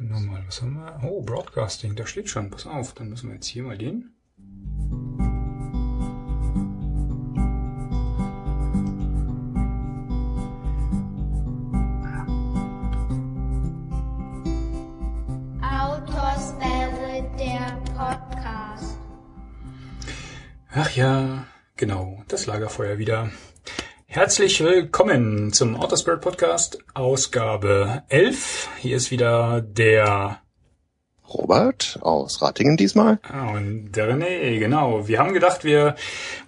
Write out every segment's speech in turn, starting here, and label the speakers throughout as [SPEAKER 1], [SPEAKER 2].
[SPEAKER 1] Nochmal, was haben wir? Oh, Broadcasting, da steht schon. Pass auf, dann müssen wir jetzt hier mal den.
[SPEAKER 2] Autoswelle, der Podcast.
[SPEAKER 1] Ach ja, genau, das Lagerfeuer wieder. Herzlich willkommen zum Autospirit Podcast, Ausgabe 11. Hier ist wieder der
[SPEAKER 3] Robert aus Ratingen diesmal.
[SPEAKER 1] Ah, und der René, genau. Wir haben gedacht, wir,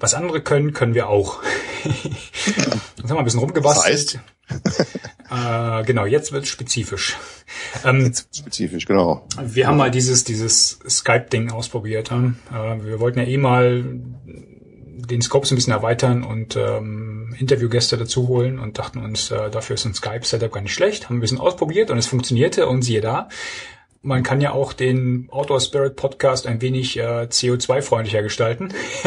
[SPEAKER 1] was andere können, können wir auch. Jetzt haben wir ein bisschen rumgebastelt.
[SPEAKER 3] Das heißt?
[SPEAKER 1] äh, genau, jetzt wird spezifisch. Ähm,
[SPEAKER 3] Spezifisch, genau.
[SPEAKER 1] wir haben mal dieses, dieses Skype-Ding ausprobiert. Ähm, äh, wir wollten ja eh mal den Scope so ein bisschen erweitern und ähm, Interviewgäste dazu holen und dachten uns, äh, dafür ist ein Skype-Setup gar nicht schlecht. Haben ein bisschen ausprobiert und es funktionierte und siehe da, man kann ja auch den Outdoor Spirit Podcast ein wenig äh, CO2-freundlicher gestalten.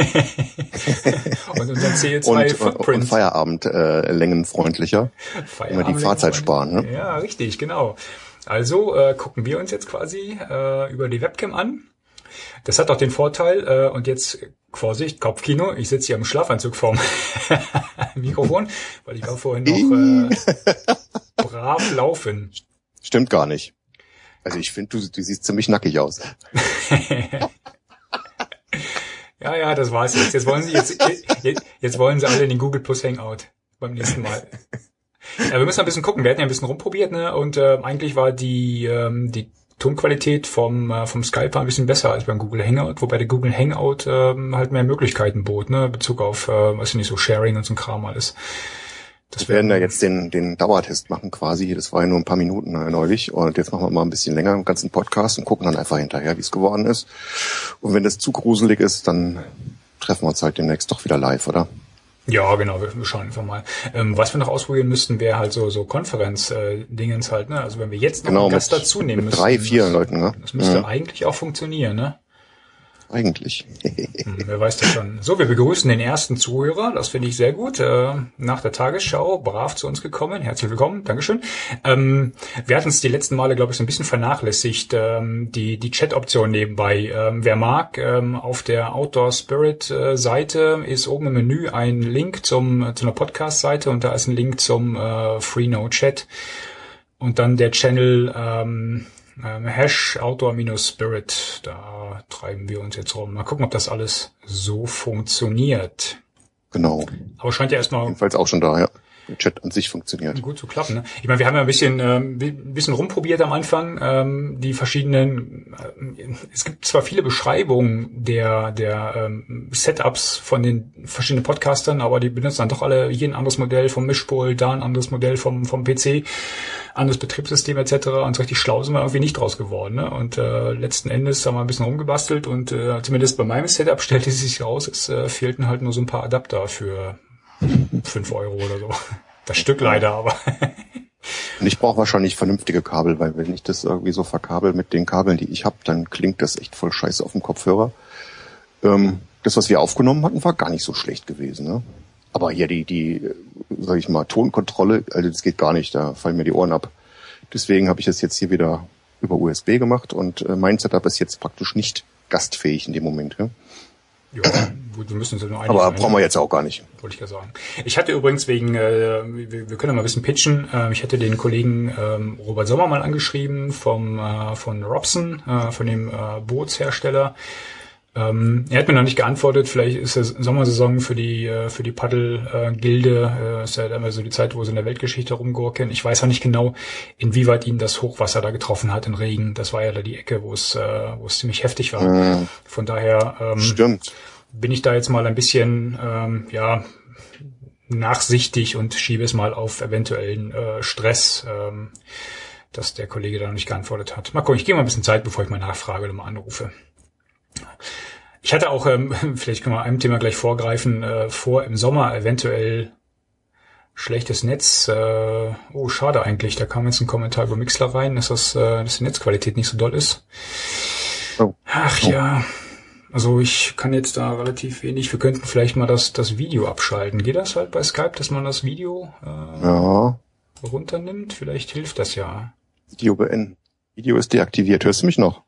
[SPEAKER 1] und unseren CO2
[SPEAKER 3] Und, und
[SPEAKER 1] Footprint.
[SPEAKER 3] Feierabend äh, längenfreundlicher. Immer die Fahrzeit sparen, ne?
[SPEAKER 1] Ja, richtig, genau. Also äh, gucken wir uns jetzt quasi äh, über die Webcam an. Das hat auch den Vorteil, äh, und jetzt Vorsicht, Kopfkino, ich sitze hier im Schlafanzug vorm Mikrofon, weil ich war vorhin noch äh, brav laufen.
[SPEAKER 3] Stimmt gar nicht. Also ich finde, du, du siehst ziemlich nackig aus.
[SPEAKER 1] Ja, ja, das war's jetzt. Jetzt wollen sie jetzt, jetzt, jetzt wollen sie alle in den Google Plus Hangout beim nächsten Mal. Ja, wir müssen ein bisschen gucken. Wir hatten ja ein bisschen rumprobiert, ne? Und äh, eigentlich war die ähm, die Tonqualität vom äh, vom Skype war ein bisschen besser als beim Google Hangout, wobei der Google Hangout ähm, halt mehr Möglichkeiten bot, ne? In Bezug auf, äh, weiß ich nicht, so Sharing und so ein Kram alles.
[SPEAKER 3] Das werden ja jetzt den, den Dauertest machen quasi. Das war ja nur ein paar Minuten neulich. Und jetzt machen wir mal ein bisschen länger im ganzen Podcast und gucken dann einfach hinterher, wie es geworden ist. Und wenn das zu gruselig ist, dann treffen wir uns halt demnächst doch wieder live, oder?
[SPEAKER 1] Ja, genau, wir, schauen einfach mal. Ähm, was wir noch ausprobieren müssten, wäre halt so, so Konferenz-Dingens halt, ne? Also wenn wir jetzt noch
[SPEAKER 3] Genau,
[SPEAKER 1] einen Gast dazu nehmen
[SPEAKER 3] mit
[SPEAKER 1] müssten.
[SPEAKER 3] drei, vier
[SPEAKER 1] das,
[SPEAKER 3] Leuten, ne?
[SPEAKER 1] Das müsste
[SPEAKER 3] Mhm.
[SPEAKER 1] eigentlich auch funktionieren, ne?
[SPEAKER 3] Eigentlich.
[SPEAKER 1] Hm, wer weiß das schon. So, wir begrüßen den ersten Zuhörer. Das finde ich sehr gut. Äh, nach der Tagesschau brav zu uns gekommen. Herzlich willkommen. Dankeschön. Ähm, wir hatten es die letzten Male, glaube ich, so ein bisschen vernachlässigt, ähm, die, die Chat-Option nebenbei. Ähm, wer mag, auf der Outdoor Spirit äh, ist oben im Menü ein Link zum, zu einer Podcast-Seite und da ist ein Link zum äh, Free No Chat. Und dann der Channel ähm, Hash Outdoor-Spirit. Da treiben wir uns jetzt rum. Mal gucken, ob das alles so funktioniert.
[SPEAKER 3] Genau.
[SPEAKER 1] Aber scheint ja erstmal
[SPEAKER 3] Jedenfalls auch schon da, ja. Der Chat an sich funktioniert.
[SPEAKER 1] gut zu klappen. Ne? Ich meine, wir haben ja ein bisschen, ähm, ein bisschen rumprobiert am Anfang, ähm, die verschiedenen. Äh, es gibt zwar viele Beschreibungen der der ähm, Setups von den verschiedenen Podcastern, aber die benutzen dann doch alle hier ein anderes Modell vom Mischpult, da ein anderes Modell vom vom PC, anderes Betriebssystem etc. Und so richtig schlau sind wir irgendwie nicht draus geworden. Ne? Und äh, letzten Endes haben wir ein bisschen rumgebastelt und äh, zumindest bei meinem Setup stellte sich raus, es äh, fehlten halt nur so ein paar Adapter für fünf Euro oder so. Das Stück leider, aber
[SPEAKER 3] Und ich brauche wahrscheinlich vernünftige Kabel, weil wenn ich das irgendwie so verkabel mit den Kabeln, die ich habe, dann klingt das echt voll scheiße auf dem Kopfhörer. Ähm, das, was wir aufgenommen hatten, war gar nicht so schlecht gewesen. Ne? Aber hier die, die, sag ich mal, Tonkontrolle, also das geht gar nicht, da fallen mir die Ohren ab. Deswegen habe ich das jetzt hier wieder über USB gemacht und äh, mein Setup ist jetzt praktisch nicht gastfähig in dem Moment. Ja?
[SPEAKER 1] ja, gut, wir müssen uns ja nur
[SPEAKER 3] Aber
[SPEAKER 1] sein,
[SPEAKER 3] brauchen wir jetzt auch gar nicht.
[SPEAKER 1] wollte ich ja sagen. Ich hatte übrigens wegen, äh, wir, wir können ja mal ein bisschen pitchen. Äh, ich hatte den Kollegen ähm, Robert Sommer mal angeschrieben vom äh, von Robson, äh, von dem äh, Bootshersteller. Ähm, er hat mir noch nicht geantwortet. Vielleicht ist es Sommersaison für die äh, für die Paddel-Gilde. Äh, ist ja immer so die Zeit, wo sie in der Weltgeschichte rumgurken. Ich weiß auch nicht genau, inwieweit ihn das Hochwasser da getroffen hat in Regen. Das war ja da die Ecke, wo es äh, wo es ziemlich heftig war.
[SPEAKER 3] Mhm.
[SPEAKER 1] Von daher ähm,
[SPEAKER 3] Stimmt.
[SPEAKER 1] bin ich da jetzt mal ein bisschen ähm, ja nachsichtig und schiebe es mal auf eventuellen äh, Stress, ähm, dass der Kollege da noch nicht geantwortet hat. Mal gucken, ich gehe mal ein bisschen Zeit, bevor ich mal nachfrage oder mal anrufe. Ich hatte auch, ähm, vielleicht können wir einem Thema gleich vorgreifen, äh, vor im Sommer eventuell schlechtes Netz. Äh, oh, schade eigentlich. Da kam jetzt ein Kommentar über Mixler rein, dass das, äh, dass die Netzqualität nicht so doll ist.
[SPEAKER 3] Oh.
[SPEAKER 1] Ach ja. Also ich kann jetzt da relativ wenig. Wir könnten vielleicht mal das, das Video abschalten. Geht das halt bei Skype, dass man das Video? Äh,
[SPEAKER 3] Ja.
[SPEAKER 1] runternimmt. Vielleicht hilft das ja.
[SPEAKER 3] Video beenden. Video ist deaktiviert. Hörst du mich noch?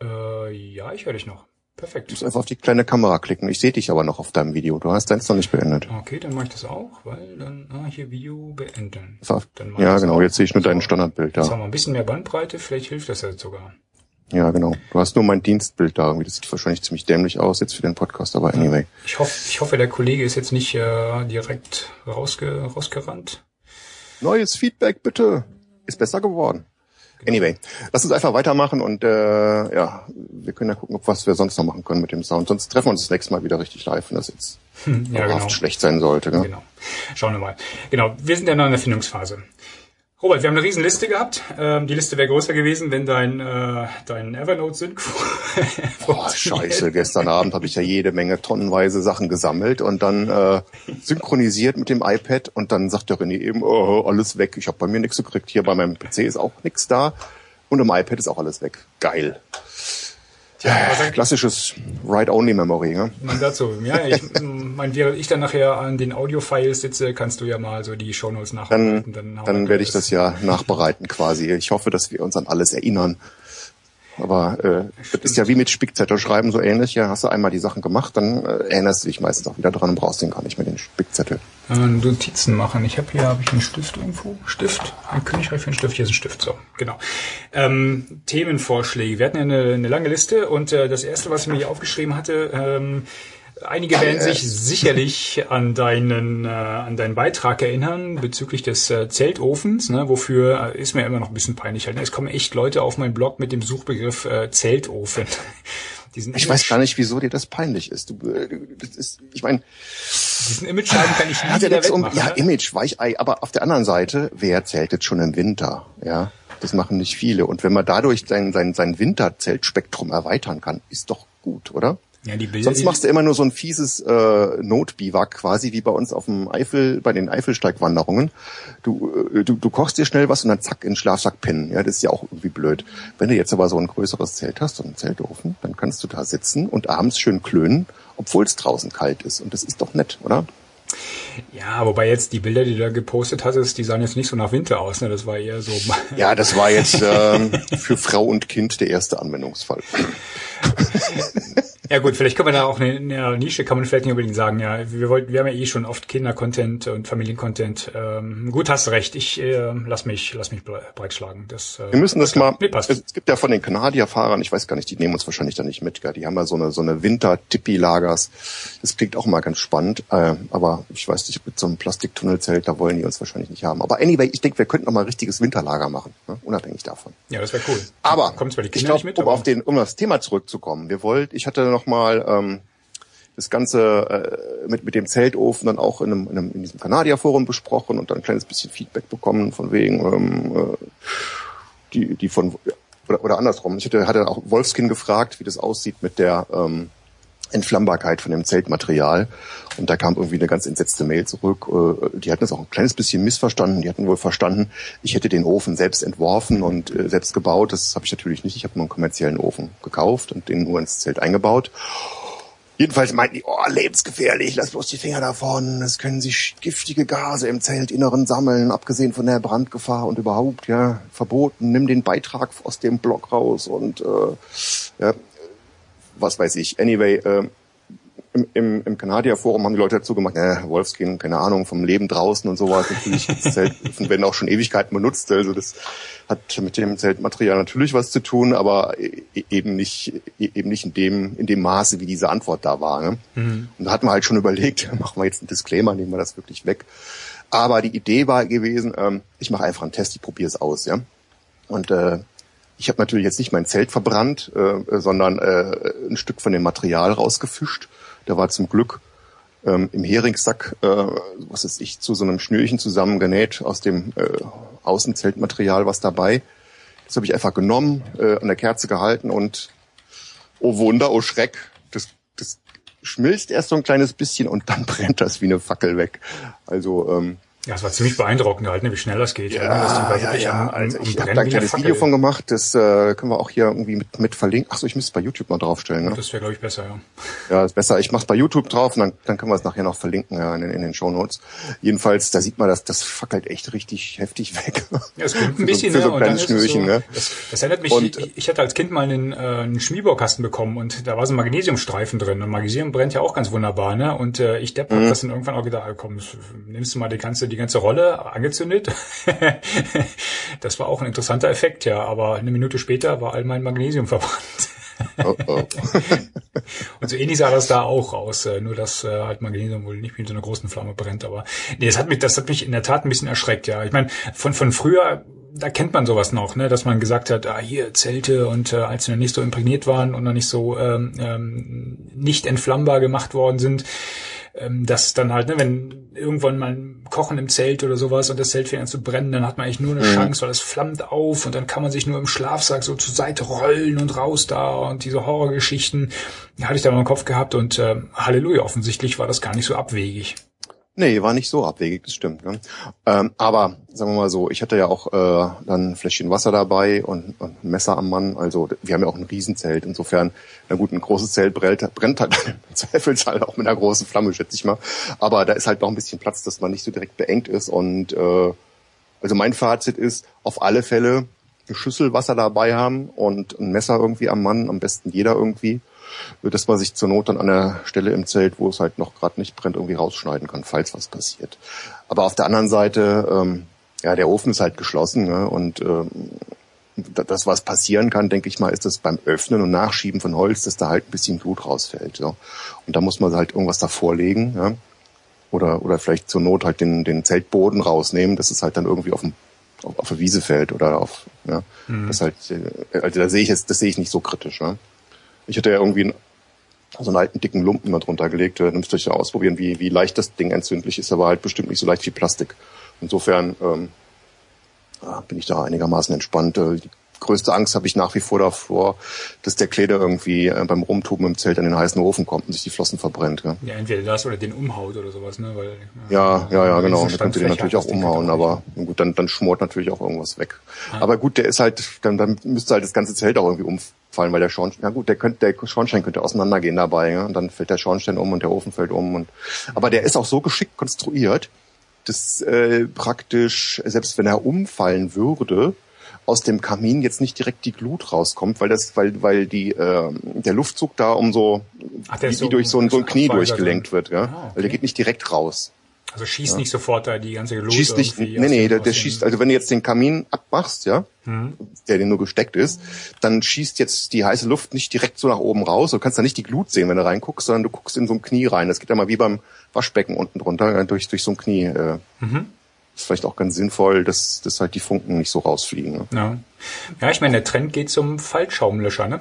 [SPEAKER 1] Äh, ja, ich höre dich noch. Perfekt.
[SPEAKER 3] Du musst einfach auf die kleine Kamera klicken. Ich sehe dich aber noch auf deinem Video. Du hast deins noch nicht beendet.
[SPEAKER 1] Okay, dann mache ich das auch, weil dann, ah, hier Video beenden.
[SPEAKER 3] Dann ja, genau. Auch. Jetzt sehe ich nur dein Standardbild
[SPEAKER 1] da. Jetzt haben wir ein bisschen mehr Bandbreite. Vielleicht hilft das jetzt sogar.
[SPEAKER 3] Ja, genau. Du hast nur mein Dienstbild da. Das sieht wahrscheinlich ziemlich dämlich aus jetzt für den Podcast, aber anyway.
[SPEAKER 1] Ich hoffe, ich hoffe, der Kollege ist jetzt nicht äh, direkt rausge rausgerannt.
[SPEAKER 3] Neues Feedback bitte. Ist besser geworden. Anyway, lass uns einfach weitermachen und äh, ja, wir können ja gucken, ob was wir sonst noch machen können mit dem Sound. Sonst treffen wir uns das nächste Mal wieder richtig live, wenn das jetzt ja, genau. schlecht sein sollte. Ne?
[SPEAKER 1] Genau. Schauen wir mal. Genau, wir sind ja noch in der Findungsphase. Robert, wir haben eine riesen Liste gehabt. Ähm, die Liste wäre größer gewesen, wenn dein, äh, dein Evernote-Sync
[SPEAKER 3] Boah, scheiße, gestern Abend habe ich ja jede Menge tonnenweise Sachen gesammelt und dann äh, synchronisiert mit dem iPad und dann sagt der René eben, oh, alles weg. Ich habe bei mir nichts gekriegt. Hier bei meinem PC ist auch nichts da und im iPad ist auch alles weg. Geil. Ja, klassisches Write-Only-Memory, ne?
[SPEAKER 1] Man dazu. Ja, ich mein, während ich dann nachher an den Audio-Files sitze, kannst du ja mal so die Shownotes nachbereiten.
[SPEAKER 3] Dann, dann, dann werde ich das ja nachbereiten quasi. Ich hoffe, dass wir uns an alles erinnern. Aber äh, das ist ja wie mit Spickzettel schreiben so ähnlich. Ja, hast du einmal die Sachen gemacht, dann äh, erinnerst du dich meistens auch wieder dran und brauchst den gar nicht mehr, den Spickzettel.
[SPEAKER 1] Äh, Notizen machen. Ich habe hier hab ich einen Stift irgendwo. Stift. Ein Königreich für einen Stift. Hier ist ein Stift. So, genau. Ähm, Themenvorschläge. Wir hatten ja eine, eine lange Liste und äh, das erste, was ich mir hier aufgeschrieben hatte, ähm, Einige werden sich sicherlich an deinen, äh, an deinen Beitrag erinnern bezüglich des äh, Zeltofens, ne, wofür äh, ist mir immer noch ein bisschen peinlich. Halt. Es kommen echt Leute auf meinen Blog mit dem Suchbegriff äh, Zeltofen.
[SPEAKER 3] ich weiß gar nicht, wieso dir das peinlich ist. Du, äh, das ist ich meine,
[SPEAKER 1] diesen Image-Schaden kann ich
[SPEAKER 3] nicht wieder um, Ja, ne? Image, Weichei. Aber auf der anderen Seite, wer zeltet schon im Winter? Ja, das machen nicht viele. Und wenn man dadurch sein, sein, sein Winterzeltspektrum erweitern kann, ist doch gut, oder? Ja, die Bilder, Sonst machst du immer nur so ein fieses äh, Notbiwak, quasi wie bei uns auf dem Eifel, bei den Eifelsteigwanderungen. Du, äh, du, du kochst dir schnell was und dann zack in den Schlafsack pennen. Ja, das ist ja auch irgendwie blöd. Wenn du jetzt aber so ein größeres Zelt hast, so einen Zeltofen, dann kannst du da sitzen und abends schön klönen, obwohl es draußen kalt ist. Und das ist doch nett, oder?
[SPEAKER 1] Ja, wobei jetzt die Bilder, die du da gepostet hattest, die sahen jetzt nicht so nach Winter aus, ne? Das war eher so.
[SPEAKER 3] Ja, das war jetzt ähm, für Frau und Kind der erste Anwendungsfall.
[SPEAKER 1] Ja gut, vielleicht kann man da auch eine, eine Nische, kann man vielleicht nicht unbedingt sagen. Ja, wir wollten, wir haben ja eh schon oft Kinder-Content und Familien-Content. Ähm, gut, hast recht. Ich äh, lass mich, lass mich breitschlagen. Das,
[SPEAKER 3] äh, wir müssen das mal. Nee, passt. Es gibt ja von den Kanadier-Fahrern, ich weiß gar nicht, die nehmen uns wahrscheinlich da nicht mit. Gell? Die haben ja so eine so eine Winter-Tippi-Lagers. Das klingt auch mal ganz spannend. Äh, aber ich weiß nicht, mit so einem Plastiktunnelzelt, da wollen die uns wahrscheinlich nicht haben. Aber anyway, ich denke, wir könnten noch mal ein richtiges Winterlager machen, ne? unabhängig davon.
[SPEAKER 1] Ja, das wäre cool.
[SPEAKER 3] Aber Kommt zwar die Kinder ich glaube, um auf den, um das Thema zurückzukommen, wir wollten, ich hatte noch nochmal ähm, das Ganze äh, mit, mit dem Zeltofen dann auch in, einem, in, einem, in diesem Kanadier-Forum besprochen und dann ein kleines bisschen Feedback bekommen von wegen ähm, äh, die, die von oder, oder andersrum. Ich hatte, hatte auch Wolfskin gefragt, wie das aussieht mit der ähm, Entflammbarkeit von dem Zeltmaterial. Und da kam irgendwie eine ganz entsetzte Mail zurück. Äh, die hatten es auch ein kleines bisschen missverstanden. Die hatten wohl verstanden, ich hätte den Ofen selbst entworfen und äh, selbst gebaut. Das habe ich natürlich nicht. Ich habe nur einen kommerziellen Ofen gekauft und den nur ins Zelt eingebaut. Jedenfalls meinten die, oh, lebensgefährlich, lass bloß die Finger davon. Es können sich giftige Gase im Zeltinneren sammeln, abgesehen von der Brandgefahr und überhaupt, ja, verboten. Nimm den Beitrag aus dem Blog raus und äh, ja, was weiß ich. Anyway, äh, im, im, im Kanadier-Forum haben die Leute dazu gemacht, äh, Wolfskin, keine Ahnung, vom Leben draußen und sowas. Natürlich, das Zelt werden auch schon Ewigkeiten benutzt. Also das hat mit dem Zeltmaterial natürlich was zu tun, aber e, eben nicht, e, eben nicht in dem, in dem Maße, wie diese Antwort da war. Ne? Mhm. Und da hatten wir halt schon überlegt, machen wir jetzt einen Disclaimer, nehmen wir das wirklich weg. Aber die Idee war gewesen, ähm, ich mache einfach einen Test, ich probiere es aus, ja. Und äh, ich habe natürlich jetzt nicht mein Zelt verbrannt, äh, sondern äh, ein Stück von dem Material rausgefischt. Da war zum Glück ähm, im Heringssack, äh, was ist ich, zu so einem Schnürchen zusammengenäht aus dem äh, Außenzeltmaterial was dabei. Das habe ich einfach genommen, äh, an der Kerze gehalten und oh Wunder, oh Schreck, das, das schmilzt erst so ein kleines bisschen und dann brennt das wie eine Fackel weg. Also ähm,
[SPEAKER 1] Ja, es war ziemlich beeindruckend halt, ne, wie schnell das geht.
[SPEAKER 3] Ja, ja, ja.
[SPEAKER 1] am- am-
[SPEAKER 3] Also ich habe da ein kleines. Video von gemacht, das äh, können wir auch hier irgendwie mit, mit verlinken. Ach so, ich müsste es bei YouTube mal draufstellen. Ne?
[SPEAKER 1] Das wäre, glaube ich, besser, ja.
[SPEAKER 3] Ja, ist besser. Ich mach's bei YouTube drauf und dann, dann können wir es nachher noch verlinken ja, in, den- in den Show Notes. Jedenfalls, da sieht man, dass das fackelt echt richtig heftig weg.
[SPEAKER 1] Ja, es klingt
[SPEAKER 3] Für
[SPEAKER 1] ein
[SPEAKER 3] so-
[SPEAKER 1] bisschen,
[SPEAKER 3] für
[SPEAKER 1] ne?
[SPEAKER 3] so ein
[SPEAKER 1] und dann
[SPEAKER 3] kleines
[SPEAKER 1] es
[SPEAKER 3] Schnürchen,
[SPEAKER 1] so,
[SPEAKER 3] ne?
[SPEAKER 1] das, das erinnert mich,
[SPEAKER 3] Und-
[SPEAKER 1] ich, ich hatte als Kind mal einen, äh, einen Schmierbaukasten bekommen und da war so ein Magnesiumstreifen drin und Magnesium brennt ja auch ganz wunderbar, ne? Und äh, ich Depp hab
[SPEAKER 3] Mhm.
[SPEAKER 1] das dann irgendwann auch gedacht, ah, komm, nimmst du mal die ganze, die ganze Rolle angezündet. das war auch ein interessanter Effekt, ja, aber eine Minute später war all mein Magnesium verbrannt.
[SPEAKER 3] oh, oh.
[SPEAKER 1] Und so ähnlich sah das da auch aus, äh, nur dass äh, halt Magnesium wohl nicht mit so einer großen Flamme brennt. Aber nee, das hat mich, das hat mich in der Tat ein bisschen erschreckt, ja. Ich meine, von von früher, da kennt man sowas noch, ne, dass man gesagt hat, ah, hier Zelte und äh, als sie noch nicht so imprägniert waren und noch nicht so ähm, ähm, nicht entflammbar gemacht worden sind, ähm, dass dann halt, ne, wenn irgendwann mal ein Kochen im Zelt oder sowas und das Zelt fängt an zu brennen, dann hat man eigentlich nur eine Chance, weil es flammt auf und dann kann man sich nur im Schlafsack so zur Seite rollen und raus da und diese Horrorgeschichten hatte ich da mal im Kopf gehabt und ähm, Halleluja, offensichtlich war das gar nicht so abwegig.
[SPEAKER 3] Nee, war nicht so abwegig, das stimmt. Ne? Ähm, aber sagen wir mal so, ich hatte ja auch äh, dann ein Fläschchen Wasser dabei und, und ein Messer am Mann. Also wir haben ja auch ein Riesenzelt. Insofern, na gut, ein großes Zelt brennt, brennt halt im Zweifelsfall auch mit einer großen Flamme, schätze ich mal. Aber da ist halt noch ein bisschen Platz, dass man nicht so direkt beengt ist. Und äh, also mein Fazit ist, auf alle Fälle eine Schüssel Wasser dabei haben und ein Messer irgendwie am Mann, am besten jeder irgendwie dass man sich zur Not dann an der Stelle im Zelt, wo es halt noch gerade nicht brennt, irgendwie rausschneiden kann, falls was passiert. Aber auf der anderen Seite, ähm, ja, der Ofen ist halt geschlossen ne? und ähm, das, was passieren kann, denke ich mal, ist das beim Öffnen und Nachschieben von Holz, dass da halt ein bisschen Blut rausfällt. Ja? Und da muss man halt irgendwas davor legen. Ja? Oder, oder vielleicht zur Not halt den, den Zeltboden rausnehmen, dass es halt dann irgendwie auf dem auf, auf der Wiese fällt oder auf, ja, das halt, äh, also da sehe ich jetzt, das sehe ich nicht so kritisch, ja. Ich hatte ja irgendwie einen, so einen alten dicken Lumpen da drunter gelegt. Da müsst ihr euch ja ausprobieren, wie, wie leicht das Ding entzündlich ist, aber halt bestimmt nicht so leicht wie Plastik. Insofern ähm, ja, bin ich da einigermaßen entspannt. Äh, Die größte Angst habe ich nach wie vor davor, dass der Kleider irgendwie äh, beim Rumtuben im Zelt an den heißen Ofen kommt und sich die Flossen verbrennt. Ja,
[SPEAKER 1] Ja, entweder das oder den umhaut oder sowas, ne? Weil,
[SPEAKER 3] ja, ja, ja genau.
[SPEAKER 1] diese
[SPEAKER 3] Da könnt ihr den natürlich auch umhauen,
[SPEAKER 1] auch
[SPEAKER 3] aber gut, dann, dann schmort natürlich auch irgendwas weg. Aber gut, der ist halt, dann, dann müsste halt das ganze Zelt auch irgendwie umfallen, weil der Schornstein, ja gut, der könnte, der Schornstein könnte auseinandergehen dabei, ja? und dann fällt der Schornstein um und der Ofen fällt um und, aber der ist auch so geschickt konstruiert, dass äh, praktisch, selbst wenn er umfallen würde, aus dem Kamin jetzt nicht direkt die Glut rauskommt, weil das, weil, weil die, äh, der Luftzug da um so,
[SPEAKER 1] Ach,
[SPEAKER 3] wie,
[SPEAKER 1] so-
[SPEAKER 3] durch so ein, so ein Knie
[SPEAKER 1] Abweiser
[SPEAKER 3] durchgelenkt wird, ja.
[SPEAKER 1] Ah, okay.
[SPEAKER 3] Weil der geht nicht direkt raus.
[SPEAKER 1] Also schießt nicht sofort da die ganze Glut
[SPEAKER 3] Schießt nicht, nee, nee, der, der schießt, also wenn du jetzt den Kamin abmachst, ja,
[SPEAKER 1] Mhm.
[SPEAKER 3] der den nur gesteckt ist, dann schießt jetzt die heiße Luft nicht direkt so nach oben raus. Du kannst da nicht die Glut sehen, wenn du reinguckst, sondern du guckst in so ein Knie rein. Das geht ja mal wie beim Waschbecken unten drunter, äh, durch, durch so ein Knie. Äh,
[SPEAKER 1] Mhm.
[SPEAKER 3] Ist vielleicht auch ganz sinnvoll, dass, dass halt die Funken nicht so rausfliegen. Ne?
[SPEAKER 1] Ja. ja, ich meine, der Trend geht zum Fallschaumlöscher, ne?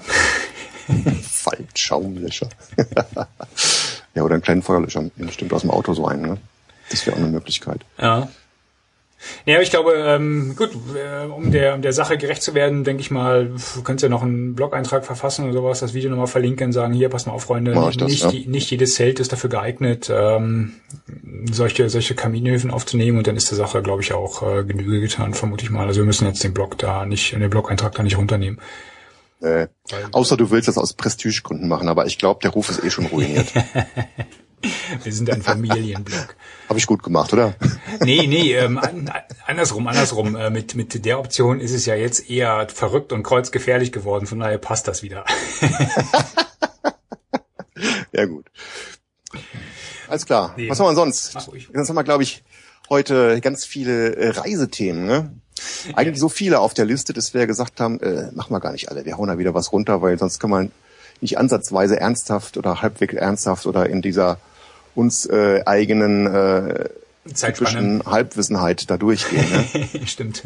[SPEAKER 3] Faltschaumlöscher. ja, oder einen kleinen Feuerlöscher bestimmt aus dem Auto so einen. Ne? Das wäre auch eine Möglichkeit.
[SPEAKER 1] Ja. Ja, ich glaube, ähm, gut, äh, um der, um der Sache gerecht zu werden, denke ich mal, du könntest ja noch einen Blog-Eintrag verfassen oder sowas, das Video nochmal verlinken, sagen, hier, pass mal auf, Freunde,
[SPEAKER 3] das,
[SPEAKER 1] nicht,
[SPEAKER 3] ja.
[SPEAKER 1] die, nicht jedes Zelt ist dafür geeignet, ähm, solche, solche Kaminhöfen aufzunehmen und dann ist der Sache, glaube ich, auch äh, Genüge getan, vermute ich mal. Also wir müssen jetzt den Blog da nicht, den Blog-Eintrag da nicht runternehmen.
[SPEAKER 3] Äh, außer du willst das aus Prestigegründen machen, aber ich glaube, der Ruf ist eh schon ruiniert.
[SPEAKER 1] Wir sind ein Familienblog.
[SPEAKER 3] Habe ich gut gemacht, oder?
[SPEAKER 1] Nee, nee, ähm, an, andersrum, andersrum. Äh, mit, mit der Option ist es ja jetzt eher verrückt und kreuzgefährlich geworden, von daher passt das wieder.
[SPEAKER 3] Ja, gut. Alles klar.
[SPEAKER 1] Nee.
[SPEAKER 3] Was haben wir sonst?
[SPEAKER 1] Ruhig.
[SPEAKER 3] Sonst haben wir, glaube ich, heute ganz viele äh, Reisethemen. Ne? Eigentlich so viele auf der Liste, dass wir gesagt haben, äh, machen wir gar nicht alle. Wir hauen da wieder was runter, weil sonst kann man nicht ansatzweise ernsthaft oder halbwegs ernsthaft oder in dieser uns äh, eigenen äh, Halbwissenheit da durchgehen. Ne?
[SPEAKER 1] Stimmt.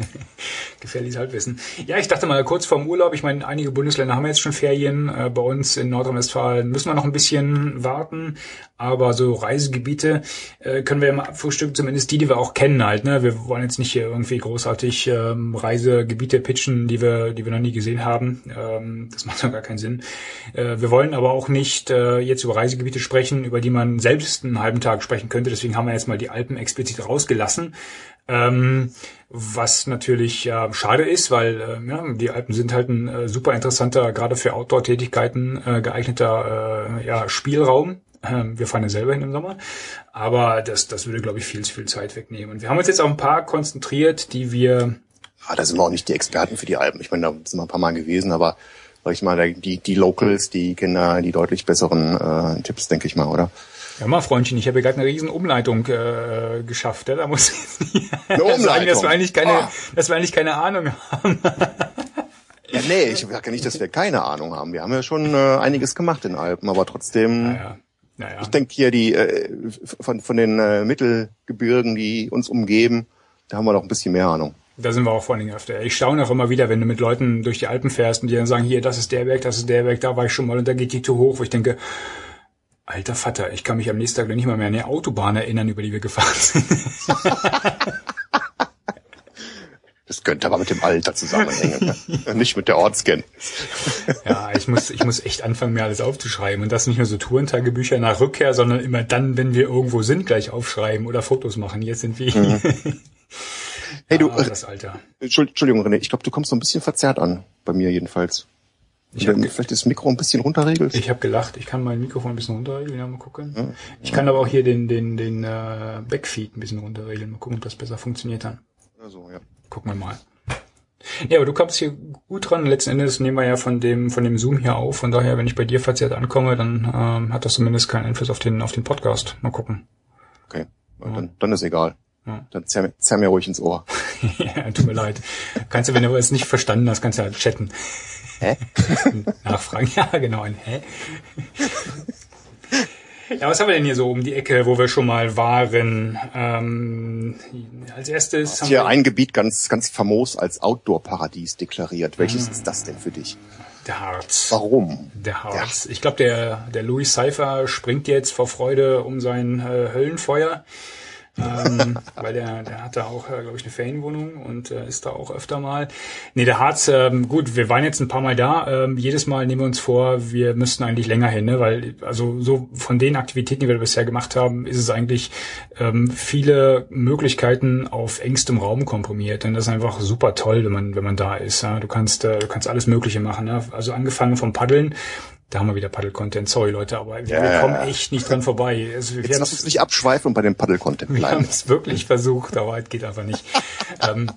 [SPEAKER 1] Gefährliches Halbwissen. Ja, ich dachte mal kurz vorm Urlaub, ich meine, einige Bundesländer haben jetzt schon Ferien. Äh, bei uns in Nordrhein-Westfalen müssen wir noch ein bisschen warten. Aber so Reisegebiete äh, können wir mal abfrühstücken, zumindest die, die wir auch kennen halt. Ne? Wir wollen jetzt nicht hier irgendwie großartig ähm, Reisegebiete pitchen, die wir, die wir noch nie gesehen haben. Ähm, das macht doch gar keinen Sinn. Äh, wir wollen aber auch nicht äh, jetzt über Reisegebiete sprechen, über die man selbst einen halben Tag sprechen könnte. Deswegen haben wir jetzt mal die Alpen explizit rausgelassen. Ähm, was natürlich äh, schade ist, weil äh, ja, die Alpen sind halt ein äh, super interessanter, gerade für Outdoor-Tätigkeiten äh, geeigneter äh, ja, Spielraum. Ähm, wir fahren ja selber hin im Sommer, aber das, das würde, glaube ich, viel zu viel Zeit wegnehmen. Und wir haben uns jetzt auf ein paar konzentriert, die wir...
[SPEAKER 3] Ah, da sind wir auch nicht die Experten für die Alpen. Ich meine, da sind wir ein paar Mal gewesen, aber sag ich mal, die, die Locals, die kennen da die deutlich besseren äh, Tipps, denke ich mal, oder?
[SPEAKER 1] Ja mal, Freundchen, ich habe ja gerade eine riesen Umleitung äh, geschafft. Ja? Da muss ich
[SPEAKER 3] eine Umleitung.
[SPEAKER 1] sagen, dass wir eigentlich keine, oh. dass wir eigentlich keine Ahnung haben.
[SPEAKER 3] ja, nee, ich sage ja nicht, dass wir keine Ahnung haben. Wir haben ja schon äh, einiges gemacht in Alpen, aber trotzdem.
[SPEAKER 1] Naja. Naja.
[SPEAKER 3] Ich denke hier die äh, von, von den äh, Mittelgebirgen, die uns umgeben, da haben wir noch ein bisschen mehr Ahnung.
[SPEAKER 1] Da sind wir auch vor allen Dingen öfter. Ich staune auch immer wieder, wenn du mit Leuten durch die Alpen fährst und die dann sagen, hier, das ist der Berg, das ist der Berg, da war ich schon mal und da geht die Tour hoch, wo ich denke, alter Vater, ich kann mich am nächsten Tag nicht mal mehr an die Autobahn erinnern, über die wir gefahren sind.
[SPEAKER 3] Das könnte aber mit dem Alter zusammenhängen, ne? nicht mit der Ortsken.
[SPEAKER 1] Ja, ich muss, ich muss echt anfangen, mir alles aufzuschreiben und das nicht nur so Tourentagebücher nach Rückkehr, sondern immer dann, wenn wir irgendwo sind, gleich aufschreiben oder Fotos machen. Jetzt sind wir. Mhm.
[SPEAKER 3] Hey du, ah, das Alter. Entschuldigung René, ich glaube, du kommst so ein bisschen verzerrt an, bei mir jedenfalls. Ich hab, vielleicht das Mikro ein bisschen runterregelst?
[SPEAKER 1] Ich habe gelacht. Ich kann mein Mikrofon ein bisschen runterregeln. Ja, mal gucken. Ja, ich kann aber auch hier den den den äh, Backfeed ein bisschen runterregeln. Mal gucken, ob das besser funktioniert dann.
[SPEAKER 3] Also ja.
[SPEAKER 1] Gucken wir mal. Ja, aber du kommst hier gut dran. Letzten Endes nehmen wir ja von dem von dem Zoom hier auf. Von daher, wenn ich bei dir verzerrt ankomme, dann ähm, hat das zumindest keinen Einfluss auf den auf den Podcast. Mal gucken.
[SPEAKER 3] Okay, ja. dann, dann ist egal. Ja. Dann zerr, zerr mir ruhig ins Ohr.
[SPEAKER 1] ja, tut mir leid. Kannst du, wenn du es nicht verstanden hast, kannst du halt chatten.
[SPEAKER 3] Hä?
[SPEAKER 1] Nachfragen. Ja, genau, ein Hä? Ja, was haben wir denn hier so um die Ecke, wo wir schon mal waren? Ähm, als erstes
[SPEAKER 3] haben hier ein Gebiet ganz, ganz famos als Outdoor-Paradies deklariert. Welches ah. ist das denn für dich?
[SPEAKER 1] Der Harz.
[SPEAKER 3] Warum?
[SPEAKER 1] Der Harz. Der. Ich glaube, der, der Louis Cypher springt jetzt vor Freude um sein äh, Höllenfeuer ähm, weil der, der hat da auch, äh, glaube ich, eine Ferienwohnung und äh, ist da auch öfter mal. Nee, der Harz, ähm, gut, wir waren jetzt ein paar Mal da. Ähm, jedes Mal nehmen wir uns vor, wir müssten eigentlich länger hin, ne? weil also so von den Aktivitäten, die wir bisher gemacht haben, ist es eigentlich ähm, viele Möglichkeiten auf engstem Raum komprimiert. Und das ist einfach super toll, wenn man wenn man da ist. Ja? Du kannst äh, du kannst alles Mögliche machen. Ne? Also angefangen vom Paddeln da haben wir wieder Paddle-Content. Sorry, Leute, aber wir, ja, kommen echt nicht dran vorbei.
[SPEAKER 3] Also, Jetzt lass uns nicht abschweifen und bei dem Paddle-Content
[SPEAKER 1] bleiben. Wir haben es wirklich versucht, aber es geht einfach nicht.
[SPEAKER 3] ähm,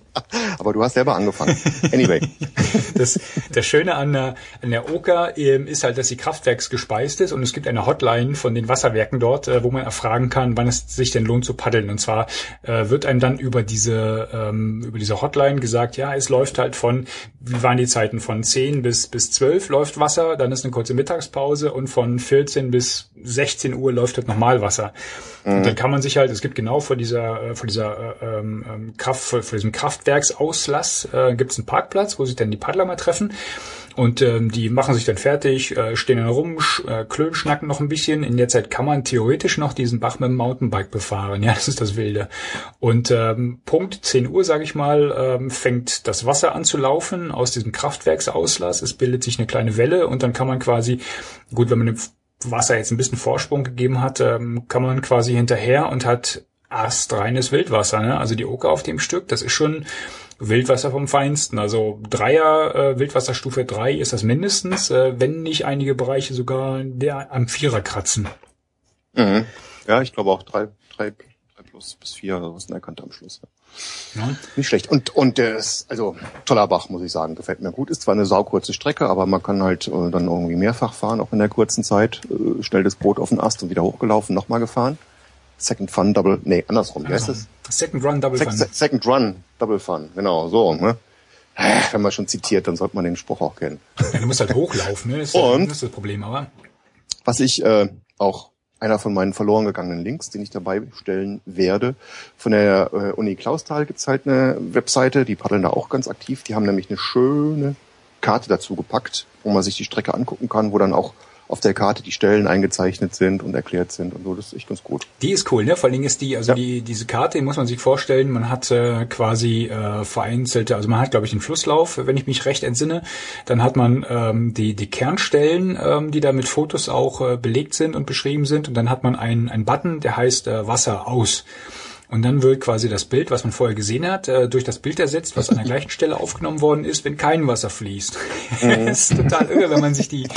[SPEAKER 3] aber du hast selber angefangen. Anyway.
[SPEAKER 1] das, das Schöne an der, an der Oker ähm, ist halt, dass sie kraftwerksgespeist ist und es gibt eine Hotline von den Wasserwerken dort, äh, wo man erfragen kann, wann es sich denn lohnt zu paddeln. Und zwar äh, wird einem dann über diese, ähm, über diese Hotline gesagt, ja, es läuft halt von, wie waren die Zeiten, von 10 bis, bis 12 läuft Wasser, dann ist eine kurze Mittagspause und von 14 bis 16 Uhr läuft halt nochmal Wasser. Mhm. Und dann kann man sich halt, es gibt genau vor dieser, äh, vor dieser äh, ähm, ähm, Kraft, vor, vor diesem Kraftwerksauslass äh, gibt es einen Parkplatz, wo sich dann die Paddler mal treffen. Und ähm, die machen sich dann fertig, äh, stehen dann rum, sch, äh, klönen, schnacken noch ein bisschen. In der Zeit kann man theoretisch noch diesen Bach mit dem Mountainbike befahren. Ja, das ist das Wilde. Und ähm, Punkt 10 Uhr, sage ich mal, ähm, fängt das Wasser an zu laufen aus diesem Kraftwerksauslass. Es bildet sich eine kleine Welle und dann kann man quasi, gut, wenn man dem Wasser jetzt ein bisschen Vorsprung gegeben hat, ähm, kann man quasi hinterher und hat astreines Wildwasser. Ne? Also die Oker auf dem Stück, das ist schon Wildwasser vom Feinsten. Also Dreier, äh, Wildwasserstufe 3 ist das mindestens, äh, wenn nicht einige Bereiche sogar der am Vierer kratzen.
[SPEAKER 3] Mhm. Ja, ich glaube auch drei, drei, drei plus bis vier oder was in der Kante am Schluss. Ja. Nicht schlecht. Und, und der ist, also toller Bach, muss ich sagen, gefällt mir gut. Ist zwar eine saukurze Strecke, aber man kann halt äh, dann irgendwie mehrfach fahren, auch in der kurzen Zeit. Äh, schnell das Boot auf den Ast und wieder hochgelaufen, nochmal gefahren. Second Fun Double, nee, andersrum, wie heißt das?
[SPEAKER 1] Second Run Double
[SPEAKER 3] Sec
[SPEAKER 1] Fun.
[SPEAKER 3] Second Run Double Fun, genau, so, ne? Wenn man schon zitiert, dann sollte man den Spruch auch kennen.
[SPEAKER 1] Ja, du musst halt hochlaufen, ne? Das ist,
[SPEAKER 3] Und,
[SPEAKER 1] das, ist das Problem, aber.
[SPEAKER 3] Was ich äh, auch einer von meinen verloren gegangenen Links, den ich dabei stellen werde. Von der äh, Uni Clausthal gibt's halt eine Webseite, die paddeln da auch ganz aktiv. Die haben nämlich eine schöne Karte dazu gepackt, wo man sich die Strecke angucken kann, wo dann auch auf der Karte die Stellen eingezeichnet sind und erklärt sind und so. Das ist echt ganz gut.
[SPEAKER 1] Die ist cool, ne? Vor allen Dingen ist die, also ja. die, diese Karte, die muss man sich vorstellen, man hat äh, quasi äh, vereinzelte, also man hat, glaube ich, den Flusslauf, wenn ich mich recht entsinne. Dann hat man ähm, die, die Kernstellen, ähm, die da mit Fotos auch äh, belegt sind und beschrieben sind. Und dann hat man einen, einen Button, der heißt äh, Wasser aus. Und dann wird quasi das Bild, was man vorher gesehen hat, äh, durch das Bild ersetzt, was an der gleichen Stelle aufgenommen worden ist, wenn kein Wasser fließt.
[SPEAKER 3] Mhm.
[SPEAKER 1] das ist total irre, wenn man sich die,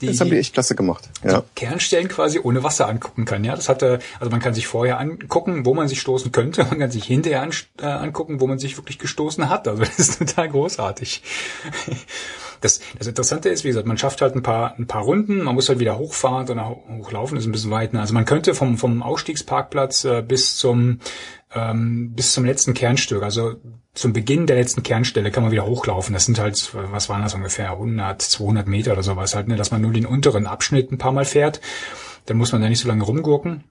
[SPEAKER 1] die,
[SPEAKER 3] Das haben die echt klasse gemacht. Ja.
[SPEAKER 1] Kernstellen quasi ohne Wasser angucken kann. Ja, das hatte, also man kann sich vorher angucken, wo man sich stoßen könnte, man kann sich hinterher an, äh, angucken, wo man sich wirklich gestoßen hat. Also das ist total großartig. Das, das Interessante ist, wie gesagt, man schafft halt ein paar, ein paar Runden, man muss halt wieder hochfahren oder hochlaufen, ist ein bisschen weit. Ne? Also man könnte vom, vom Ausstiegsparkplatz äh, bis zum ähm, bis zum letzten Kernstück, also zum Beginn der letzten Kernstelle kann man wieder hochlaufen. Das sind halt, was waren das ungefähr, 100, 200 Meter oder sowas halt, ne? dass man nur den unteren Abschnitt ein paar Mal fährt. Dann muss man da nicht so lange rumgurken.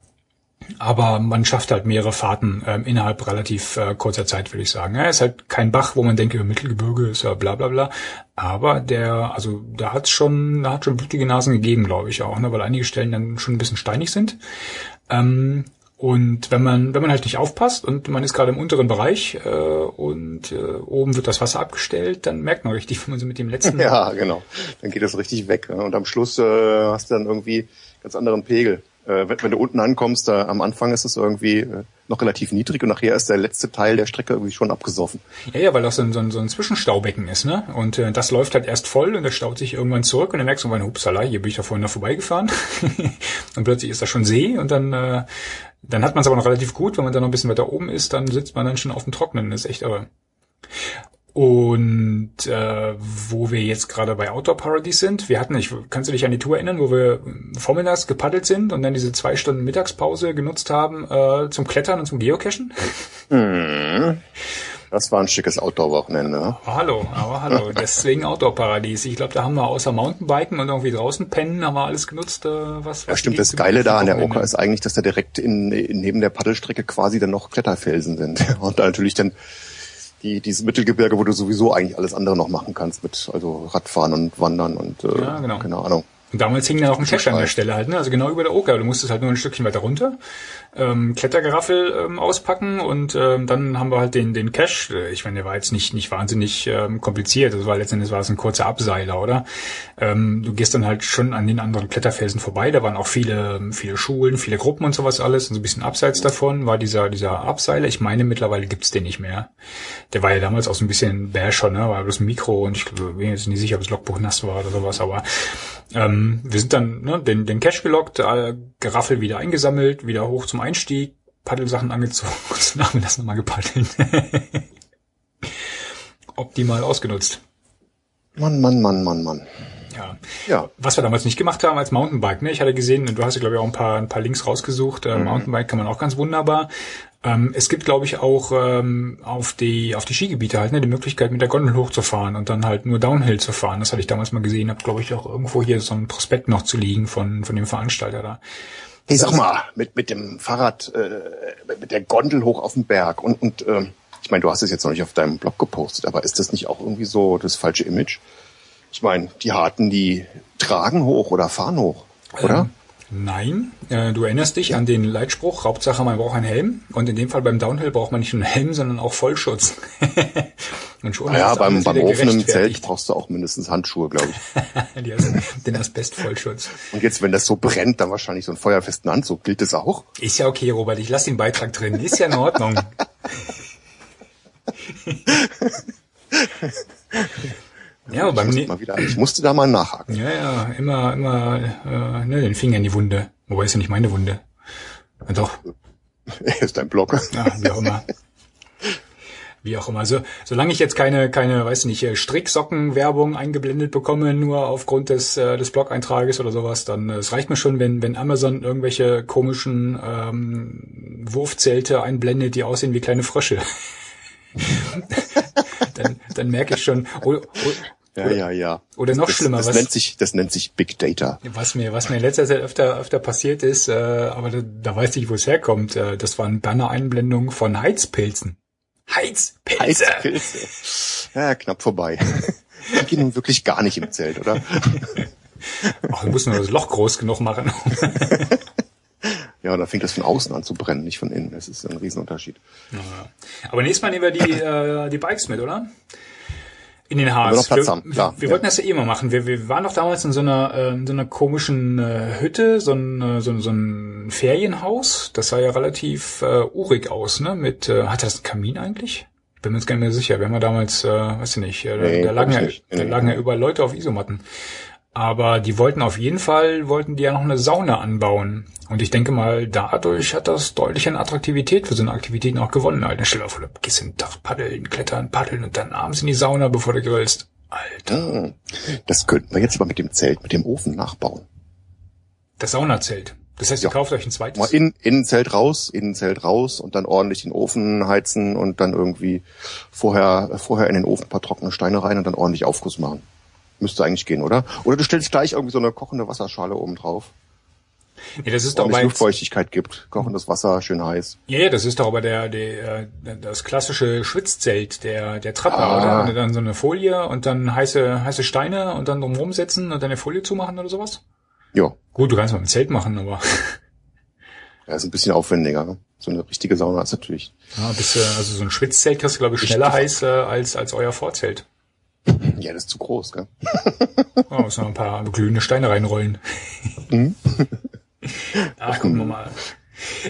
[SPEAKER 1] Aber man schafft halt mehrere Fahrten ähm, innerhalb relativ äh, kurzer Zeit, würde ich sagen. Ja, ist halt kein Bach, wo man denkt, über Mittelgebirge ist ja bla bla bla. Aber der, also da hat schon, da hat schon blutige Nasen gegeben, glaube ich auch, ne? weil einige Stellen dann schon ein bisschen steinig sind. Ähm, und wenn man, wenn man halt nicht aufpasst und man ist gerade im unteren Bereich äh, und äh, oben wird das Wasser abgestellt, dann merkt man richtig, wenn man so mit dem letzten.
[SPEAKER 3] Ja, genau. Dann geht das richtig weg. Ne? Und am Schluss äh, hast du dann irgendwie ganz anderen Pegel. Äh, wenn, du unten ankommst, da am Anfang ist es irgendwie äh, noch relativ niedrig und nachher ist der letzte Teil der Strecke irgendwie schon abgesoffen.
[SPEAKER 1] Ja, ja, weil das so ein, so ein, so ein Zwischenstaubecken ist, ne? Und äh, das läuft halt erst voll und das staut sich irgendwann zurück und dann merkst du irgendwann, hupsala, hier bin ich da vorhin noch vorbeigefahren. und plötzlich ist da schon See und dann äh, dann hat man es aber noch relativ gut, wenn man dann noch ein bisschen weiter oben ist, dann sitzt man dann schon auf dem Trocknen. Das ist echt aber. Und äh, wo wir jetzt gerade bei Outdoor Paradies sind, wir hatten, ich kannst du dich an die Tour erinnern, wo wir vormittags gepaddelt sind und dann diese zwei Stunden Mittagspause genutzt haben äh, zum Klettern und zum Geocachen?
[SPEAKER 3] Mhm. Das war ein schickes Outdoor-Wochenende. Ne?
[SPEAKER 1] Oh, hallo, aber hallo. Deswegen Outdoor-Paradies. Ich glaube, da haben wir außer Mountainbiken und irgendwie draußen pennen, haben wir alles genutzt, äh, was, was
[SPEAKER 3] Ja, stimmt. Das Geile da an der Oka ist eigentlich, dass da direkt in, in, neben der Paddelstrecke quasi dann noch Kletterfelsen sind. Und da natürlich dann die, dieses Mittelgebirge, wo du sowieso eigentlich alles andere noch machen kannst mit, also Radfahren und Wandern und, äh,
[SPEAKER 1] Ja, genau.
[SPEAKER 3] keine Ahnung.
[SPEAKER 1] Und damals hing da noch ein Cache an der. Stelle halt, ne? Also genau über der Oka. Du musstest halt nur ein Stückchen weiter runter, ähm, Klettergeraffel ähm, auspacken und ähm, dann haben wir halt den den Cache. Äh, Ich meine, der war jetzt nicht nicht wahnsinnig ähm, kompliziert. Das war letztendlich war es ein kurzer Abseiler, oder? Ähm, du gehst dann halt schon an den anderen Kletterfelsen vorbei. Da waren auch viele viele Schulen, viele Gruppen und sowas alles. Und so ein bisschen abseits davon war dieser dieser Abseiler. Ich meine, mittlerweile gibt's den nicht mehr. Der war ja damals auch so ein bisschen Basher, ne? War bloß ein Mikro und ich bin jetzt nicht sicher, ob das Logbuch nass war oder sowas, aber ähm, wir sind dann ne, den, den Cache gelockt, äh, Geraffel wieder eingesammelt, wieder hoch zum Einstieg, Paddelsachen angezogen und haben wir das nochmal gepaddelt. Optimal ausgenutzt.
[SPEAKER 3] Mann, Mann, Mann, Mann, Mann.
[SPEAKER 1] Ja.
[SPEAKER 3] Ja.
[SPEAKER 1] Was wir damals nicht gemacht haben als Mountainbike, ne? Ich hatte gesehen, du hast ja glaube ich auch ein paar, ein paar Links rausgesucht. Äh, Mountainbike kann man auch ganz wunderbar. Ähm, es gibt glaube ich auch ähm, auf die auf die Skigebiete halt ne, die Möglichkeit mit der Gondel hochzufahren und dann halt nur Downhill zu fahren. Das hatte ich damals mal gesehen, habe glaube ich auch irgendwo hier so ein Prospekt noch zu liegen von von dem Veranstalter da.
[SPEAKER 3] Hey, sag mal, mit, mit dem Fahrrad, äh, mit der Gondel hoch auf den Berg und, und ähm, ich meine, du hast es jetzt noch nicht auf deinem Blog gepostet, aber ist das nicht auch irgendwie so das falsche Image? Ich meine, die Harten, die tragen hoch oder fahren hoch, oder?
[SPEAKER 1] Nein, äh, du erinnerst dich an den Leitspruch, Hauptsache man braucht einen Helm. Und in dem Fall beim Downhill braucht man nicht nur einen Helm, sondern auch Vollschutz. Und schon
[SPEAKER 3] naja, beim, beim offenen Zelt brauchst du auch mindestens Handschuhe, glaube ich.
[SPEAKER 1] Die haben den Asbestvollschutz.
[SPEAKER 3] Und jetzt, wenn das so brennt, dann wahrscheinlich so einen feuerfesten Anzug. Gilt das auch?
[SPEAKER 1] Ist ja okay, Robert, ich lasse den Beitrag drin. Ist ja in Ordnung. ja, aber
[SPEAKER 3] Ich
[SPEAKER 1] beim
[SPEAKER 3] mal wieder, ich musste da mal nachhaken.
[SPEAKER 1] Ja, ja, immer, immer äh, ne, den Finger in die Wunde. Wobei ist ja nicht meine Wunde. Ja, doch,
[SPEAKER 3] ist dein Blog.
[SPEAKER 1] ja, wie auch immer. Wie auch immer. So, solange ich jetzt keine, keine, weiß nicht, äh, Stricksockenwerbung eingeblendet bekomme, nur aufgrund des, äh, des Blog-Eintrages oder sowas, dann äh, es reicht mir schon, wenn, wenn Amazon irgendwelche komischen ähm, Wurfzelte einblendet, die aussehen wie kleine Frösche. dann, dann merke ich schon. Oder,
[SPEAKER 3] Ja, ja, ja.
[SPEAKER 1] Oder noch
[SPEAKER 3] das,
[SPEAKER 1] schlimmer,
[SPEAKER 3] Das
[SPEAKER 1] was-
[SPEAKER 3] nennt sich, das nennt sich Big Data.
[SPEAKER 1] Was mir, was mir in letzter Zeit öfter, öfter passiert ist, äh, aber da, da weiß ich, wo es herkommt. Äh, das waren Banner-Einblendungen von Heizpilzen. Heizpilze!
[SPEAKER 3] Heizpilze. Ja, knapp vorbei. Die gehen nun wirklich gar nicht im Zelt, oder?
[SPEAKER 1] Ach, du musst nur das Loch groß genug machen.
[SPEAKER 3] Ja, da fängt das von außen an zu brennen, nicht von innen. Das ist ein Riesenunterschied.
[SPEAKER 1] aber nächstes Mal nehmen wir die, äh, die Bikes mit, oder? In den Harz.
[SPEAKER 3] wir
[SPEAKER 1] wir,
[SPEAKER 3] haben, klar,
[SPEAKER 1] wir
[SPEAKER 3] ja.
[SPEAKER 1] wollten das ja eh mal machen. Wir, wir waren doch damals in so einer, äh, in so einer komischen äh, Hütte, so ein, äh, so, ein- so ein Ferienhaus. Das sah ja relativ äh, urig aus, ne? Mit äh, hat das einen Kamin eigentlich? Ich bin mir jetzt gar nicht mehr sicher. Wir haben ja damals, äh, weiß ich nicht, äh,
[SPEAKER 3] Nee,
[SPEAKER 1] da lagen
[SPEAKER 3] glaub
[SPEAKER 1] ja,
[SPEAKER 3] ich nicht.
[SPEAKER 1] da lagen ja überall Leute auf Isomatten. Aber die wollten auf jeden Fall, wollten die ja noch eine Sauna anbauen. Und ich denke mal, dadurch hat das deutlich an Attraktivität für so eine Aktivität auch gewonnen. Alter, stell dir vor, du gehst den Tag paddeln, klettern, paddeln und dann abends in die Sauna, bevor du grillst. Alter.
[SPEAKER 3] Das könnten wir jetzt aber mit dem Zelt, mit dem Ofen nachbauen.
[SPEAKER 1] das Saunazelt. Das heißt,
[SPEAKER 3] Ja.
[SPEAKER 1] ihr kauft euch ein zweites.
[SPEAKER 3] Mal in, Innenzelt raus, Innenzelt raus und dann ordentlich den Ofen heizen und dann irgendwie vorher, vorher in den Ofen ein paar trockene Steine rein und dann ordentlich Aufguss machen. Müsste eigentlich gehen, oder? Oder du stellst gleich irgendwie so eine kochende Wasserschale oben drauf.
[SPEAKER 1] nee, das ist doch bei,
[SPEAKER 3] Luftfeuchtigkeit gibt. Kochendes Wasser, schön heiß.
[SPEAKER 1] Ja, ja, das ist doch aber der, der, äh, das klassische Schwitzzelt der, der Trapper,
[SPEAKER 3] Ah.
[SPEAKER 1] oder? Dann so eine Folie und dann heiße, heiße Steine und dann drumherum setzen und dann eine Folie zumachen oder sowas?
[SPEAKER 3] Ja,
[SPEAKER 1] Gut, du kannst mal ein Zelt machen, aber
[SPEAKER 3] ja, ist ein bisschen aufwendiger. Ne? So eine richtige Sauna ist natürlich.
[SPEAKER 1] ja, bist, du- also so ein Schwitzzelt kriegst du, glaube ich, schneller heiß äh, als, als euer Vorzelt.
[SPEAKER 3] Ja, das ist zu groß, gell?
[SPEAKER 1] Ja, muss noch ein paar glühende Steine reinrollen.
[SPEAKER 3] Mhm.
[SPEAKER 1] Ach, gucken wir mal.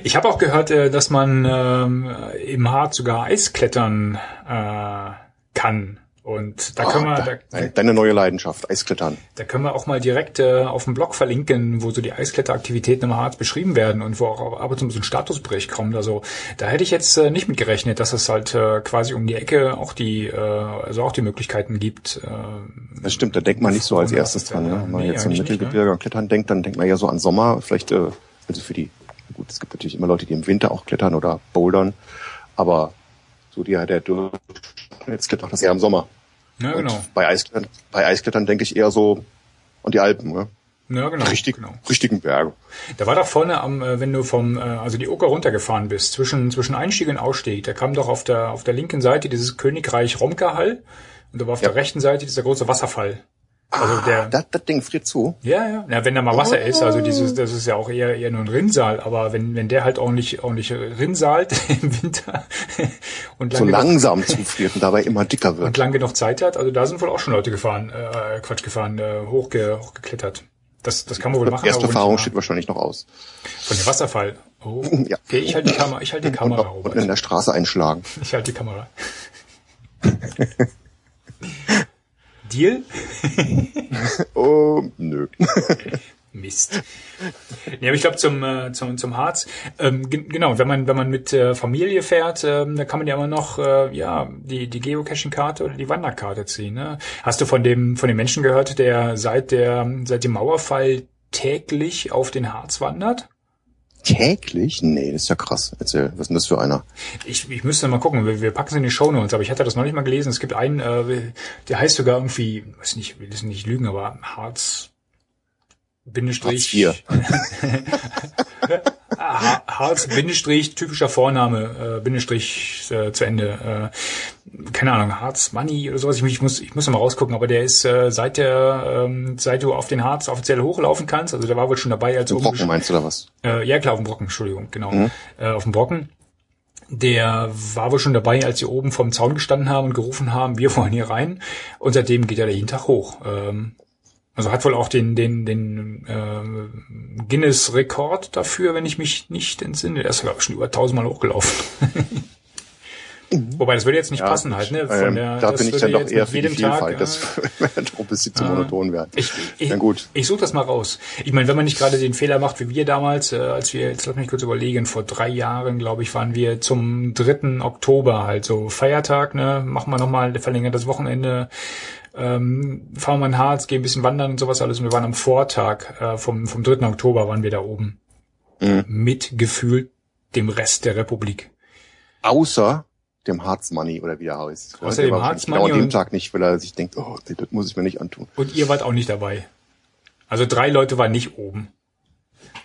[SPEAKER 1] Ich habe auch gehört, äh, dass man ähm, im Harz sogar Eisklettern äh, kann. Und da können wir, da,
[SPEAKER 3] deine, neue Leidenschaft, Eisklettern.
[SPEAKER 1] Da können wir auch mal direkt äh, auf dem Blog verlinken, wo so die Eiskletteraktivitäten im Harz beschrieben werden und wo auch ab und zu so ein Statusbericht kommt. Also da hätte ich jetzt äh, nicht mit gerechnet, dass es halt äh, quasi um die Ecke auch die, äh, also auch die Möglichkeiten gibt. Äh,
[SPEAKER 3] Das stimmt, da denkt man nicht so als erstes dran. Ne? Wenn man
[SPEAKER 1] Nee,
[SPEAKER 3] jetzt im
[SPEAKER 1] nicht,
[SPEAKER 3] Mittelgebirge an Klettern denkt, dann denkt man ja so an Sommer. Vielleicht, äh, also für die, gut, es gibt natürlich immer Leute, die im Winter auch klettern oder bouldern, aber so die, der Durchschnittskletter macht das eher im Sommer.
[SPEAKER 1] ja,
[SPEAKER 3] Und
[SPEAKER 1] genau.
[SPEAKER 3] bei Eisklettern, bei Eisklettern denke ich eher so an die Alpen, ne?
[SPEAKER 1] Ja, genau.
[SPEAKER 3] Richtig,
[SPEAKER 1] genau.
[SPEAKER 3] richtigen Berge.
[SPEAKER 1] Da war doch vorne am, äh, wenn du vom, äh, also die Oker runtergefahren bist, zwischen, zwischen Einstieg und Ausstieg, da kam doch auf der, auf der linken Seite dieses Königreich Romkahall und da war auf
[SPEAKER 3] Ja.
[SPEAKER 1] der rechten Seite dieser große Wasserfall. Also der,
[SPEAKER 3] Das, das Ding friert zu.
[SPEAKER 1] Ja, ja. Ja, wenn da mal Wasser ist, also dieses, das ist ja auch eher, eher nur ein Rinnsal, aber wenn, wenn der halt ordentlich, ordentlich rinnsalt im Winter und
[SPEAKER 3] So
[SPEAKER 1] lange, genug,
[SPEAKER 3] langsam zufriert und dabei immer dicker
[SPEAKER 1] und
[SPEAKER 3] wird.
[SPEAKER 1] lang genug Zeit hat, also da sind wohl auch schon Leute gefahren, äh, Quatsch gefahren, äh, hochge, hochgeklettert. Das, das kann man wohl machen.
[SPEAKER 3] Erste
[SPEAKER 1] aber wohl
[SPEAKER 3] Erfahrung steht wahrscheinlich noch aus.
[SPEAKER 1] Von dem Wasserfall. Oh.
[SPEAKER 3] Ja.
[SPEAKER 1] Okay, ich halte die Kamera, ich halte die Kamera,
[SPEAKER 3] Und, und in
[SPEAKER 1] Robert.
[SPEAKER 3] der Straße einschlagen.
[SPEAKER 1] Ich halte die Kamera. Deal?
[SPEAKER 3] Oh, nö.
[SPEAKER 1] Mist. Nee, aber ich glaube zum, äh, zum, zum Harz, ähm, ge- genau, wenn man, wenn man mit äh, Familie fährt, ähm, da kann man ja immer noch äh, ja, die, die Geocaching-Karte oder die Wanderkarte ziehen. Ne? Hast du von dem, von dem Menschen gehört, der seit der seit dem Mauerfall täglich auf den Harz wandert?
[SPEAKER 3] Täglich? Nee, das ist ja krass. Erzähl, was ist denn das für einer?
[SPEAKER 1] Ich, ich müsste mal gucken, wir, wir packen es in die Shownotes, aber ich hatte das noch nicht mal gelesen. Es gibt einen, äh, der heißt sogar irgendwie, weiß nicht, will das nicht lügen, aber Harz Bindestrich.
[SPEAKER 3] Hartz
[SPEAKER 1] Ha- Harz Bindestrich typischer Vorname äh, Bindestrich äh, zu Ende. Äh, keine Ahnung Harz Money oder sowas. Ich, ich muss ich muss noch mal rausgucken aber der ist äh, seit der ähm, seit du auf den Harz offiziell hochlaufen kannst also der war wohl schon dabei als
[SPEAKER 3] Im
[SPEAKER 1] oben
[SPEAKER 3] Brocken meinst du oder was?
[SPEAKER 1] äh, ja klar auf dem Brocken Entschuldigung genau. Äh, auf dem Brocken. Der war wohl schon dabei, als sie oben vom Zaun gestanden haben und gerufen haben, wir wollen hier rein. Und seitdem geht er da jeden Tag hoch. Ähm, also hat wohl auch den, den, den äh, Guinness-Rekord dafür, wenn ich mich nicht entsinne. Er ist, glaube ich, schon über tausendmal hochgelaufen. Wobei, das würde jetzt nicht passen halt, ne?
[SPEAKER 3] ähm, da
[SPEAKER 1] das
[SPEAKER 3] bin ich dann doch eher für die
[SPEAKER 1] jedem Tag,
[SPEAKER 3] Vielfalt.
[SPEAKER 1] äh,
[SPEAKER 3] das wird doch ein bisschen zu monoton werden.
[SPEAKER 1] ich, ich,
[SPEAKER 3] gut.
[SPEAKER 1] ich suche das mal raus. Ich meine, wenn man nicht gerade den Fehler macht, wie wir damals, äh, als wir, jetzt lass mich kurz überlegen, vor drei Jahren, glaube ich, waren wir zum 3. Oktober halt so Feiertag, ne, machen wir nochmal verlängertes Wochenende, ähm, fahren wir in Harz, gehen ein bisschen wandern und sowas alles. Und wir waren am Vortag äh, vom, vom 3. Oktober waren wir da oben.
[SPEAKER 3] Mhm.
[SPEAKER 1] Mit gefühlt dem Rest der Republik.
[SPEAKER 3] Außer dem Harz Money oder wie der heißt.
[SPEAKER 1] Außer dem
[SPEAKER 3] war
[SPEAKER 1] Harz
[SPEAKER 3] wahrscheinlich Genau an dem Tag nicht, weil er sich denkt, oh, das muss ich mir nicht antun.
[SPEAKER 1] Und ihr wart auch nicht dabei. Also drei Leute waren nicht oben.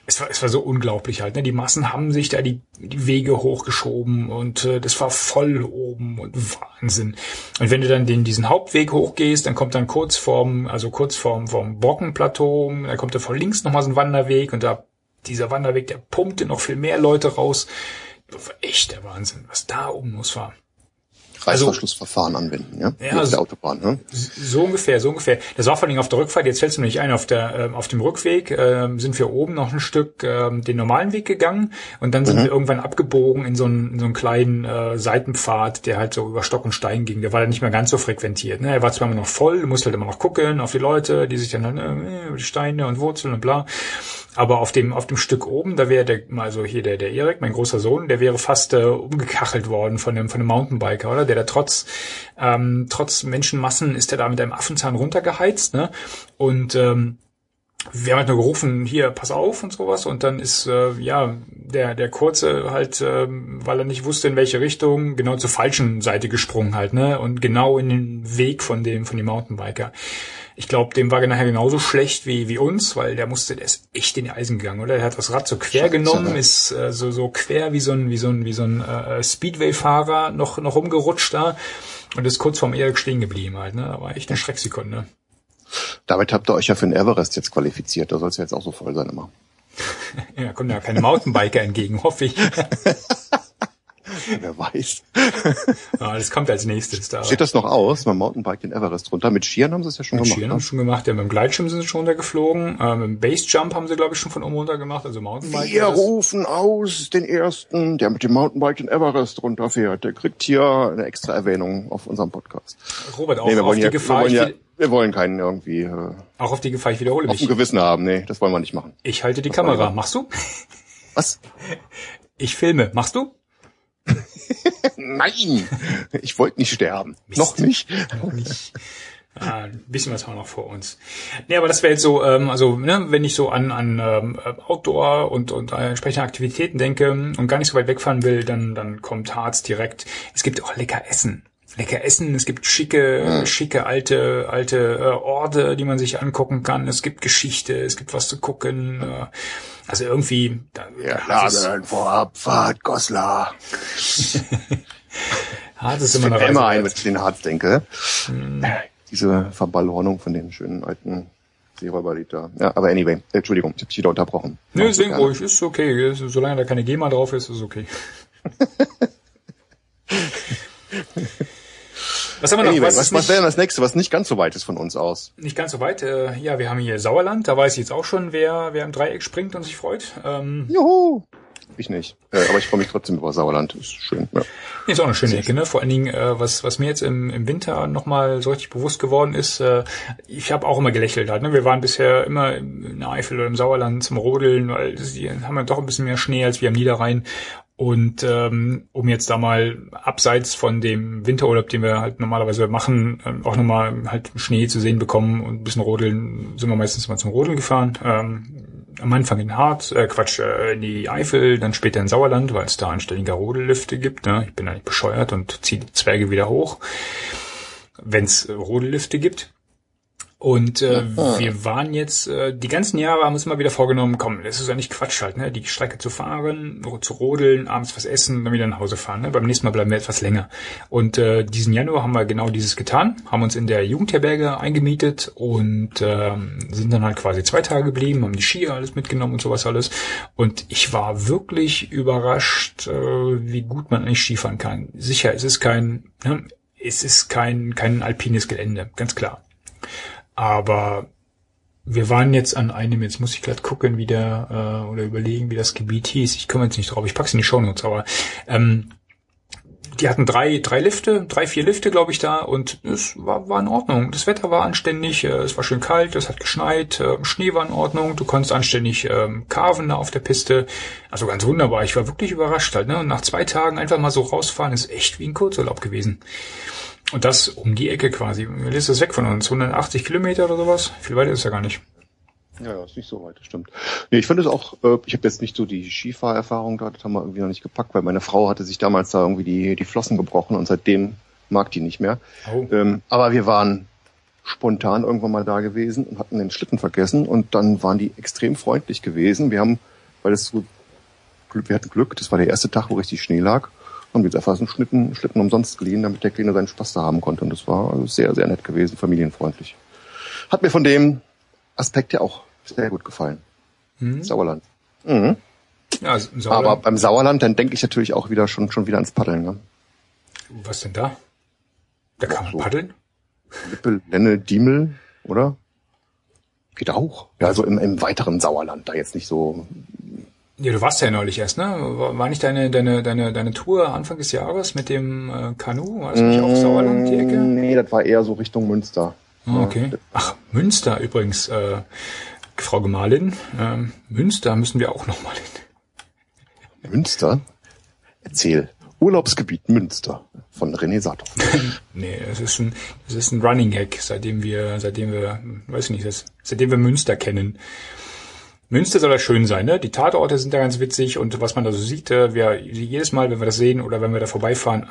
[SPEAKER 1] Es war, es war so unglaublich halt. Ne? Die Massen haben sich da die, die Wege hochgeschoben und äh, das war voll oben und Wahnsinn. Und wenn du dann den, diesen Hauptweg hochgehst, dann kommt dann kurz vorm, also kurz vorm, vorm Brockenplateau, dann kommt da von links nochmal so ein Wanderweg und da dieser Wanderweg, der pumpte noch viel mehr Leute raus. Das war echt der Wahnsinn, was da oben los war.
[SPEAKER 3] Reißverschlussverfahren anwenden, ja?
[SPEAKER 1] Ja,
[SPEAKER 3] auf
[SPEAKER 1] so-
[SPEAKER 3] der Autobahn, ne?
[SPEAKER 1] So ungefähr, so ungefähr. Das war vor allem auf der Rückfahrt, jetzt fällst du mir nicht ein, auf der ähm, auf dem Rückweg ähm, sind wir oben noch ein Stück ähm, den normalen Weg gegangen und dann sind wir irgendwann abgebogen in so einen, in so einen kleinen äh, Seitenpfad, der halt so über Stock und Stein ging. Der war dann nicht mehr ganz so frequentiert. Ne? Er war zwar immer noch voll, du musst halt immer noch gucken auf die Leute, die sich dann halt, äh, über die Steine und Wurzeln und bla. Aber auf dem, auf dem Stück oben, da wäre der, also hier der, der Erik, mein großer Sohn, der wäre fast äh, umgekachelt worden von dem, von dem Mountainbiker, oder? Der da trotz, ähm, trotz Menschenmassen ist der da mit einem Affenzahn runtergeheizt, ne? Und, ähm, wir haben halt nur gerufen, hier, pass auf und sowas. Und dann ist, äh, ja, der, der Kurze halt, ähm, weil er nicht wusste, in welche Richtung, genau zur falschen Seite gesprungen halt, ne? Und genau in den Weg von dem, von dem Mountainbiker. Ich glaube, dem war nachher genauso schlecht wie, wie uns, weil der musste, der ist echt in die Eisen gegangen, oder? Der hat das Rad so quer
[SPEAKER 3] Scheiße,
[SPEAKER 1] genommen,
[SPEAKER 3] ne?
[SPEAKER 1] ist äh, so, so quer wie so ein, wie so ein, wie so ein äh, Speedway-Fahrer noch, noch rumgerutscht da und ist kurz vorm Erik stehen geblieben halt, ne? Da war echt eine Schrecksekunde.
[SPEAKER 3] Damit habt ihr euch ja für den Everest jetzt qualifiziert. Da soll es ja jetzt auch so voll sein immer.
[SPEAKER 1] Ja, kommen ja keine Mountainbiker entgegen, hoffe ich.
[SPEAKER 3] Wer weiß.
[SPEAKER 1] Ja, das kommt als nächstes. Da.
[SPEAKER 3] Steht das noch aus? Beim Mountainbike den Everest runter. Mit Skiern haben sie es ja schon
[SPEAKER 1] Mit
[SPEAKER 3] gemacht.
[SPEAKER 1] Skiern
[SPEAKER 3] ne?
[SPEAKER 1] haben sie schon gemacht, ja, mit dem Gleitschirm sind sie schon runtergeflogen, ähm, mit dem Basejump haben sie, glaube ich, schon von oben runter gemacht, also Mountainbike.
[SPEAKER 3] Wir
[SPEAKER 1] das.
[SPEAKER 3] rufen aus den ersten, der mit dem Mountainbike den Everest runterfährt. Der kriegt hier eine extra Erwähnung auf unserem Podcast.
[SPEAKER 1] Robert, auch,
[SPEAKER 3] Nee, wir
[SPEAKER 1] auf
[SPEAKER 3] wollen,
[SPEAKER 1] die
[SPEAKER 3] ja, wir,
[SPEAKER 1] Gefahr,
[SPEAKER 3] wollen ja,
[SPEAKER 1] will-
[SPEAKER 3] wir wollen keinen irgendwie äh,
[SPEAKER 1] auch auf die Gefahr, ich wiederhole
[SPEAKER 3] auf dem
[SPEAKER 1] mich.
[SPEAKER 3] Gewissen haben. Nee, das wollen wir nicht machen.
[SPEAKER 1] Ich halte die
[SPEAKER 3] war
[SPEAKER 1] Kamera. Machst du?
[SPEAKER 3] Was?
[SPEAKER 1] Ich filme. Machst du?
[SPEAKER 3] Nein! Ich wollte nicht sterben. Noch nicht.
[SPEAKER 1] Noch nicht. Ah, ein bisschen was haben wir noch vor uns. Nee, aber das wäre jetzt so, ähm, also ne, wenn ich so an, an ähm, Outdoor und, und äh, entsprechende Aktivitäten denke und gar nicht so weit wegfahren will, dann, dann kommt Harz direkt. Es gibt auch lecker Essen. Lecker Essen, es gibt schicke, schicke alte, alte äh, Orte, die man sich angucken kann. Es gibt Geschichte, es gibt was zu gucken. Äh, also irgendwie, da, ist,
[SPEAKER 3] laden vor Abfahrt, Goslar.
[SPEAKER 1] Harz ist immer
[SPEAKER 3] mir immer
[SPEAKER 1] Reise.
[SPEAKER 3] ein, wenn ich den Harz denke.
[SPEAKER 1] Hm.
[SPEAKER 3] Diese Verballhornung von den schönen alten Seeräuberlied da. Ja, aber anyway, Entschuldigung, ich habe dich wieder unterbrochen.
[SPEAKER 1] Nö,
[SPEAKER 3] Mach's
[SPEAKER 1] sing ruhig, ist okay. Solange da keine GEMA drauf ist, ist okay. was haben wir noch?
[SPEAKER 3] Anyway,
[SPEAKER 1] was
[SPEAKER 3] was, was
[SPEAKER 1] nicht,
[SPEAKER 3] wäre denn das nächste, was nicht ganz so weit ist von uns aus?
[SPEAKER 1] nicht ganz so weit? Äh, ja, wir haben hier Sauerland. Da weiß ich jetzt auch schon, wer, wer im Dreieck springt und sich freut. Ähm,
[SPEAKER 3] Juhu! Ich nicht. Äh, aber ich freue mich trotzdem über Sauerland. Ist schön. Ja.
[SPEAKER 1] ist auch eine schöne Ecke, ne? Vor allen Dingen, äh, was, was mir jetzt im, im Winter nochmal so richtig bewusst geworden ist, äh, ich habe auch immer gelächelt halt, ne? Wir waren bisher immer in der Eifel oder im Sauerland zum Rodeln, weil die haben ja doch ein bisschen mehr Schnee als wir am Niederrhein. Und ähm, um jetzt da mal abseits von dem Winterurlaub, den wir halt normalerweise machen, ähm, auch nochmal halt Schnee zu sehen bekommen und ein bisschen rodeln, sind wir meistens mal zum Rodeln gefahren. Ähm, am Anfang in Harz, äh, Quatsch, äh, in die Eifel, dann später in Sauerland, weil es da anständige Rodellifte gibt. Ne? Ich bin nicht bescheuert und ziehe die Zwerge wieder hoch, wenn es Rodellifte gibt. Und äh, wir waren jetzt, äh, die ganzen Jahre haben uns immer wieder vorgenommen, komm, das ist ja nicht Quatsch halt, ne? die Strecke zu fahren, zu rodeln, abends was essen, dann wieder nach Hause fahren. Ne? Beim nächsten Mal bleiben wir etwas länger. Und äh, diesen Januar haben wir genau dieses getan, haben uns in der Jugendherberge eingemietet und ähm, sind dann halt quasi zwei Tage geblieben, haben die Skier alles mitgenommen und sowas alles. Und ich war wirklich überrascht, äh, wie gut man eigentlich Skifahren kann. Sicher, es ist kein, ne? es ist kein, kein alpines Gelände, ganz klar. Aber wir waren jetzt an einem, jetzt muss ich gerade gucken, wie der, äh, oder überlegen, wie das Gebiet hieß. Ich komme jetzt nicht drauf, ich pack's in die Shownotes, aber ähm, die hatten drei, drei Lifte, drei, vier Lifte, glaube ich, da und es war, war in Ordnung. Das Wetter war anständig, äh, es war schön kalt, es hat geschneit, äh, Schnee war in Ordnung, du konntest anständig ähm, carven da auf der Piste. Also ganz wunderbar. Ich war wirklich überrascht halt, ne? Und nach zwei Tagen einfach mal so rausfahren, ist echt wie ein Kurzurlaub gewesen. Und das um die Ecke quasi. Wie ist das weg von uns? 180 Kilometer oder sowas? Viel weiter ist ja gar nicht.
[SPEAKER 3] Ja, ja, ist nicht so weit, das stimmt. Nee, ich finde es auch, äh, ich habe jetzt nicht so die Skifahrerfahrung da, das haben wir irgendwie noch nicht gepackt, weil meine Frau hatte sich damals da irgendwie die, die Flossen gebrochen und seitdem mag die nicht mehr.
[SPEAKER 1] Oh.
[SPEAKER 3] Ähm, aber wir waren spontan irgendwann mal da gewesen und hatten den Schlitten vergessen und dann waren die extrem freundlich gewesen. Wir haben, weil es so, wir hatten Glück, das war der erste Tag, wo richtig Schnee lag, haben wir jetzt einfach so einen Schlitten, Schlitten umsonst geliehen, damit der Kleine seinen Spaß da haben konnte und das war sehr, sehr nett gewesen, familienfreundlich. Hat mir von dem Aspekt ja auch sehr gut gefallen. Sauerland. Mhm.
[SPEAKER 1] Ja, also im
[SPEAKER 3] Aber
[SPEAKER 1] Sauerland.
[SPEAKER 3] beim Sauerland, dann denke ich natürlich auch wieder schon, schon wieder ans Paddeln. Ne?
[SPEAKER 1] was denn da? Da kann man
[SPEAKER 3] so.
[SPEAKER 1] paddeln.
[SPEAKER 3] Lippe, Lenne, Diemel, oder? Geht auch. Ja, also im, im weiteren Sauerland, da jetzt nicht so.
[SPEAKER 1] Ja, du warst ja neulich erst, ne? War nicht deine, deine, deine, deine Tour Anfang des Jahres mit dem äh, Kanu? War das nicht auch Sauerland, die Ecke?
[SPEAKER 3] Nee, das war eher so Richtung Münster.
[SPEAKER 1] Ah, okay. Ach, Münster übrigens, äh, Frau Gemahlin, ähm, Münster müssen wir auch nochmal hin.
[SPEAKER 3] Münster? Erzähl. Urlaubsgebiet Münster von René Sato.
[SPEAKER 1] Nee, es ist ein, es ist ein Running Gag, seitdem wir, seitdem wir, weiß ich nicht, seitdem wir Münster kennen. Münster soll ja schön sein, ne? Die Tatorte sind da ganz witzig und was man da so sieht, äh, wir jedes Mal, wenn wir das sehen oder wenn wir da vorbeifahren, äh,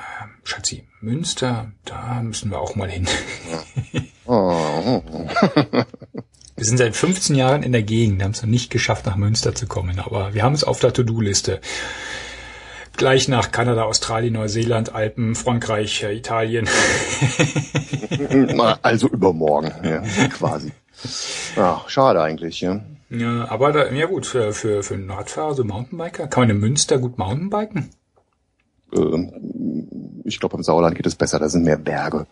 [SPEAKER 1] Schatzi, Münster, da müssen wir auch mal hin.
[SPEAKER 3] Oh.
[SPEAKER 1] Wir sind seit 15 Jahren in der Gegend, haben es noch nicht geschafft, nach Münster zu kommen, aber wir haben es auf der To-Do-Liste. Gleich nach Kanada, Australien, Neuseeland, Alpen, Frankreich, äh, Italien.
[SPEAKER 3] Also übermorgen, ja, quasi. Ja, schade eigentlich, ja.
[SPEAKER 1] Ja, aber da, ja gut, für, für, für einen Radfahrer, so Mountainbiker, kann man in Münster gut Mountainbiken?
[SPEAKER 3] Ähm, ich glaube, im Sauerland geht es besser, da sind mehr Berge.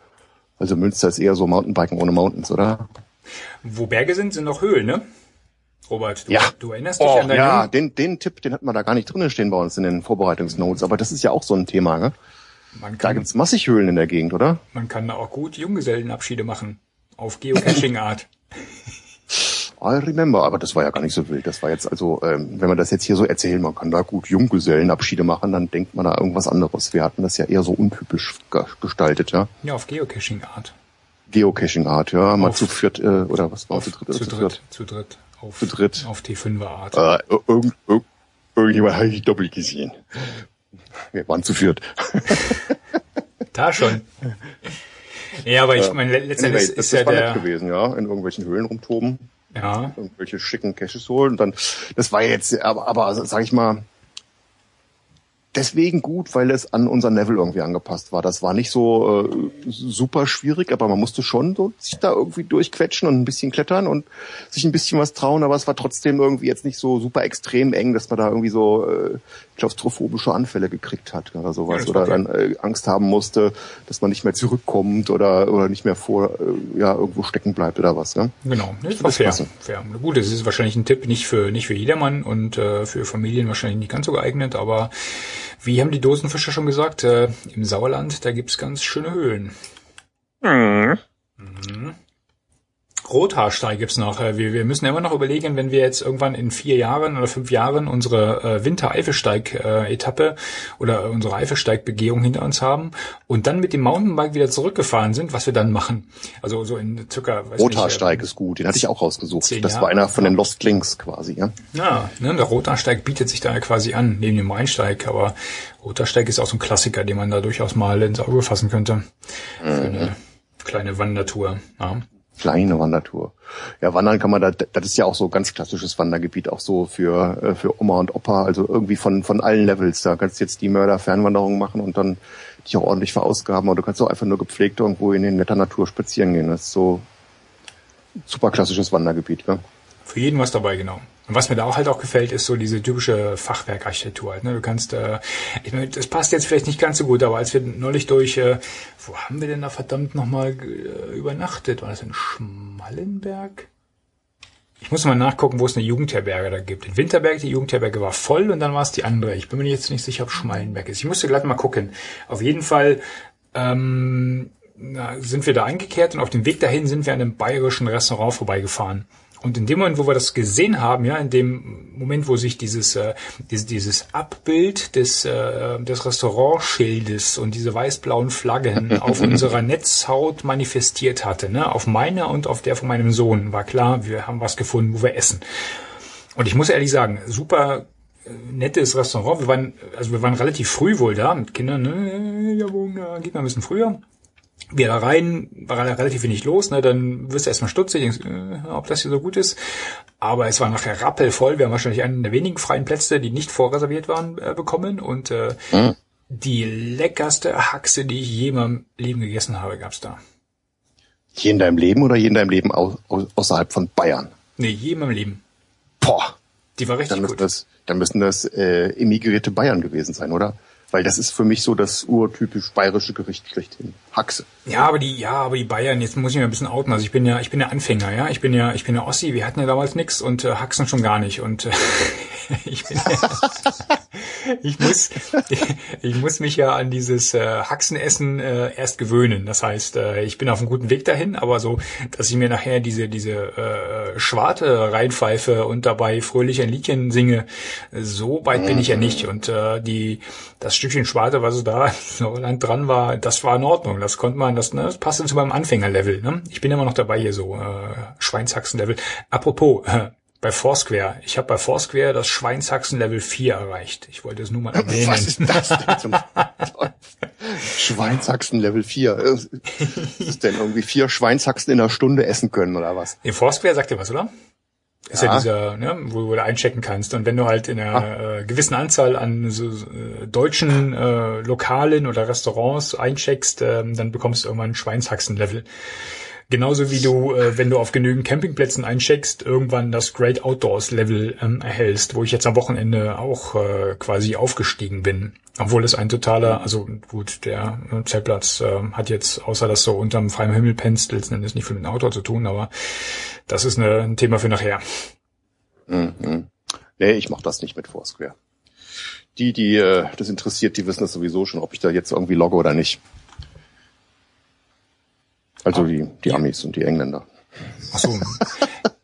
[SPEAKER 3] Also Münster ist eher so Mountainbiken ohne Mountains, oder?
[SPEAKER 1] Wo Berge sind, sind noch Höhlen, ne? Robert, du,
[SPEAKER 3] Ja.
[SPEAKER 1] du erinnerst dich
[SPEAKER 3] Oh,
[SPEAKER 1] an deinen
[SPEAKER 3] ja, den, den Tipp, den hatten wir da gar nicht drinne stehen bei uns in den Vorbereitungsnotes, aber das ist ja auch so ein Thema, ne?
[SPEAKER 1] Man
[SPEAKER 3] Da
[SPEAKER 1] kann,
[SPEAKER 3] gibt's massig Höhlen in der Gegend, oder?
[SPEAKER 1] man kann da auch gut Junggesellenabschiede machen. Auf Geocaching-Art.
[SPEAKER 3] I remember, aber das war ja gar nicht so wild. Das war jetzt also, ähm, wenn man das jetzt hier so erzählen, man kann da gut Junggesellenabschiede machen, dann denkt man da irgendwas anderes. Wir hatten das ja eher so untypisch ge gestaltet, ja.
[SPEAKER 1] ja, auf Geocaching-Art.
[SPEAKER 3] Geocaching-Art, ja, mal
[SPEAKER 1] Auf-
[SPEAKER 3] zu viert, äh, oder was war
[SPEAKER 1] Auf,
[SPEAKER 3] zu dritt
[SPEAKER 1] zu
[SPEAKER 3] zu,
[SPEAKER 1] dritt,
[SPEAKER 3] viert?
[SPEAKER 1] zu dritt. Auf,
[SPEAKER 3] Zu dritt.
[SPEAKER 1] Auf T5er-Art.
[SPEAKER 3] Äh, irgend, irgend, irgendjemand habe ich doppelt gesehen. Wir waren zu viert.
[SPEAKER 1] Da schon. Ja, aber ich meine, le- letztendlich
[SPEAKER 3] Anyway,
[SPEAKER 1] ist
[SPEAKER 3] das
[SPEAKER 1] ja der,
[SPEAKER 3] gewesen, ja, in irgendwelchen Höhlen rumtoben.
[SPEAKER 1] Ja,
[SPEAKER 3] irgendwelche schicken Caches holen. Und dann, das war jetzt, aber, aber sag ich mal, deswegen gut, weil es an unser Level irgendwie angepasst war. Das war nicht so äh, super schwierig, aber man musste schon so sich da irgendwie durchquetschen und ein bisschen klettern und sich ein bisschen was trauen, aber es war trotzdem irgendwie jetzt nicht so super extrem eng, dass man da irgendwie so äh, klaustrophobische Anfälle gekriegt hat oder sowas.
[SPEAKER 1] Ja,
[SPEAKER 3] oder dann äh, Angst haben musste, dass man nicht mehr zurückkommt oder, oder nicht mehr vor äh, ja, irgendwo stecken bleibt oder was. Ne?
[SPEAKER 1] Genau, das war
[SPEAKER 3] Das
[SPEAKER 1] fair.
[SPEAKER 3] passen.
[SPEAKER 1] fair. Gut, das ist wahrscheinlich ein Tipp nicht für nicht für jedermann und äh, für Familien wahrscheinlich nicht ganz so geeignet, aber wie haben die Dosenfischer schon gesagt, äh, im Sauerland, da gibt's ganz schöne Höhlen. Mhm. Rothaarsteig gibt's noch. Äh, Wir, wir müssen immer noch überlegen, wenn wir jetzt irgendwann in vier Jahren oder fünf Jahren unsere äh, Winter-Eifelsteig-Etappe oder unsere Eifelsteig-Begehung hinter uns haben und dann mit dem Mountainbike wieder zurückgefahren sind, was wir dann machen. Also so in circa weiß
[SPEAKER 3] Rothaarsteig
[SPEAKER 1] nicht, äh,
[SPEAKER 3] ist gut, den hatte ich auch rausgesucht. Das war einer von den Lost Links quasi, ja.
[SPEAKER 1] Ja, ne, der Rothaarsteig bietet sich da ja quasi an, neben dem Rheinsteig, aber Rothaarsteig ist auch so ein Klassiker, den man da durchaus mal ins Auge fassen könnte. Für eine kleine Wandertour. Ja.
[SPEAKER 3] Kleine Wandertour. Ja, wandern kann man da, das ist ja auch so ganz klassisches Wandergebiet, auch so für, äh, für Oma und Opa, also irgendwie von, von allen Levels. Da kannst du jetzt die Mörder-Fernwanderung machen und dann dich auch ordentlich verausgaben, oder du kannst auch einfach nur gepflegt irgendwo in den netter Natur spazieren gehen. Das ist so super klassisches Wandergebiet, ja.
[SPEAKER 1] Für jeden was dabei, genau. Und was mir da auch halt auch gefällt, ist so diese typische Fachwerkarchitektur halt. Ne? Du kannst, äh, ich meine, das passt jetzt vielleicht nicht ganz so gut, aber als wir neulich durch, äh, wo haben wir denn da verdammt nochmal äh, übernachtet? War das in Schmallenberg? Ich muss mal nachgucken, wo es eine Jugendherberge da gibt. In Winterberg, die Jugendherberge war voll und dann war es die andere. Ich bin mir jetzt nicht sicher, ob Schmallenberg ist. Ich musste gleich mal gucken. Auf jeden Fall ähm, sind wir da eingekehrt und auf dem Weg dahin sind wir an einem bayerischen Restaurant vorbeigefahren. Und in dem Moment, wo wir das gesehen haben, ja, in dem Moment, wo sich dieses, äh, dieses, dieses Abbild des, äh, des Restaurantschildes und diese weiß-blauen Flaggen auf unserer Netzhaut manifestiert hatte, ne, auf meiner und auf der von meinem Sohn, war klar, wir haben was gefunden, wo wir essen. Und ich muss ehrlich sagen, super äh, nettes Restaurant. Wir waren, also wir waren relativ früh wohl da mit Kindern, ne, ja, geht mal ein bisschen früher wir da rein, war relativ wenig los, ne, dann wirst du erstmal stutzig, denkst, äh, ob das hier so gut ist. Aber es war nachher rappelvoll. Wir haben wahrscheinlich einen der wenigen freien Plätze, die nicht vorreserviert waren, äh, bekommen. Und äh,
[SPEAKER 3] Mhm.
[SPEAKER 1] die leckerste Haxe, die ich je in meinem Leben gegessen habe, gab's da.
[SPEAKER 3] Hier in deinem Leben oder hier in deinem Leben au, au, außerhalb von Bayern?
[SPEAKER 1] Nee, je in meinem Leben.
[SPEAKER 3] Boah,
[SPEAKER 1] Die war richtig
[SPEAKER 3] dann müssen
[SPEAKER 1] gut.
[SPEAKER 3] das, dann müssen das äh, emigrierte Bayern gewesen sein, oder? Weil das ist für mich so das urtypisch bayerische Gericht schlechthin. Haxe.
[SPEAKER 1] Ja, aber die, ja, aber die Bayern, jetzt muss ich mir ein bisschen outen. Also ich bin ja, ich bin ja Anfänger, ja. Ich bin ja, ich bin ja Ossi, wir hatten ja damals nix und äh, Haxen schon gar nicht. Und äh, ich bin ja, ich muss, ich, ich muss mich ja an dieses äh, Haxenessen äh, erst gewöhnen. Das heißt, äh, ich bin auf einem guten Weg dahin, aber so, dass ich mir nachher diese, diese äh, Schwarte reinpfeife und dabei fröhlich ein Liedchen singe, so weit bin ich ja nicht. Und äh, die, das Stückchen Schwarte, was da so Land dran war, das war in Ordnung. Das konnte man, das, ne, das passte zu meinem Anfängerlevel. Ne? Ich bin immer noch dabei hier so, äh, Schweinshaxen-Level. Apropos, äh, bei Foursquare. Ich habe bei Foursquare das Schweinshaxen Level 4 erreicht. Ich wollte es nur mal erwähnen.
[SPEAKER 3] Was ist das denn zum Schweinshaxen Level 4? Ist denn irgendwie vier Schweinshaxen in einer Stunde essen können oder was?
[SPEAKER 1] In Foursquare sagt ihr was, oder? Ist ja,
[SPEAKER 3] Ja.
[SPEAKER 1] dieser, ne, wo, wo du einchecken kannst. Und wenn du halt in einer äh, gewissen Anzahl an so, äh, deutschen äh, Lokalen oder Restaurants eincheckst, ähm, dann bekommst du irgendwann ein Schweinshaxen-Level. Genauso wie du, äh, wenn du auf genügend Campingplätzen eincheckst, irgendwann das Great Outdoors Level ähm, erhältst, wo ich jetzt am Wochenende auch äh, quasi aufgestiegen bin. Obwohl es ein totaler, also gut, der äh, Zeltplatz äh, hat jetzt, außer dass du unterm freien Himmel pennst, letzten Endes nicht viel mit dem Outdoor zu tun, aber das ist eine, ein Thema für nachher.
[SPEAKER 3] Mhm. Nee, ich mach das nicht mit Foursquare. Die, die äh, das interessiert, die wissen das sowieso schon, ob ich da jetzt irgendwie logge oder nicht. Also die, die Amis und die Engländer.
[SPEAKER 1] Ach so.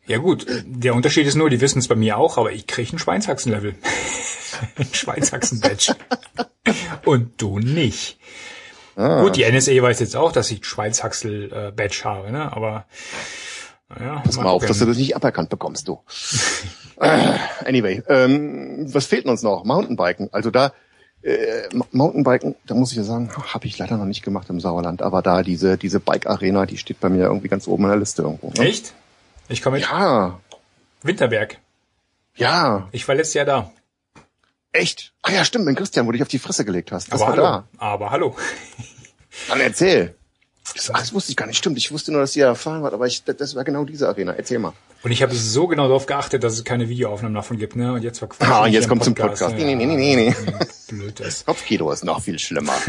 [SPEAKER 1] Ja gut, der Unterschied ist nur, die wissen es bei mir auch, aber ich kriege ein Schweinshaxen-Level. ein Schweinshaxen-Badge. Und du nicht.
[SPEAKER 3] Ah,
[SPEAKER 1] Gut, die NSA weiß jetzt auch, dass ich Schweinshaxel-Badge habe, ne? Aber naja,
[SPEAKER 3] Pass mal auf, dass du das nicht aberkannt bekommst, du. Äh, anyway, ähm, was fehlt uns noch? Mountainbiken. Also da, äh, Mountainbiken, da muss ich ja sagen, habe ich leider noch nicht gemacht im Sauerland, aber da diese, diese Bike-Arena, die steht bei mir irgendwie ganz oben in der Liste irgendwo. Ne?
[SPEAKER 1] Echt? Ich komme
[SPEAKER 3] Ja,
[SPEAKER 1] Winterberg.
[SPEAKER 3] ja,
[SPEAKER 1] Ich war letztes Jahr da.
[SPEAKER 3] echt. Ah ja, stimmt, mit Christian, wo du dich auf die Fresse gelegt hast. Das
[SPEAKER 1] aber
[SPEAKER 3] war
[SPEAKER 1] hallo.
[SPEAKER 3] da.
[SPEAKER 1] Aber hallo.
[SPEAKER 3] Dann erzähl. Das, ach, das wusste ich gar nicht. Stimmt, ich wusste nur, dass ihr erfahren wart, aber ich, das war genau diese Arena. Erzähl mal.
[SPEAKER 1] Und ich habe so genau darauf geachtet, dass es keine Videoaufnahmen davon gibt, ne? Und jetzt war
[SPEAKER 3] Ah, jetzt kommt zum Podcast. Nee, nee, nee, nee, nee.
[SPEAKER 1] Blöd ist.
[SPEAKER 3] Kopfkino ist noch viel schlimmer.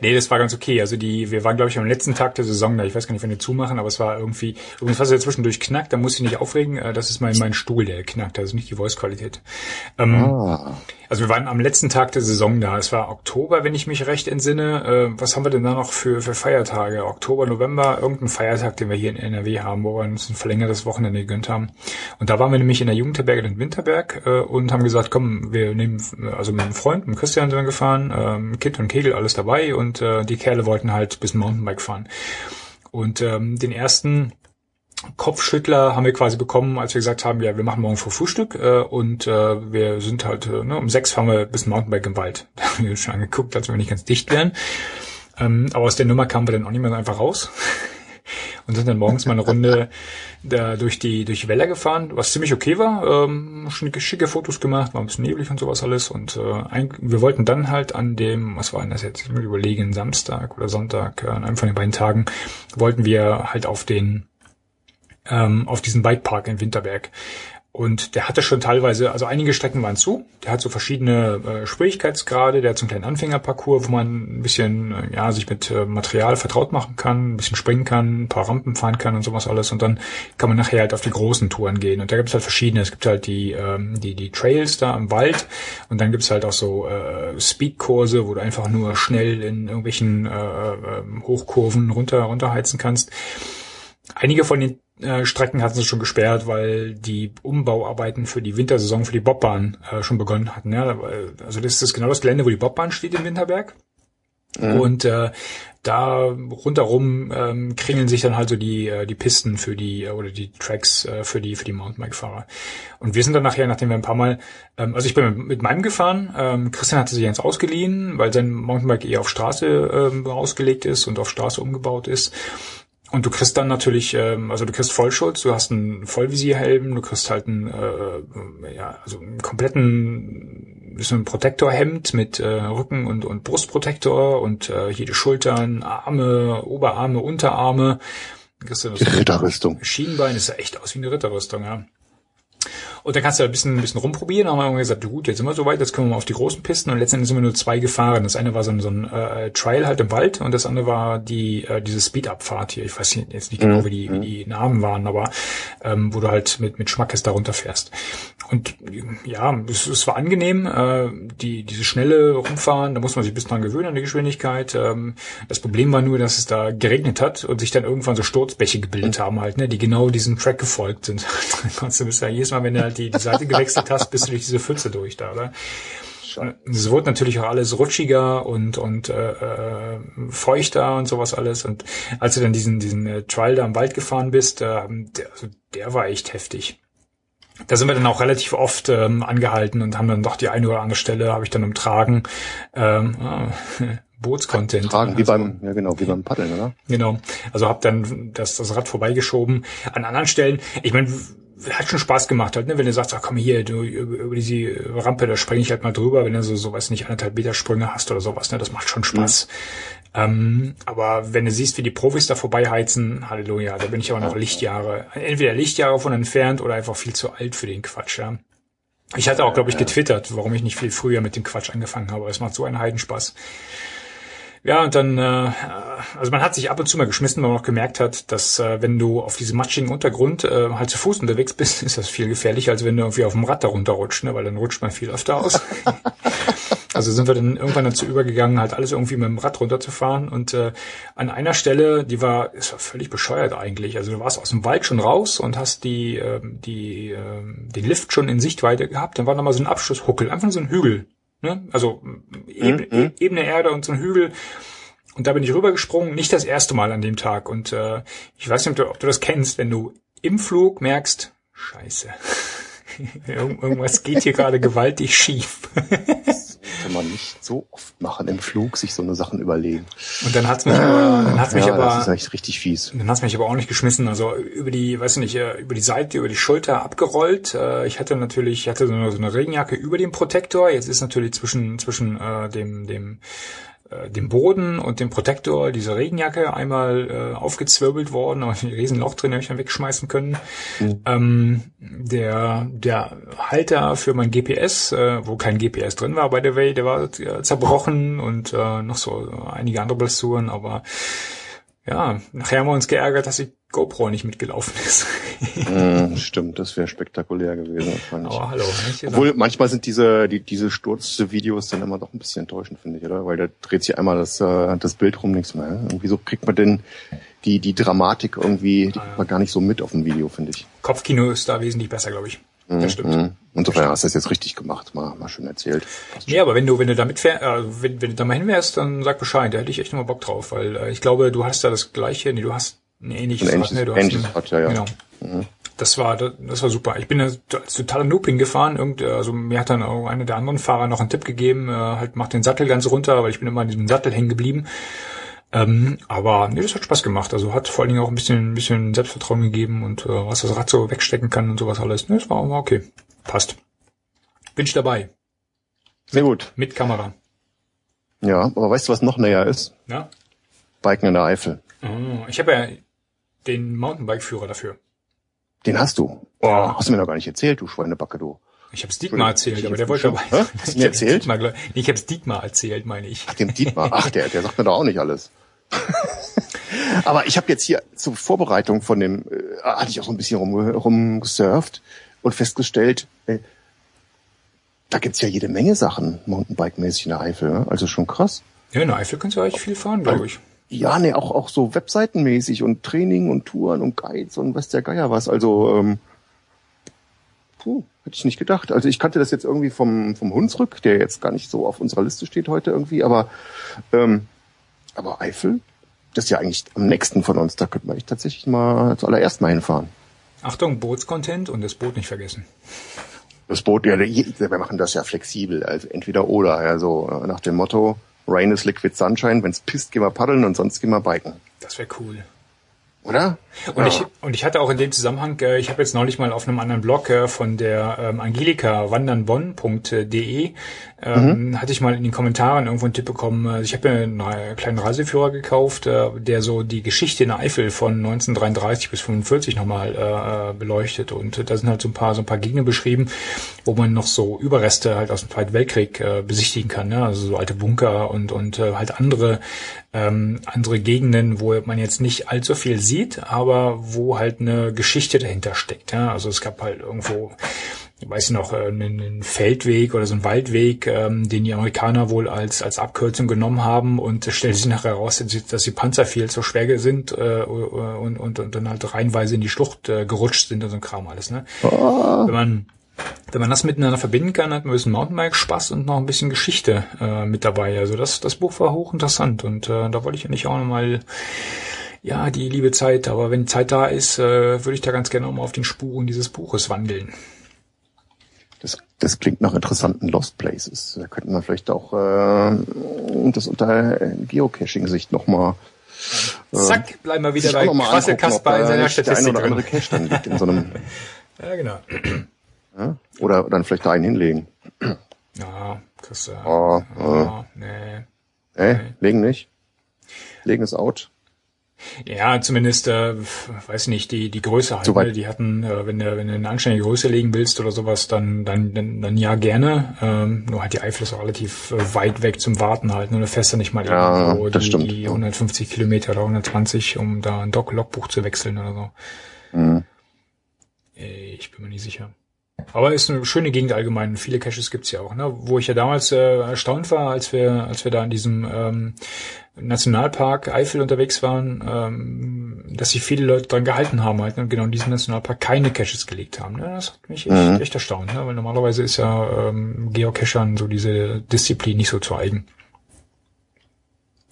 [SPEAKER 1] Nee, das war ganz okay. Also die, wir waren, glaube ich, am letzten Tag der Saison da. Ich weiß gar nicht, wann die zumachen, aber es war irgendwie, übrigens, was er zwischendurch knackt, da muss ich nicht aufregen. Äh, Das ist mein, mein Stuhl, der knackt. Das ist nicht die Voice-Qualität. Ähm,
[SPEAKER 3] Ah.
[SPEAKER 1] Also wir waren am letzten Tag der Saison da. Es war Oktober, wenn ich mich recht entsinne. Äh, was haben wir denn da noch für, für Feiertage? Oktober, November, irgendein Feiertag, den wir hier in NRW haben, wo wir uns ein verlängertes Wochenende gegönnt haben. Und da waren wir nämlich in der Jugendherberge in Winterberg äh, und haben gesagt, komm, wir nehmen, also mit einem Freund, mit Christian sind wir gefahren, ähm, Kit und Kegel, alles dabei und äh, die Kerle wollten halt bisschen Mountainbike fahren. Und ähm, den ersten Kopfschüttler haben wir quasi bekommen, als wir gesagt haben, ja, wir machen morgen vor Frühstück äh, und äh, wir sind halt, äh, ne, um sechs fahren wir bis Mountainbike im Wald. Da haben wir schon angeguckt, als wir nicht ganz dicht wären. Ähm, aber aus der Nummer kamen wir dann auch nicht mehr so einfach raus. Und sind dann morgens mal eine Runde da durch die durch die Wälder gefahren, was ziemlich okay war. Ähm, schicke, schicke Fotos gemacht, war ein bisschen neblig und sowas alles. Und äh, ein, wir wollten dann halt an dem, was war denn das jetzt? Ich muss überlegen, Samstag oder Sonntag, äh, an einem von den beiden Tagen, wollten wir halt auf den ähm, auf diesen Bikepark in Winterberg. Und der hatte schon teilweise, also einige Strecken waren zu. Der hat so verschiedene äh, Schwierigkeitsgrade. Der hat so einen kleinen Anfängerparcours, wo man ein bisschen, äh, ja, sich mit äh, Material vertraut machen kann, ein bisschen springen kann, ein paar Rampen fahren kann und sowas alles. Und dann kann man nachher halt auf die großen Touren gehen. Und da gibt es halt verschiedene. Es gibt halt die, ähm, die, die Trails da im Wald. Und dann gibt es halt auch so äh, Speedkurse, wo du einfach nur schnell in irgendwelchen äh, äh, Hochkurven runter, runterheizen kannst. Einige von den äh, Strecken hatten sie schon gesperrt, weil die Umbauarbeiten für die Wintersaison für die Bobbahn äh, schon begonnen hatten. Ja? Also das ist genau das Gelände, wo die Bobbahn steht in Winterberg. Und äh, da rundherum ähm, kringeln sich dann halt so die äh, die Pisten für die äh, oder die Tracks äh, für die für die Mountainbike-Fahrer. Und wir sind dann nachher, nachdem wir ein paar Mal, ähm, also ich bin mit, mit meinem gefahren, ähm, Christian hatte sich eins ausgeliehen, weil sein Mountainbike eher auf Straße ähm, ausgelegt ist und auf Straße umgebaut ist. Und du kriegst dann natürlich, ähm, also du kriegst Vollschutz, du hast einen Vollvisierhelm, du kriegst halt einen, äh, ja, also einen kompletten, so ein Protektorhemd mit äh, Rücken- und, und Brustprotektor und äh, jede Schultern, Arme, Oberarme, Unterarme.
[SPEAKER 3] Ritterrüstung.
[SPEAKER 1] Schienbein, das sah echt aus wie eine Ritterrüstung, ja. Und dann kannst du ein bisschen, ein bisschen rumprobieren. Dann haben wir gesagt, gut, jetzt sind wir soweit, jetzt können wir mal auf die großen Pisten. Und letztendlich sind wir nur zwei gefahren. Das eine war so ein, so ein äh, Trial halt im Wald und das andere war die äh, diese Speed-Up-Fahrt hier. Ich weiß jetzt nicht genau, wie die, wie die Namen waren, aber ähm, wo du halt mit, mit Schmackes da runterfährst. Und ja, es, es war angenehm, äh, die, diese schnelle Rumfahren, da muss man sich ein bisschen dran gewöhnen an die Geschwindigkeit. Ähm, das Problem war nur, dass es da geregnet hat und sich dann irgendwann so Sturzbäche gebildet haben halt, ne, die genau diesem Track gefolgt sind. dann konntest du bis ja jedes Mal, wenn du halt die, die Seite gewechselt hast, bist du durch diese Pfütze durch da, oder? Es wurde natürlich auch alles rutschiger und und äh, äh, feuchter und sowas alles. Und als du dann diesen diesen äh, Trial da im Wald gefahren bist, äh, der, also der war echt heftig da sind wir dann auch relativ oft ähm, angehalten und haben dann doch die eine oder andere Stelle habe ich dann umtragen. Ähm, ah, Bootscontent.
[SPEAKER 3] Tragen, wie also, beim, ja genau, wie beim Paddeln, oder?
[SPEAKER 1] Genau. Also habe dann das, das Rad vorbeigeschoben. An anderen Stellen, ich meine, hat schon Spaß gemacht halt, ne? wenn du sagst, ach komm hier, du über diese Rampe, da springe ich halt mal drüber, wenn du so, so weiß nicht, anderthalb Meter Sprünge hast oder sowas, ne? Das macht schon Spaß. Mhm. Ähm, aber wenn du siehst, wie die Profis da vorbeiheizen, Halleluja, da bin ich aber noch Lichtjahre, entweder Lichtjahre von entfernt oder einfach viel zu alt für den Quatsch, ja. Ich hatte auch, glaube ich, getwittert, warum ich nicht viel früher mit dem Quatsch angefangen habe. Es macht so einen Heidenspaß. Ja, und dann, äh, also man hat sich ab und zu mal geschmissen, weil man auch gemerkt hat, dass äh, wenn du auf diesem matschigen Untergrund äh, halt zu Fuß unterwegs bist, ist das viel gefährlicher, als wenn du irgendwie auf dem Rad darunter rutscht, ne? weil dann rutscht man viel öfter aus. also sind wir dann irgendwann dazu übergegangen, halt alles irgendwie mit dem Rad runterzufahren. Und äh, an einer Stelle, die war, es war völlig bescheuert eigentlich. Also du warst aus dem Wald schon raus und hast die, äh, die, äh, den Lift schon in Sichtweite gehabt. Dann war noch mal so ein Abschlusshuckel, einfach so ein Hügel Ne? Also eben, mhm. ebene Erde und so ein Hügel. Und da bin ich rübergesprungen, nicht das erste Mal an dem Tag. Und äh, ich weiß nicht, ob du, ob du das kennst, wenn du im Flug merkst, scheiße, irgendwas geht hier gerade gewaltig schief.
[SPEAKER 3] kann man nicht so oft machen im Flug, sich so eine Sachen überlegen.
[SPEAKER 1] Und dann hat's mich, aber, dann hat's mich
[SPEAKER 3] ja,
[SPEAKER 1] aber,
[SPEAKER 3] das ist echt richtig fies.
[SPEAKER 1] Dann hat's mich aber auch nicht geschmissen, also über die, weiß nicht, äh, über die Seite, über die Schulter abgerollt. Äh, ich hatte natürlich, ich hatte so eine Regenjacke über dem Protektor. Jetzt ist natürlich zwischen zwischen äh, dem dem äh, dem Boden und dem Protektor diese Regenjacke einmal äh, aufgezwirbelt worden, aber ein Riesenloch drin habe ich dann wegschmeißen können. Mhm. Ähm, der, der Halter für mein GPS, äh, wo kein GPS drin war, by the way, der war äh, zerbrochen und äh, noch so einige andere Blessuren, aber ja, nachher haben wir uns geärgert, dass die GoPro nicht mitgelaufen ist.
[SPEAKER 3] mm, stimmt, das wäre spektakulär gewesen. Aber hallo. Obwohl manchmal sind diese die, diese Sturzvideos dann immer doch ein bisschen enttäuschend, finde ich, oder? Weil da dreht sich einmal das äh, das Bild rum nichts mehr. Irgendwie so kriegt man denn die die Dramatik irgendwie die kriegt man gar nicht so mit auf dem Video, finde ich.
[SPEAKER 1] Kopfkino ist da wesentlich besser, glaube ich. Das
[SPEAKER 3] mhm, stimmt. Mhm. Insofern hast du das jetzt richtig gemacht, mal, mal schön erzählt.
[SPEAKER 1] Ja, aber wenn du, wenn du damit fährst, äh, wenn, wenn du da mal hin wärst, dann sag Bescheid, da hätte ich echt nochmal Bock drauf, weil äh, ich glaube, du hast da das gleiche, nee, du hast ein ähnliches,
[SPEAKER 3] ein ähnliches,
[SPEAKER 1] Rad, ne,
[SPEAKER 3] ähnliches Rad, ja, ja.
[SPEAKER 1] Genau. Mhm. Das war, das, das war super. Ich bin als totaler Noob hingefahren. Irgend, also mir hat dann auch einer der anderen Fahrer noch einen Tipp gegeben, äh, halt mach den Sattel ganz runter, weil ich bin immer in diesem Sattel hängen geblieben. Ähm, aber nee, das hat Spaß gemacht. Also hat vor allen Dingen auch ein bisschen, ein bisschen Selbstvertrauen gegeben und äh, was das Rad so wegstecken kann und sowas alles. Ne, das war, war okay. Passt. Bin ich dabei.
[SPEAKER 3] Sehr gut.
[SPEAKER 1] Mit Kamera.
[SPEAKER 3] Ja, aber weißt du, was noch näher ist?
[SPEAKER 1] Ja.
[SPEAKER 3] Biken in der Eifel.
[SPEAKER 1] Oh, ich habe ja den Mountainbike-Führer dafür.
[SPEAKER 3] Den hast du? Oh, hast du mir noch gar nicht erzählt, du Schweinebacke, du.
[SPEAKER 1] Ich habe es Dietmar erzählt, aber der wollte
[SPEAKER 3] dabei. Hast du mir erzählt?
[SPEAKER 1] Dietmar, nee, ich habe es Dietmar erzählt, meine ich.
[SPEAKER 3] Ach, dem Dietmar. Ach, der, der sagt mir doch auch nicht alles. aber ich habe jetzt hier zur Vorbereitung von dem, äh, hatte ich auch so ein bisschen rum, rumgesurft und festgestellt, äh, da gibt's ja jede Menge Sachen Mountainbike-mäßig in der Eifel. Ne? Also schon krass.
[SPEAKER 1] Ja, in der Eifel kannst du eigentlich viel fahren, glaube ich.
[SPEAKER 3] Ja, nee, auch, auch so Webseitenmäßig und Training und Touren und Guides und was der Geier was. Also, ähm, puh, hätte ich nicht gedacht. Also ich kannte das jetzt irgendwie vom, vom Hunsrück, der jetzt gar nicht so auf unserer Liste steht heute irgendwie, aber, ähm, aber Eifel, das ist ja eigentlich am nächsten von uns. Da könnte man echt tatsächlich mal zuallererst mal hinfahren.
[SPEAKER 1] Achtung, Bootscontent und das Boot nicht vergessen.
[SPEAKER 3] Das Boot, ja, wir machen das ja flexibel, also entweder oder, also nach dem Motto, Rain is liquid sunshine, wenn's pisst, gehen wir paddeln und sonst gehen wir biken.
[SPEAKER 1] Das wäre cool.
[SPEAKER 3] Oder?
[SPEAKER 1] Und, ich, und ich hatte auch in dem Zusammenhang, äh, ich habe jetzt neulich mal auf einem anderen Blog äh, von der ähm, Angelika wandernbonn.de ähm, mhm. hatte ich mal in den Kommentaren irgendwo einen Tipp bekommen. Also ich habe mir einen kleinen Reiseführer gekauft, äh, der so die Geschichte in der Eifel von 1933 bis 45 nochmal äh, beleuchtet. Und da sind halt so ein paar so ein paar Gegner beschrieben, wo man noch so Überreste halt aus dem Zweiten Weltkrieg äh, besichtigen kann. Ne? Also so alte Bunker und und äh, halt andere ähm, andere Gegenden, wo man jetzt nicht allzu viel sieht, aber wo halt eine Geschichte dahinter steckt. Ja? Also es gab halt irgendwo ich weiß noch, äh, einen Feldweg oder so einen Waldweg, ähm, den die Amerikaner wohl als, als Abkürzung genommen haben und es stellte sich nachher heraus, dass die Panzer viel zu schwer sind äh, und, und, und dann halt reihenweise in die Schlucht äh, gerutscht sind und so ein Kram alles. Ne? Oh. Wenn man wenn man das miteinander verbinden kann, hat man ein bisschen Mountainbike-Spaß und noch ein bisschen Geschichte äh, mit dabei. Also das, das Buch war hochinteressant und äh, da wollte ich eigentlich auch nochmal, ja, die liebe Zeit, aber wenn Zeit da ist, äh, würde ich da ganz gerne auch mal auf den Spuren dieses Buches wandeln.
[SPEAKER 3] Das, das klingt nach interessanten Lost Places. Da könnte man vielleicht auch äh, das unter Geocaching-Sicht nochmal
[SPEAKER 1] äh, Zack, bleiben wir wieder bei Quassel Kasper in seiner Statistik. Der ein oder andere
[SPEAKER 3] Cache dann liegt in so einem.
[SPEAKER 1] ja, genau.
[SPEAKER 3] Ja? Oder dann vielleicht da einen hinlegen.
[SPEAKER 1] Ja, kriegst du.
[SPEAKER 3] Oh, oh. nee. Äh, nee. legen nicht? Legen ist out?
[SPEAKER 1] Ja, zumindest, äh, weiß nicht, die, die Größe halt. Ne? Die hatten, äh, wenn du, wenn du eine anständige Größe legen willst oder sowas, dann, dann, dann, dann ja gerne. Ähm, nur halt die Eifel ist auch relativ äh, weit weg zum Warten halt. Ne? Du fährst ja nicht mal
[SPEAKER 3] ja, irgendwo
[SPEAKER 1] die,
[SPEAKER 3] stimmt.
[SPEAKER 1] die 150 Kilometer oder 120, um da ein Doc-Logbuch zu wechseln oder so. Mhm. Ich bin mir nicht sicher. Aber ist eine schöne Gegend allgemein. Viele Caches gibt's ja auch, ne? Wo ich ja damals äh, erstaunt war, als wir, als wir da in diesem ähm, Nationalpark Eifel unterwegs waren, ähm, dass sich viele Leute dran gehalten haben, halt, ne? genau in diesem Nationalpark keine Caches gelegt haben. Ne? Das hat mich echt, mhm. echt erstaunt, ne? weil normalerweise ist ja ähm, Geocachern so diese Disziplin nicht so zu eigen.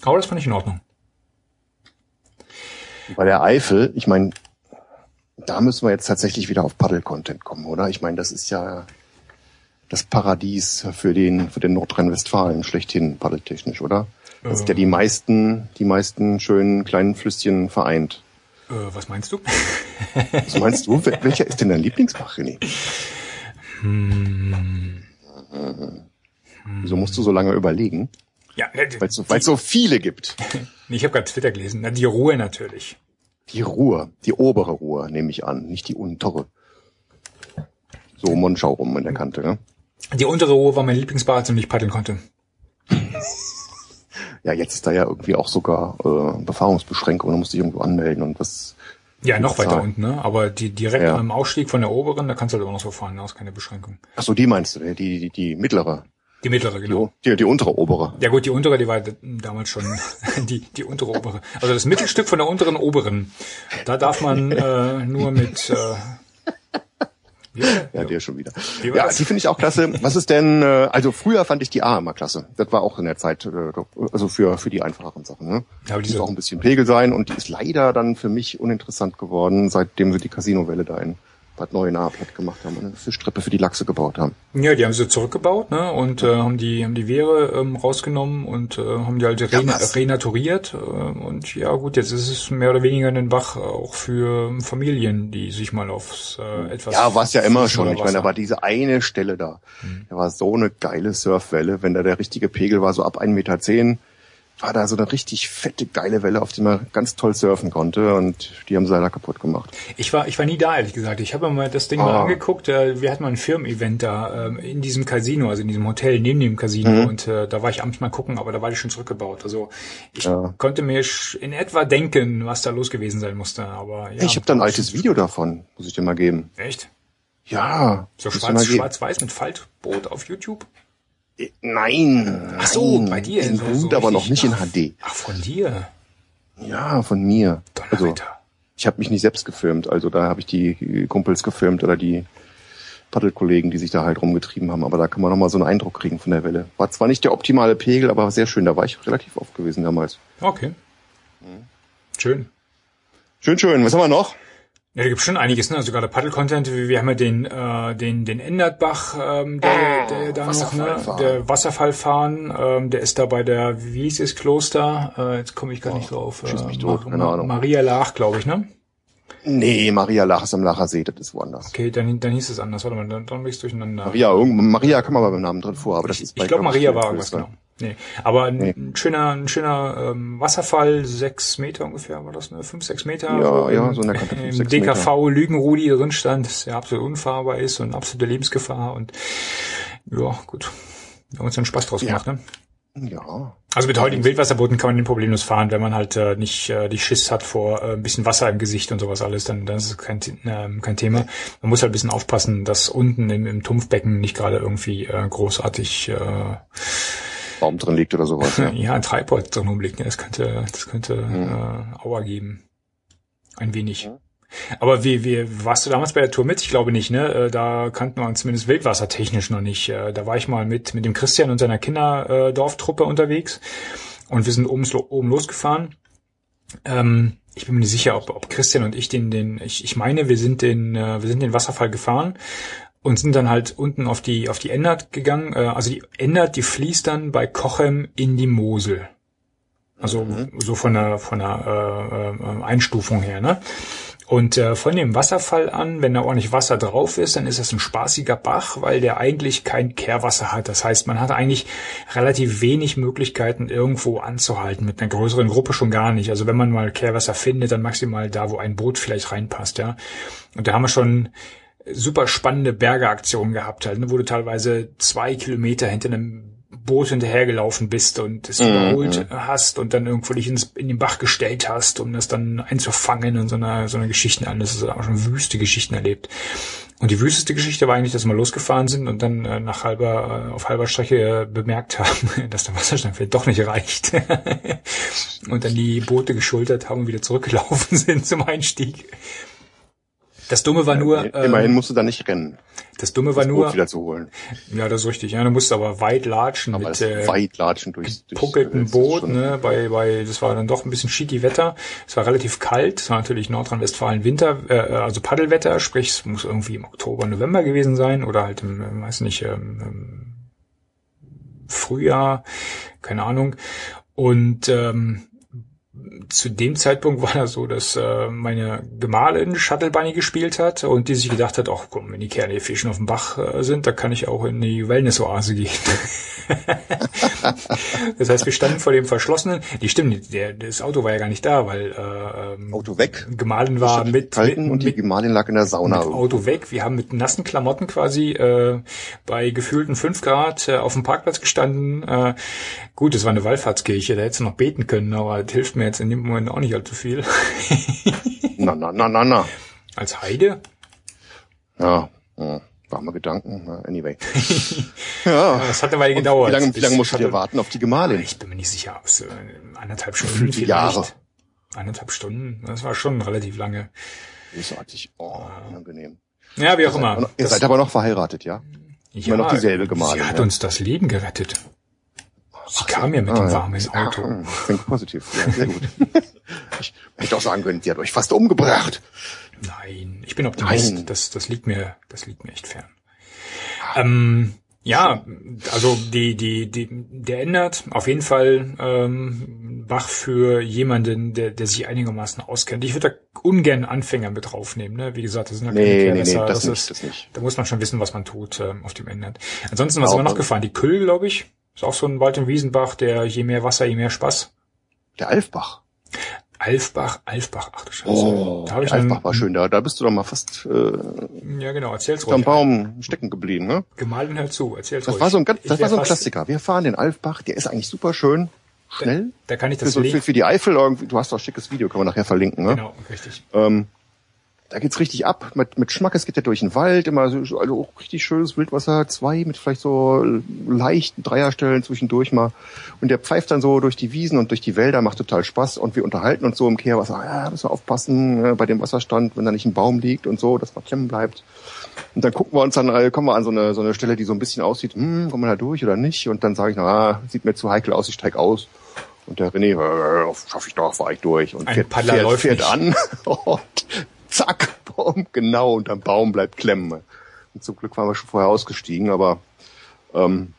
[SPEAKER 1] Aber das fand ich in Ordnung.
[SPEAKER 3] Bei der Eifel, ich meine, da müssen wir jetzt tatsächlich wieder auf Paddle-Content kommen, oder? Ich meine, das ist ja das Paradies für den, für den Nordrhein-Westfalen schlechthin paddeltechnisch, oder? Das ist ja die meisten, die meisten schönen kleinen Flüsschen vereint.
[SPEAKER 1] Äh, was meinst du?
[SPEAKER 3] was meinst du? Welcher ist denn dein Lieblingsbach, René? Hm. Wieso musst du so lange überlegen?
[SPEAKER 1] Ja, ne,
[SPEAKER 3] weil es so, so viele gibt.
[SPEAKER 1] ich habe gerade Twitter gelesen. Na, die Ruhe natürlich.
[SPEAKER 3] Die Ruhr, die obere Ruhr, nehme ich an, nicht die untere. So Monschau rum in der Kante, ne?
[SPEAKER 1] Die untere Ruhr war mein Lieblingsbad, als ich paddeln konnte.
[SPEAKER 3] ja, jetzt ist da ja irgendwie auch sogar äh, Befahrungsbeschränkung, da musst du dich irgendwo anmelden und was.
[SPEAKER 1] Ja, noch weiter unten, ne? Aber die direkt ja. am Ausstieg von der oberen, da kannst du halt auch noch so fahren, da ist keine Beschränkung.
[SPEAKER 3] Ach so, die meinst du, die, die, die mittlere.
[SPEAKER 1] Die mittlere, genau.
[SPEAKER 3] Die, die, die untere obere.
[SPEAKER 1] Ja gut, die untere, die war damals schon die, die untere obere. Also das Mittelstück von der unteren oberen. Da darf man äh, nur mit äh,
[SPEAKER 3] ja, ja, der schon wieder. Ja, die finde ich auch klasse. Was ist denn, äh, also früher fand ich die A immer klasse. Das war auch in der Zeit, äh, also für, für die einfacheren Sachen. Ne? Ja, aber die muss auch ein bisschen Pegel sein und die ist leider dann für mich uninteressant geworden, seitdem sie die Casino-Welle da in Bad Neuenahr platt gemacht haben und eine Fischtreppe für die Lachse gebaut haben.
[SPEAKER 1] Ja, die haben sie zurückgebaut, ne? Und äh, haben die haben die Wehre ähm, rausgenommen und äh, haben die halt ja, rena renaturiert. Äh, und ja gut, jetzt ist es mehr oder weniger ein Bach auch für Familien, die sich mal aufs äh, etwas.
[SPEAKER 3] Ja, war es ja immer schon. Ich meine, da war diese eine Stelle da. Mhm. Da war so eine geile Surfwelle, wenn da der richtige Pegel war, so ab 1,10 Meter. War da so eine richtig fette, geile Welle, auf die man ganz toll surfen konnte und die haben sie leider kaputt gemacht.
[SPEAKER 1] Ich war, ich war nie da, ehrlich gesagt. Ich habe mir mal das Ding ah. mal angeguckt. Äh, wir hatten mal ein Firmen-Event da äh, in diesem Casino, also in diesem Hotel neben dem Casino mhm. und äh, da war ich abends mal gucken, aber da war die schon zurückgebaut. Also ich ja. konnte mir in etwa denken, was da los gewesen sein musste. Aber ja,
[SPEAKER 3] ich habe da ein altes Video davon, muss ich dir mal geben.
[SPEAKER 1] Echt?
[SPEAKER 3] Ja.
[SPEAKER 1] So schwarz-weiß schwarz mit Faltboot auf YouTube?
[SPEAKER 3] Nein.
[SPEAKER 1] Ach so, nein, bei dir.
[SPEAKER 3] In so, gut, so aber noch nicht in HD.
[SPEAKER 1] Ach, von dir?
[SPEAKER 3] Ja, von mir. Also, ich habe mich nicht selbst gefilmt, also da habe ich die Kumpels gefilmt oder die Paddelkollegen, die sich da halt rumgetrieben haben, aber da kann man nochmal so einen Eindruck kriegen von der Welle. War zwar nicht der optimale Pegel, aber sehr schön, da war ich relativ oft gewesen damals.
[SPEAKER 1] Okay. Schön.
[SPEAKER 3] Schön, schön. Was haben wir noch?
[SPEAKER 1] Ja, da gibt schon einiges, ne? Also gerade Paddle-Content, wir, wir haben ja den, äh, den, den Endertbach, ähm, der, der da noch, ne? Der Wasserfallfahren, ähm, der ist da bei der, wie hieß es, Kloster? Äh, jetzt komme ich gar
[SPEAKER 3] Oh,
[SPEAKER 1] nicht drauf.
[SPEAKER 3] schieß
[SPEAKER 1] Äh,
[SPEAKER 3] mich tot,
[SPEAKER 1] Ma-
[SPEAKER 3] keine Ahnung.
[SPEAKER 1] Maria Lach, glaube ich, ne?
[SPEAKER 3] Nee, Maria Lach ist am Lacher See, das ist woanders.
[SPEAKER 1] Okay, dann, dann hieß es anders. Warte mal, dann, dann bin ich durcheinander.
[SPEAKER 3] Maria, Maria kam aber beim Namen drin vor, aber das ist bei
[SPEAKER 1] Ich glaube,
[SPEAKER 3] glaub
[SPEAKER 1] Maria war irgendwas, genau. Nee. Aber ein,
[SPEAKER 3] Nee.
[SPEAKER 1] schöner, ein schöner ähm, Wasserfall, sechs Meter ungefähr, war das, ne? Fünf, sechs Meter.
[SPEAKER 3] Ja,
[SPEAKER 1] wo
[SPEAKER 3] ja, so in der Kante, fünf,
[SPEAKER 1] Im DKV Lügenrudi drin stand, dass er absolut unfahrbar ist und absolute Lebensgefahr und ja, gut. Wir haben uns dann Spaß draus
[SPEAKER 3] Ja.
[SPEAKER 1] gemacht, ne?
[SPEAKER 3] Ja.
[SPEAKER 1] Also mit heutigen Wildwasserbooten kann man den problemlos fahren, wenn man halt äh, nicht äh, die Schiss hat vor äh, ein bisschen Wasser im Gesicht und sowas alles, dann, dann ist es kein, ähm, kein Thema. Man muss halt ein bisschen aufpassen, dass unten im, im Tumpfbecken nicht gerade irgendwie äh, großartig äh,
[SPEAKER 3] Baum drin liegt oder sowas. Ja.
[SPEAKER 1] ja, ein Treibholz drin rumliegt. ne? Das könnte, das könnte äh, Aua geben. Ein wenig. Aber wie, wie, warst du damals bei der Tour mit? Ich glaube nicht, ne? Äh, Da kannten wir uns zumindest wildwassertechnisch noch nicht. Äh, Da war ich mal mit, mit dem Christian und seiner Kinderdorftruppe unterwegs und wir sind oben, oben losgefahren. Ähm, ich bin mir nicht sicher, ob, ob Christian und ich den, den, ich, ich meine, wir sind den, äh, wir sind den Wasserfall gefahren und sind dann halt unten auf die, auf die Endert gegangen. Äh, also die Endert, die fließt dann bei Kochem in die Mosel. Also so von der, von der äh, äh, Einstufung her, ne? Und äh, von dem Wasserfall an, wenn da ordentlich Wasser drauf ist, dann ist das ein spaßiger Bach, weil der eigentlich kein Kehrwasser hat. Das heißt, man hat eigentlich relativ wenig Möglichkeiten, irgendwo anzuhalten. Mit einer größeren Gruppe schon gar nicht. Also wenn man mal Kehrwasser findet, dann maximal da, wo ein Boot vielleicht reinpasst, ja. Und da haben wir schon super spannende Bergeaktionen gehabt, halt, ne, wo du teilweise zwei Kilometer hinter einem Boot hinterhergelaufen bist und es überholt hast und dann irgendwo dich ins, in den Bach gestellt hast, um das dann einzufangen und so eine, so eine Geschichten an. Das ist auch schon wüste Geschichten erlebt. Und die wüsteste Geschichte war eigentlich, dass wir losgefahren sind und dann äh, nach halber, äh, auf halber Strecke äh, bemerkt haben, dass der Wasserstand vielleicht doch nicht reicht. und dann die Boote geschultert haben und wieder zurückgelaufen sind zum Einstieg. Das Dumme war nur,
[SPEAKER 3] Immerhin
[SPEAKER 1] ähm,
[SPEAKER 3] musst du da nicht rennen,
[SPEAKER 1] das Dumme war
[SPEAKER 3] das
[SPEAKER 1] nur,
[SPEAKER 3] Boot wieder zu holen.
[SPEAKER 1] ja, das ist richtig. Ja, du musst aber weit latschen
[SPEAKER 3] Aber
[SPEAKER 1] mit äh,
[SPEAKER 3] weit latschen durch, durch
[SPEAKER 1] puckelten Boot, ne, bei, bei, das war dann doch ein bisschen shitty Wetter. Es war relativ kalt, es war natürlich Nordrhein-Westfalen Winter, äh, also Paddelwetter, sprich, es muss irgendwie im Oktober, November gewesen sein oder halt im, äh, weiß nicht, ähm, im Frühjahr, keine Ahnung. Und ähm, zu dem Zeitpunkt war das so, dass äh, meine Gemahlin Shuttle Bunny gespielt hat und die sich gedacht hat, ach komm, wenn die Kerle hier fischen auf dem Bach äh, sind, da kann ich auch in die Wellness-Oase gehen. das heißt, wir standen vor dem verschlossenen, die stimmt, der, das Auto war ja gar nicht da, weil äh, ähm,
[SPEAKER 3] Auto weg,
[SPEAKER 1] Gemahlin war mit, mit,
[SPEAKER 3] und die Gemahlin lag in der Sauna.
[SPEAKER 1] Auto weg. Wir haben mit nassen Klamotten quasi äh, bei gefühlten fünf Grad äh, auf dem Parkplatz gestanden. Äh, gut, es war eine Wallfahrtskirche, da hättest du noch beten können, aber das hilft mir jetzt in dem Moment auch nicht allzu viel.
[SPEAKER 3] Na, na, na, na, na.
[SPEAKER 1] Als Heide?
[SPEAKER 3] Ja, ja, warme Gedanken. Anyway. ja.
[SPEAKER 1] Das hat eine Weile gedauert.
[SPEAKER 3] Wie lange, wie lange musst du dir warten auf die Gemahlin?
[SPEAKER 1] Ich bin mir nicht sicher, aus äh, anderthalb Stunden vielleicht.
[SPEAKER 3] Jahre.
[SPEAKER 1] Eineinhalb Stunden, das war schon relativ lange.
[SPEAKER 3] Großartig. Oh, unangenehm.
[SPEAKER 1] Ja, wie auch immer.
[SPEAKER 3] Ihr
[SPEAKER 1] Das-
[SPEAKER 3] seid aber noch verheiratet, ja?
[SPEAKER 1] ja,
[SPEAKER 3] immer noch dieselbe Gemahlin,
[SPEAKER 1] Sie hat
[SPEAKER 3] ja.
[SPEAKER 1] uns das Leben gerettet. Sie kam ja mit
[SPEAKER 3] Ah,
[SPEAKER 1] dem
[SPEAKER 3] ja.
[SPEAKER 1] warmen Auto.
[SPEAKER 3] Ah, Think positiv. Ja, sehr gut. ich hätte auch sagen können, sie hat euch fast umgebracht.
[SPEAKER 1] Nein, ich bin Optimist.
[SPEAKER 3] Nein.
[SPEAKER 1] Das, das liegt mir, das liegt mir echt fern. Ähm, ja, also die, die, die, der ändert auf jeden Fall ähm, Bach für jemanden, der, der sich einigermaßen auskennt. Ich würde da ungern Anfänger mit draufnehmen. Ne? Wie gesagt, das sind ja keine
[SPEAKER 3] Nee, nee, nee,
[SPEAKER 1] Querwässer.
[SPEAKER 3] das nicht,
[SPEAKER 1] ist,
[SPEAKER 3] das nicht.
[SPEAKER 1] Da muss man schon wissen, was man tut ähm, auf dem Ändert. Ansonsten, was sind wir noch gefahren? Die Küll, glaube ich. Ist auch so ein Wald- und Wiesenbach, der je mehr Wasser, je mehr Spaß.
[SPEAKER 3] Der Alfbach.
[SPEAKER 1] Alfbach, Alfbach, ach du Scheiße.
[SPEAKER 3] Oh,
[SPEAKER 1] da ich
[SPEAKER 3] Alfbach war schön. Da, da bist du doch mal fast äh,
[SPEAKER 1] Ja, genau, erzähl's
[SPEAKER 3] am
[SPEAKER 1] ruhig.
[SPEAKER 3] Baum stecken geblieben, ne?
[SPEAKER 1] Gemahlen hört zu, erzähl's
[SPEAKER 3] Das
[SPEAKER 1] ruhig.
[SPEAKER 3] war so ein, ganz, das war so ein Klassiker. Wir fahren den Alfbach. Der ist eigentlich super schön, schnell.
[SPEAKER 1] Da kann ich
[SPEAKER 3] Für,
[SPEAKER 1] das
[SPEAKER 3] so, für, für die Eifel irgendwie. Du hast doch ein schickes Video, kann man nachher verlinken, ne?
[SPEAKER 1] Genau, richtig.
[SPEAKER 3] Ähm, da geht's richtig ab. Mit, mit Schmackes geht der durch den Wald, immer so, also auch richtig schönes Wildwasser, zwei mit vielleicht so leichten Dreierstellen zwischendurch mal. Und der pfeift dann so durch die Wiesen und durch die Wälder, macht total Spaß. Und wir unterhalten uns so im Kehrwasser, ja, müssen wir aufpassen äh, bei dem Wasserstand, wenn da nicht ein Baum liegt und so, dass man klemmen bleibt. Und dann gucken wir uns dann, äh, kommen wir an so eine, so eine Stelle, die so ein bisschen aussieht, hm, kommen wir da durch oder nicht? Und dann sage ich, na, sieht mir zu heikel aus, ich steig aus. Und der René, äh, schaff ich doch, fahr ich durch. Und
[SPEAKER 1] Ein
[SPEAKER 3] fährt,
[SPEAKER 1] Paddler
[SPEAKER 3] fährt,
[SPEAKER 1] läuft
[SPEAKER 3] fährt an und zack, genau unterm Baum bleibt klemmen. Und zum Glück waren wir schon vorher ausgestiegen, aber ähm,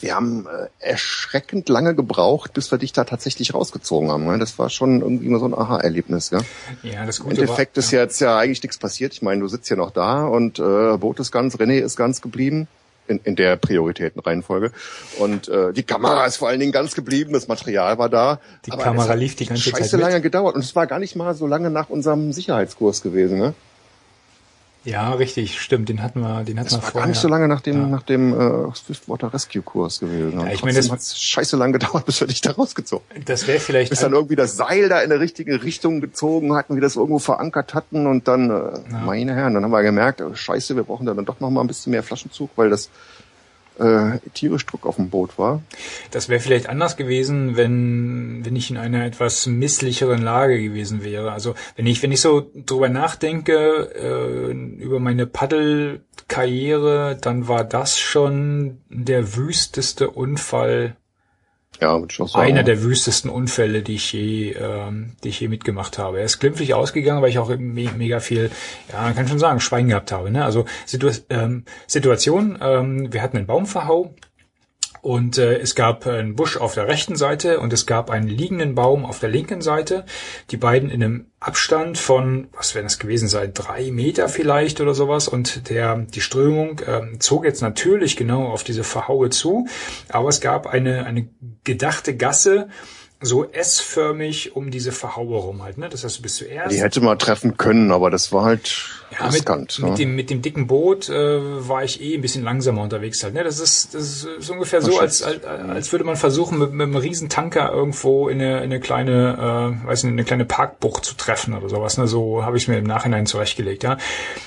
[SPEAKER 3] wir haben äh, erschreckend lange gebraucht, bis wir dich da tatsächlich rausgezogen haben. Ne? Das war schon irgendwie mal so ein Aha-Erlebnis. Ja?
[SPEAKER 1] Ja, das
[SPEAKER 3] Im
[SPEAKER 1] Gute
[SPEAKER 3] Endeffekt
[SPEAKER 1] war,
[SPEAKER 3] ist ja jetzt ja eigentlich nichts passiert. Ich meine, du sitzt ja noch da und äh, Boot ist ganz, René ist ganz geblieben. In, in der Prioritätenreihenfolge. Und äh, die Kamera ist vor allen Dingen ganz geblieben, das Material war da.
[SPEAKER 1] Die Kamera lief die ganze
[SPEAKER 3] scheiße
[SPEAKER 1] Zeit mit.
[SPEAKER 3] lange gedauert. Und es war gar nicht mal so lange nach unserem Sicherheitskurs gewesen. Ne?
[SPEAKER 1] Ja, richtig, stimmt. Den hatten wir, den hatten
[SPEAKER 3] Das
[SPEAKER 1] wir
[SPEAKER 3] war
[SPEAKER 1] vorher.
[SPEAKER 3] gar nicht so lange nach dem,
[SPEAKER 1] Ja.
[SPEAKER 3] nach dem äh, Swiftwater Rescue Kurs gewesen. Und
[SPEAKER 1] ich meine, das-
[SPEAKER 3] hat's scheiße lang gedauert, bis wir dich da rausgezogen.
[SPEAKER 1] Das wäre vielleicht
[SPEAKER 3] Bis dann irgendwie das Seil da in der richtige Richtung gezogen hatten, wie das irgendwo verankert hatten und dann, äh, meine Herren, dann haben wir gemerkt, oh, scheiße, wir brauchen da dann doch noch mal ein bisschen mehr Flaschenzug, weil das äh, tierisch Druck auf dem Boot war.
[SPEAKER 1] Das wäre vielleicht anders gewesen, wenn, wenn ich in einer etwas misslicheren Lage gewesen wäre. Also wenn ich, wenn ich so drüber nachdenke, äh, über meine Paddelkarriere, dann war das schon der wüsteste Unfall,
[SPEAKER 3] Ja, würde ich auch sagen.
[SPEAKER 1] einer der wüstesten Unfälle, die ich je, ähm, die ich je mitgemacht habe. Er ist glimpflich ausgegangen, weil ich auch me mega viel, ja, man kann schon sagen, Schwein gehabt habe. Ne? Also Situ ähm, Situation, ähm, wir hatten einen Baumverhau und äh, es gab einen Busch auf der rechten Seite und es gab einen liegenden Baum auf der linken Seite. Die beiden in einem Abstand von, was wäre das gewesen sein, drei Meter vielleicht oder sowas. Und der die Strömung ähm, zog jetzt natürlich genau auf diese Verhaue zu. Aber es gab eine, eine gedachte Gasse, so S-förmig um diese Verhaue rum halt. Ne? Das heißt, du bist zuerst
[SPEAKER 3] Die hätte man treffen können, aber das war halt
[SPEAKER 1] ja, mit,
[SPEAKER 3] riskant.
[SPEAKER 1] mit,
[SPEAKER 3] ne?
[SPEAKER 1] dem, mit dem dicken Boot äh, war ich eh ein bisschen langsamer unterwegs halt. Ne? Das ist, das ist ungefähr so, als, als, als würde man versuchen, mit, mit einem riesen Tanker irgendwo in eine, in eine kleine, äh, weiß nicht, eine kleine Parkbucht zu treffen oder sowas. Ne? So habe ich mir im Nachhinein zurechtgelegt. Ja,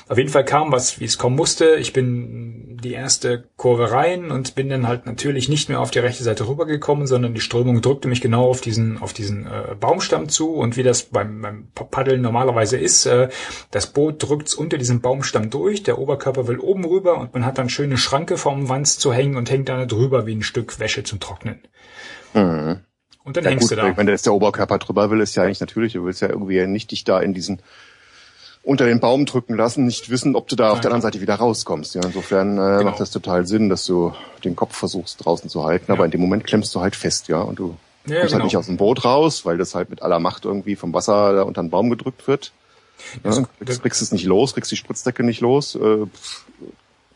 [SPEAKER 1] auf jeden Fall kam was, wie es kommen musste. Ich bin die erste Kurve rein und bin dann halt natürlich nicht mehr auf die rechte Seite rübergekommen, sondern die Strömung drückte mich genau auf diesen, auf diesen äh, Baumstamm zu und wie das beim, beim Paddeln normalerweise ist, äh, das Boot drückt's unter diesem Baumstamm durch, der Oberkörper will oben rüber und man hat dann schöne Schranke vom Wanz zu hängen und hängt dann drüber wie ein Stück Wäsche zum Trocknen.
[SPEAKER 3] Mhm.
[SPEAKER 1] Und dann
[SPEAKER 3] Ja,
[SPEAKER 1] hängst
[SPEAKER 3] gut,
[SPEAKER 1] du da.
[SPEAKER 3] wenn jetzt der Oberkörper drüber will, ist ja eigentlich natürlich. Du willst ja irgendwie nicht dich da in diesen unter den Baum drücken lassen, nicht wissen, ob du da auf
[SPEAKER 1] Nein.
[SPEAKER 3] der anderen Seite wieder rauskommst. Ja, insofern äh,
[SPEAKER 1] Genau.
[SPEAKER 3] macht das total Sinn, dass du den Kopf versuchst draußen zu halten, aber in dem Moment klemmst du halt fest, ja, und du
[SPEAKER 1] Ja,
[SPEAKER 3] kommst
[SPEAKER 1] genau.
[SPEAKER 3] halt nicht aus dem Boot raus, weil das halt mit aller Macht irgendwie vom Wasser da unter den Baum gedrückt wird. Ja, kriegst, kriegst es nicht los, kriegst die Spritzdecke nicht los. Äh, pff,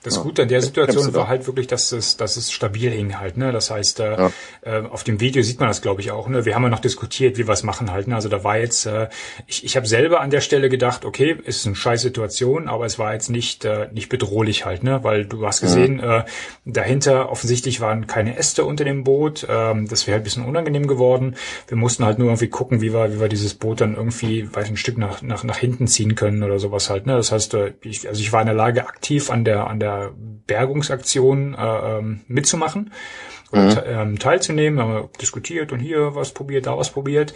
[SPEAKER 1] Das
[SPEAKER 3] Ja.
[SPEAKER 1] Gute an der Situation war halt wirklich, dass es, dass es stabil hing halt. Ne? Das heißt, äh,
[SPEAKER 3] Ja.
[SPEAKER 1] äh, auf dem Video sieht man das, glaube ich, auch. Ne? Wir haben ja noch diskutiert, wie wir es machen halt. Ne? Also da war jetzt, äh, ich, ich habe selber an der Stelle gedacht, okay, ist eine scheiß Situation, aber es war jetzt nicht äh, nicht bedrohlich halt, ne? Weil du hast gesehen, äh, dahinter offensichtlich waren keine Äste unter dem Boot. Ähm, das wäre halt ein bisschen unangenehm geworden. Wir mussten halt nur irgendwie gucken, wie wir, wie wir dieses Boot dann irgendwie, weiß ein Stück nach, nach, nach hinten ziehen können oder sowas halt. Ne? Das heißt, äh, ich, also ich war in der Lage, aktiv an der an der Bergungsaktion äh, ähm, mitzumachen oder te- ähm, teilzunehmen. Haben wir diskutiert und hier was probiert, da was probiert.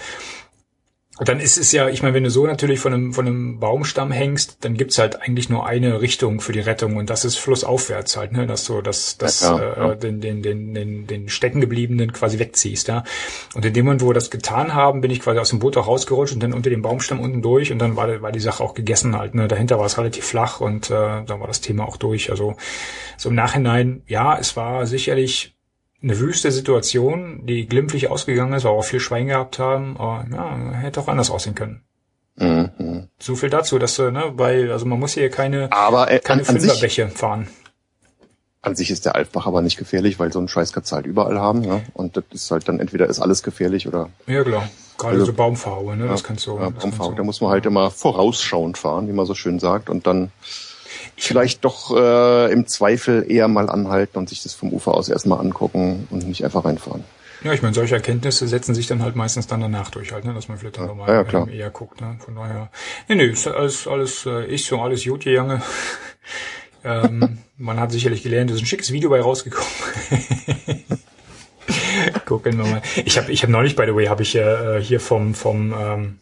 [SPEAKER 1] Und dann ist es ja, ich meine, wenn du so natürlich von einem, von einem Baumstamm hängst, dann gibt's halt eigentlich nur eine Richtung für die Rettung und das ist flussaufwärts halt, ne, dass du das, das
[SPEAKER 3] Ja,
[SPEAKER 1] äh,
[SPEAKER 3] ja.
[SPEAKER 1] den, den, den, den, den Steckengebliebenen quasi wegziehst, ja. Und in dem Moment, wo wir das getan haben, bin ich quasi aus dem Boot auch rausgerutscht und dann unter dem Baumstamm unten durch und dann war, war die Sache auch gegessen halt, ne. Dahinter war es relativ flach und äh, dann war das Thema auch durch. Also so im Nachhinein, ja, es war sicherlich eine wüste Situation, die glimpflich ausgegangen ist, weil wir auch viel Schwein gehabt haben, aber ja, hätte auch anders aussehen können.
[SPEAKER 3] mhm.
[SPEAKER 1] So viel dazu, dass du, ne, bei, also man muss hier keine,
[SPEAKER 3] Aber äh,
[SPEAKER 1] keine
[SPEAKER 3] an, an,
[SPEAKER 1] fahren.
[SPEAKER 3] an sich ist der Alpbach aber nicht gefährlich, weil so einen Scheiß kannst du halt überall haben. Ja? Und das ist halt dann entweder ist alles gefährlich oder
[SPEAKER 1] Ja, klar. Gerade
[SPEAKER 3] Also-
[SPEAKER 1] so Baumverhaue, ne, das kannst du.
[SPEAKER 3] ja,
[SPEAKER 1] du-
[SPEAKER 3] Da muss man halt immer vorausschauend fahren, wie man so schön sagt, und dann vielleicht doch äh, im Zweifel eher mal anhalten und sich das vom Ufer aus erstmal angucken und nicht einfach reinfahren.
[SPEAKER 1] Ja, ich meine, solche Erkenntnisse setzen sich dann halt meistens dann danach durch halt, ne, dass man vielleicht dann nochmal
[SPEAKER 3] ja, ja, klar.
[SPEAKER 1] eher guckt, ne, von daher. Nee, nee, ist alles, alles, äh, ich so, alles gut gegangen. ähm, man hat sicherlich gelernt, es ist ein schickes Video bei rausgekommen. Gucken wir mal. Ich habe ich hab neulich, by the way, habe ich äh, hier vom, vom, ähm,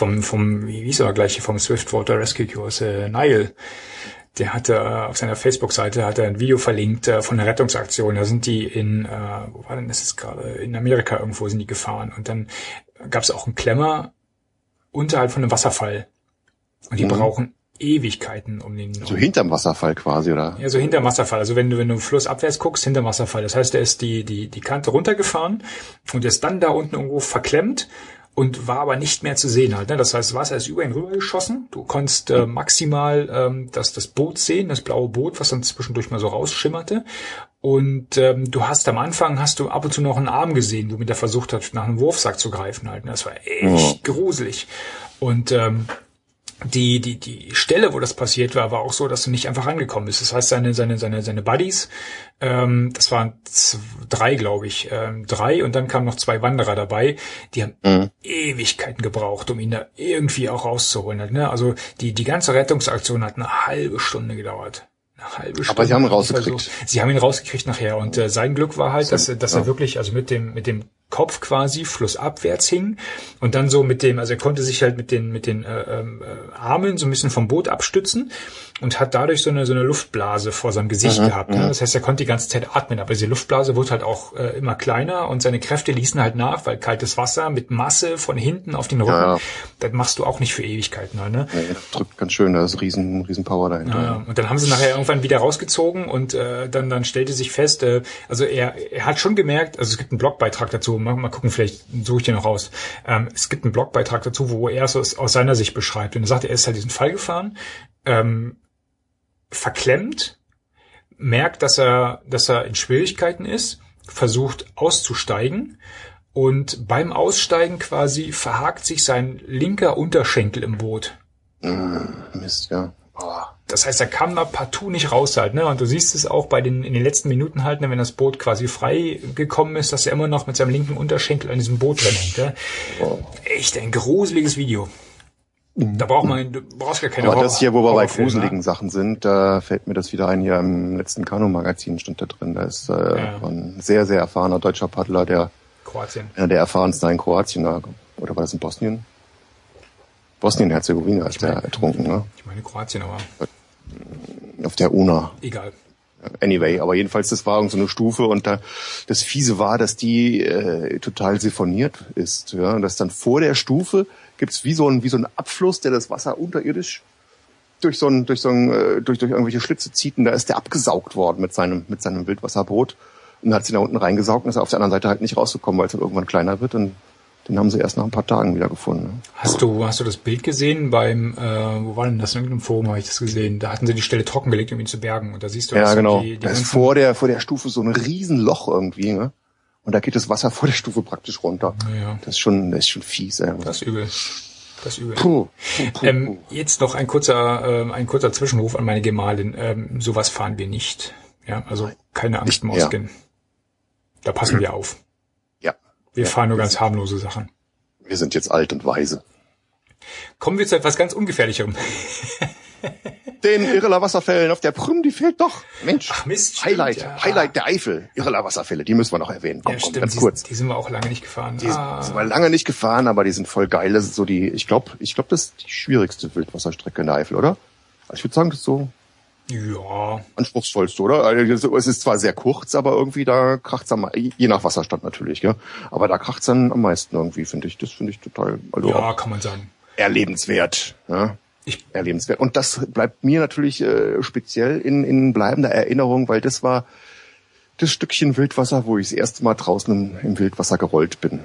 [SPEAKER 1] vom, vom, wie hieß er gleich, hier vom Swiftwater Rescue Kurs, äh, Nile, der hatte äh, auf seiner Facebook-Seite hat er ein Video verlinkt äh, von einer Rettungsaktion. Da sind die in, äh, wo war denn das jetzt gerade? In Amerika irgendwo sind die gefahren. Und dann gab es auch einen Klemmer unterhalb von einem Wasserfall. Und die
[SPEAKER 3] Mhm.
[SPEAKER 1] brauchen Ewigkeiten um den.
[SPEAKER 3] So hinterm Wasserfall quasi, oder?
[SPEAKER 1] Ja, so hinterm Wasserfall. Also wenn du, wenn du flussabwärts guckst, hinterm Wasserfall. Das heißt, er ist die, die, die Kante runtergefahren und ist dann da unten irgendwo verklemmt und war aber nicht mehr zu sehen halt. Ne? Das heißt, Wasser ist über ihn rübergeschossen. Du konntest äh, maximal ähm, das, das Boot sehen, das blaue Boot, was dann zwischendurch mal so rausschimmerte. Und ähm, du hast am Anfang hast du ab und zu noch einen Arm gesehen, du mit der versucht hast, nach einem Wurfsack zu greifen halt. Ne? Das war echt gruselig. Und ähm, die, die, die Stelle, wo das passiert war, war auch so, dass du nicht einfach rangekommen bist. Das heißt, seine, seine, seine, seine Buddies, ähm, das waren zwei, drei, glaube ich, ähm, drei und dann kamen noch zwei Wanderer dabei, die haben mhm. Ewigkeiten gebraucht, um ihn da irgendwie auch rauszuholen. Halt, ne? Also die, die ganze Rettungsaktion hat eine halbe Stunde gedauert. Eine halbe Stunde.
[SPEAKER 3] Aber sie haben ihn rausgekriegt.
[SPEAKER 1] Sie haben ihn rausgekriegt nachher und äh, sein Glück war halt, dass, dass er wirklich, also mit dem, mit dem Kopf quasi flussabwärts hing und dann so mit dem, also er konnte sich halt mit den mit den äh, äh, Armen so ein bisschen vom Boot abstützen und hat dadurch so eine so eine Luftblase vor seinem Gesicht mhm, gehabt. Ne? Das heißt, er konnte die ganze Zeit atmen, aber diese Luftblase wurde halt auch äh, immer kleiner und seine Kräfte ließen halt nach, weil kaltes Wasser mit Masse von hinten auf den Rücken, ja, ja. das machst du auch nicht für Ewigkeiten. Ne?
[SPEAKER 3] Ja, drückt ganz schön, da ist riesen riesen Power dahinter.
[SPEAKER 1] Ja, und dann haben sie nachher irgendwann wieder rausgezogen und äh, dann dann stellte sich fest, äh, also er er hat schon gemerkt, also es gibt einen Blogbeitrag dazu, mal, mal gucken, vielleicht suche ich den noch raus. Ähm, es gibt einen Blogbeitrag dazu, wo er es aus, aus seiner Sicht beschreibt. Und er sagt, er ist halt diesen Fall gefahren. Ähm, verklemmt, merkt, dass er, dass er in Schwierigkeiten ist, versucht auszusteigen und beim Aussteigen quasi verhakt sich sein linker Unterschenkel im Boot.
[SPEAKER 3] Mm, Mist, ja.
[SPEAKER 1] Oh. Das heißt, er kam da partout nicht raus halt, ne? Und du siehst es auch bei den, in den letzten Minuten halt, ne, wenn das Boot quasi frei gekommen ist, dass er immer noch mit seinem linken Unterschenkel an diesem Boot drin hängt, ne? Echt ein gruseliges Video. Da braucht man, du brauchst gar keine
[SPEAKER 3] Aber Horror, das hier, wo wir bei gruseligen ne? Sachen sind, da fällt mir das wieder ein, hier im letzten Kanu-Magazin stand da drin. Da ist äh, ja. ein sehr, sehr erfahrener deutscher Paddler, der
[SPEAKER 1] Kroatien.
[SPEAKER 3] einer der erfahrensten in Kroatien, oder war das in Bosnien? Bosnien-Herzegowina ist der ertrunken, ne?
[SPEAKER 1] Ich meine Kroatien, aber.
[SPEAKER 3] Auf der UNA.
[SPEAKER 1] Egal.
[SPEAKER 3] Anyway, aber jedenfalls, das war so eine Stufe und da, das Fiese war, dass die äh, total siphoniert ist. Ja? Und dass dann vor der Stufe gibt's wie so ein wie so ein Abfluss, der das Wasser unterirdisch durch so ein durch so ein äh, durch durch irgendwelche Schlitze zieht und da ist der abgesaugt worden mit seinem mit seinem Wildwasserboot und hat sie da unten reingesaugt und ist auf der anderen Seite halt nicht rausgekommen, weil es dann irgendwann kleiner wird und den haben sie erst nach ein paar Tagen wieder gefunden.
[SPEAKER 1] Hast du, hast du das Bild gesehen beim, äh, wo war denn das? In irgendeinem Forum habe ich das gesehen. Da hatten sie die Stelle trockengelegt, um ihn zu bergen. Und da siehst du,
[SPEAKER 3] ja, genau. Die, die da ist vor der, vor der Stufe so ein Riesenloch irgendwie, ne? Und da geht das Wasser vor der Stufe praktisch runter. Ja. Das ist schon, das ist schon fies, ey.
[SPEAKER 1] Das ist übel. Das übel. Puh, puh, puh, ähm, jetzt noch ein kurzer, äh, ein kurzer Zwischenruf an meine Gemahlin. Ähm, sowas fahren wir nicht. Ja, also keine Angst, Mauskin. Ja. Da passen wir auf. Wir ja, fahren nur ganz harmlose Sachen.
[SPEAKER 3] Wir sind jetzt alt und weise.
[SPEAKER 1] Kommen wir zu etwas ganz Ungefährlicherem.
[SPEAKER 3] Den Irreler Wasserfällen auf der Prüm, die fehlt doch. Mensch,
[SPEAKER 1] Ach Mist,
[SPEAKER 3] Highlight,
[SPEAKER 1] stimmt, ja.
[SPEAKER 3] Highlight der Eifel. Irreler Wasserfälle, die müssen wir noch erwähnen. Komm,
[SPEAKER 1] ja,
[SPEAKER 3] komm, ganz
[SPEAKER 1] die,
[SPEAKER 3] kurz.
[SPEAKER 1] Die sind wir auch lange nicht gefahren.
[SPEAKER 3] Die ah. sind wir lange nicht gefahren, aber die sind voll geil. Das ist so die, ich glaube, ich glaube, das ist die schwierigste Wildwasserstrecke in der Eifel, oder? Also ich würde sagen, das ist so
[SPEAKER 1] ja.
[SPEAKER 3] Anspruchsvollste, oder? Also es ist zwar sehr kurz, aber irgendwie da kracht's am je nach Wasserstand natürlich, gell? Aber da kracht's dann am meisten irgendwie, finde ich. Das finde ich total.
[SPEAKER 1] Also ja, kann man sagen.
[SPEAKER 3] Erlebenswert. Ja? Ich, erlebenswert. Und das bleibt mir natürlich äh, speziell in, in bleibender Erinnerung, weil das war das Stückchen Wildwasser, wo ich das erste Mal draußen im, Wildwasser gerollt bin.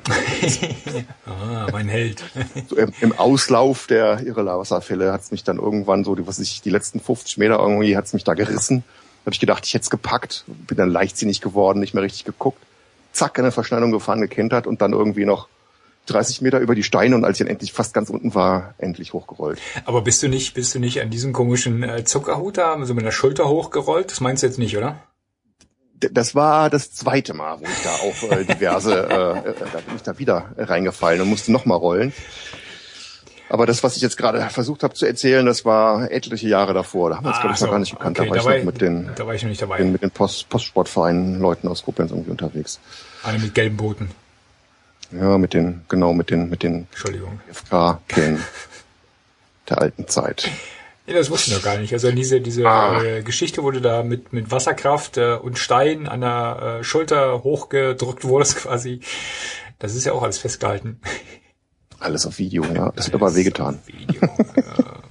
[SPEAKER 1] ah, mein Held.
[SPEAKER 3] so im, im, Auslauf der Irrela-Wasserfälle hat's mich dann irgendwann so, was ich, die letzten 50 Meter irgendwie hat's mich da gerissen. Da habe ich gedacht, ich hätte gepackt, bin dann leichtsinnig geworden, nicht mehr richtig geguckt. Zack, in eine Verschneidung gefahren, gekentert und dann irgendwie noch 30 Meter über die Steine und als ich dann endlich fast ganz unten war, endlich hochgerollt.
[SPEAKER 1] Aber bist du nicht, bist du nicht an diesem komischen äh, Zuckerhut da, so mit der Schulter hochgerollt? Das meinst du jetzt nicht, oder?
[SPEAKER 3] Das war das zweite Mal, wo ich da auch äh, diverse, äh, äh, da bin ich da wieder reingefallen und musste nochmal rollen. Aber das, was ich jetzt gerade versucht habe zu erzählen, das war etliche Jahre davor. Da haben wir uns, ah, glaube ich, so. noch gar nicht gekannt. Okay, da war
[SPEAKER 1] dabei,
[SPEAKER 3] ich noch mit den,
[SPEAKER 1] da war ich noch nicht dabei.
[SPEAKER 3] Den, mit den Post, Postsportvereinen Leuten aus Koblenz irgendwie unterwegs.
[SPEAKER 1] Alle mit gelben Booten.
[SPEAKER 3] Ja, mit den, genau, mit den, mit den
[SPEAKER 1] Entschuldigung.
[SPEAKER 3] FK, den, der alten Zeit.
[SPEAKER 1] Ja, das wusste ich noch gar nicht. Also diese, diese ah. äh, Geschichte wurde da mit, mit Wasserkraft äh, und Stein an der äh, Schulter hochgedrückt wurdest quasi. Das ist ja auch alles festgehalten.
[SPEAKER 3] Alles auf Video, ja. Das hat aber wehgetan. Video, ja.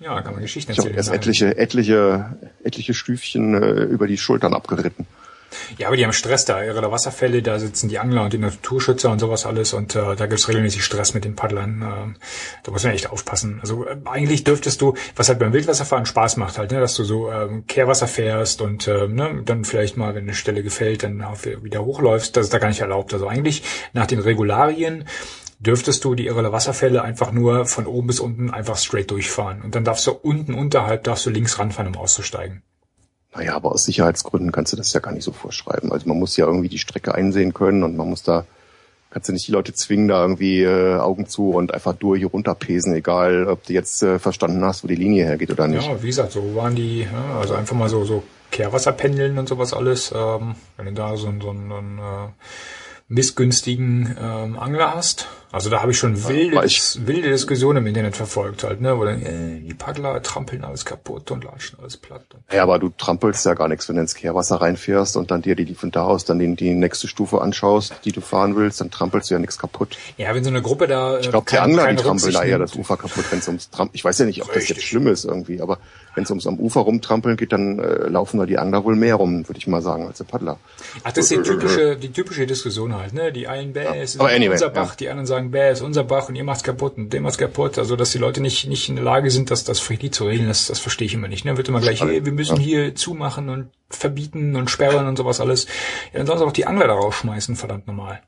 [SPEAKER 1] Ja, kann man Geschichten
[SPEAKER 3] Ich habe
[SPEAKER 1] erzählen.
[SPEAKER 3] erst etliche, etliche, etliche Stüfchen äh, über die Schultern abgeritten.
[SPEAKER 1] Ja, aber die haben Stress da. Ihre Wasserfälle, da sitzen die Angler und die Naturschützer und sowas alles und äh, da gibt's regelmäßig Stress mit den Paddlern. Ähm, da muss man echt aufpassen. Also äh, eigentlich dürftest du, was halt beim Wildwasserfahren Spaß macht halt, ne, dass du so ähm, Kehrwasser fährst und äh, ne, dann vielleicht mal, wenn eine Stelle gefällt, dann wieder hochläufst. Das ist da gar nicht erlaubt. Also eigentlich nach den Regularien dürftest du die irre Wasserfälle einfach nur von oben bis unten einfach straight durchfahren. Und dann darfst du unten unterhalb, darfst du links ranfahren, um auszusteigen.
[SPEAKER 3] Naja, aber aus Sicherheitsgründen kannst du das ja gar nicht so vorschreiben. Also man muss ja irgendwie die Strecke einsehen können und man muss da, kannst du nicht die Leute zwingen, da irgendwie äh, Augen zu und einfach durch runterpesen, egal ob du jetzt äh, verstanden hast, wo die Linie hergeht oder nicht.
[SPEAKER 1] Ja, wie gesagt, so waren die, ja, also einfach mal so, so Kehrwasserpendeln und sowas alles. Ähm, wenn du da so, so einen, einen äh, missgünstigen ähm, Angler hast. Also da habe ich schon wilde,
[SPEAKER 3] aber
[SPEAKER 1] Dis- wilde Diskussionen im Internet verfolgt halt, ne, wo dann äh, die Paddler trampeln alles kaputt und latschen alles platt.
[SPEAKER 3] Ja, aber du trampelst ja gar nichts, wenn du ins Kehrwasser reinfährst und dann dir die, von da aus dann die, die nächste Stufe anschaust, die du fahren willst, dann trampelst du ja nichts kaputt.
[SPEAKER 1] Ja, wenn so eine Gruppe da.
[SPEAKER 3] Ich glaube, die Angler, die trampeln da eher das Ufer kaputt, wenn es ums Trampeln. Ich weiß ja nicht, ob das
[SPEAKER 1] Richtig.
[SPEAKER 3] jetzt schlimm ist irgendwie, aber wenn es ums am Ufer rumtrampeln geht, dann äh, laufen da die Angler wohl mehr rum, würde ich mal sagen, als der Paddler.
[SPEAKER 1] Ach, das ist die typische, die typische Diskussion halt, ne? Die einen, bäh, es ist
[SPEAKER 3] anyway,
[SPEAKER 1] unser Bach,
[SPEAKER 3] ja.
[SPEAKER 1] die anderen sagen, bäh, ist unser Bach und ihr macht's kaputt und der macht's kaputt. Also, dass die Leute nicht, nicht in der Lage sind, das, das friedlich zu regeln, das, das verstehe ich immer nicht, ne? Wird immer gleich, hey, wir müssen hier zumachen und verbieten und sperren und sowas alles. Ja, dann sollen sie auch die Angler da rausschmeißen, verdammt normal.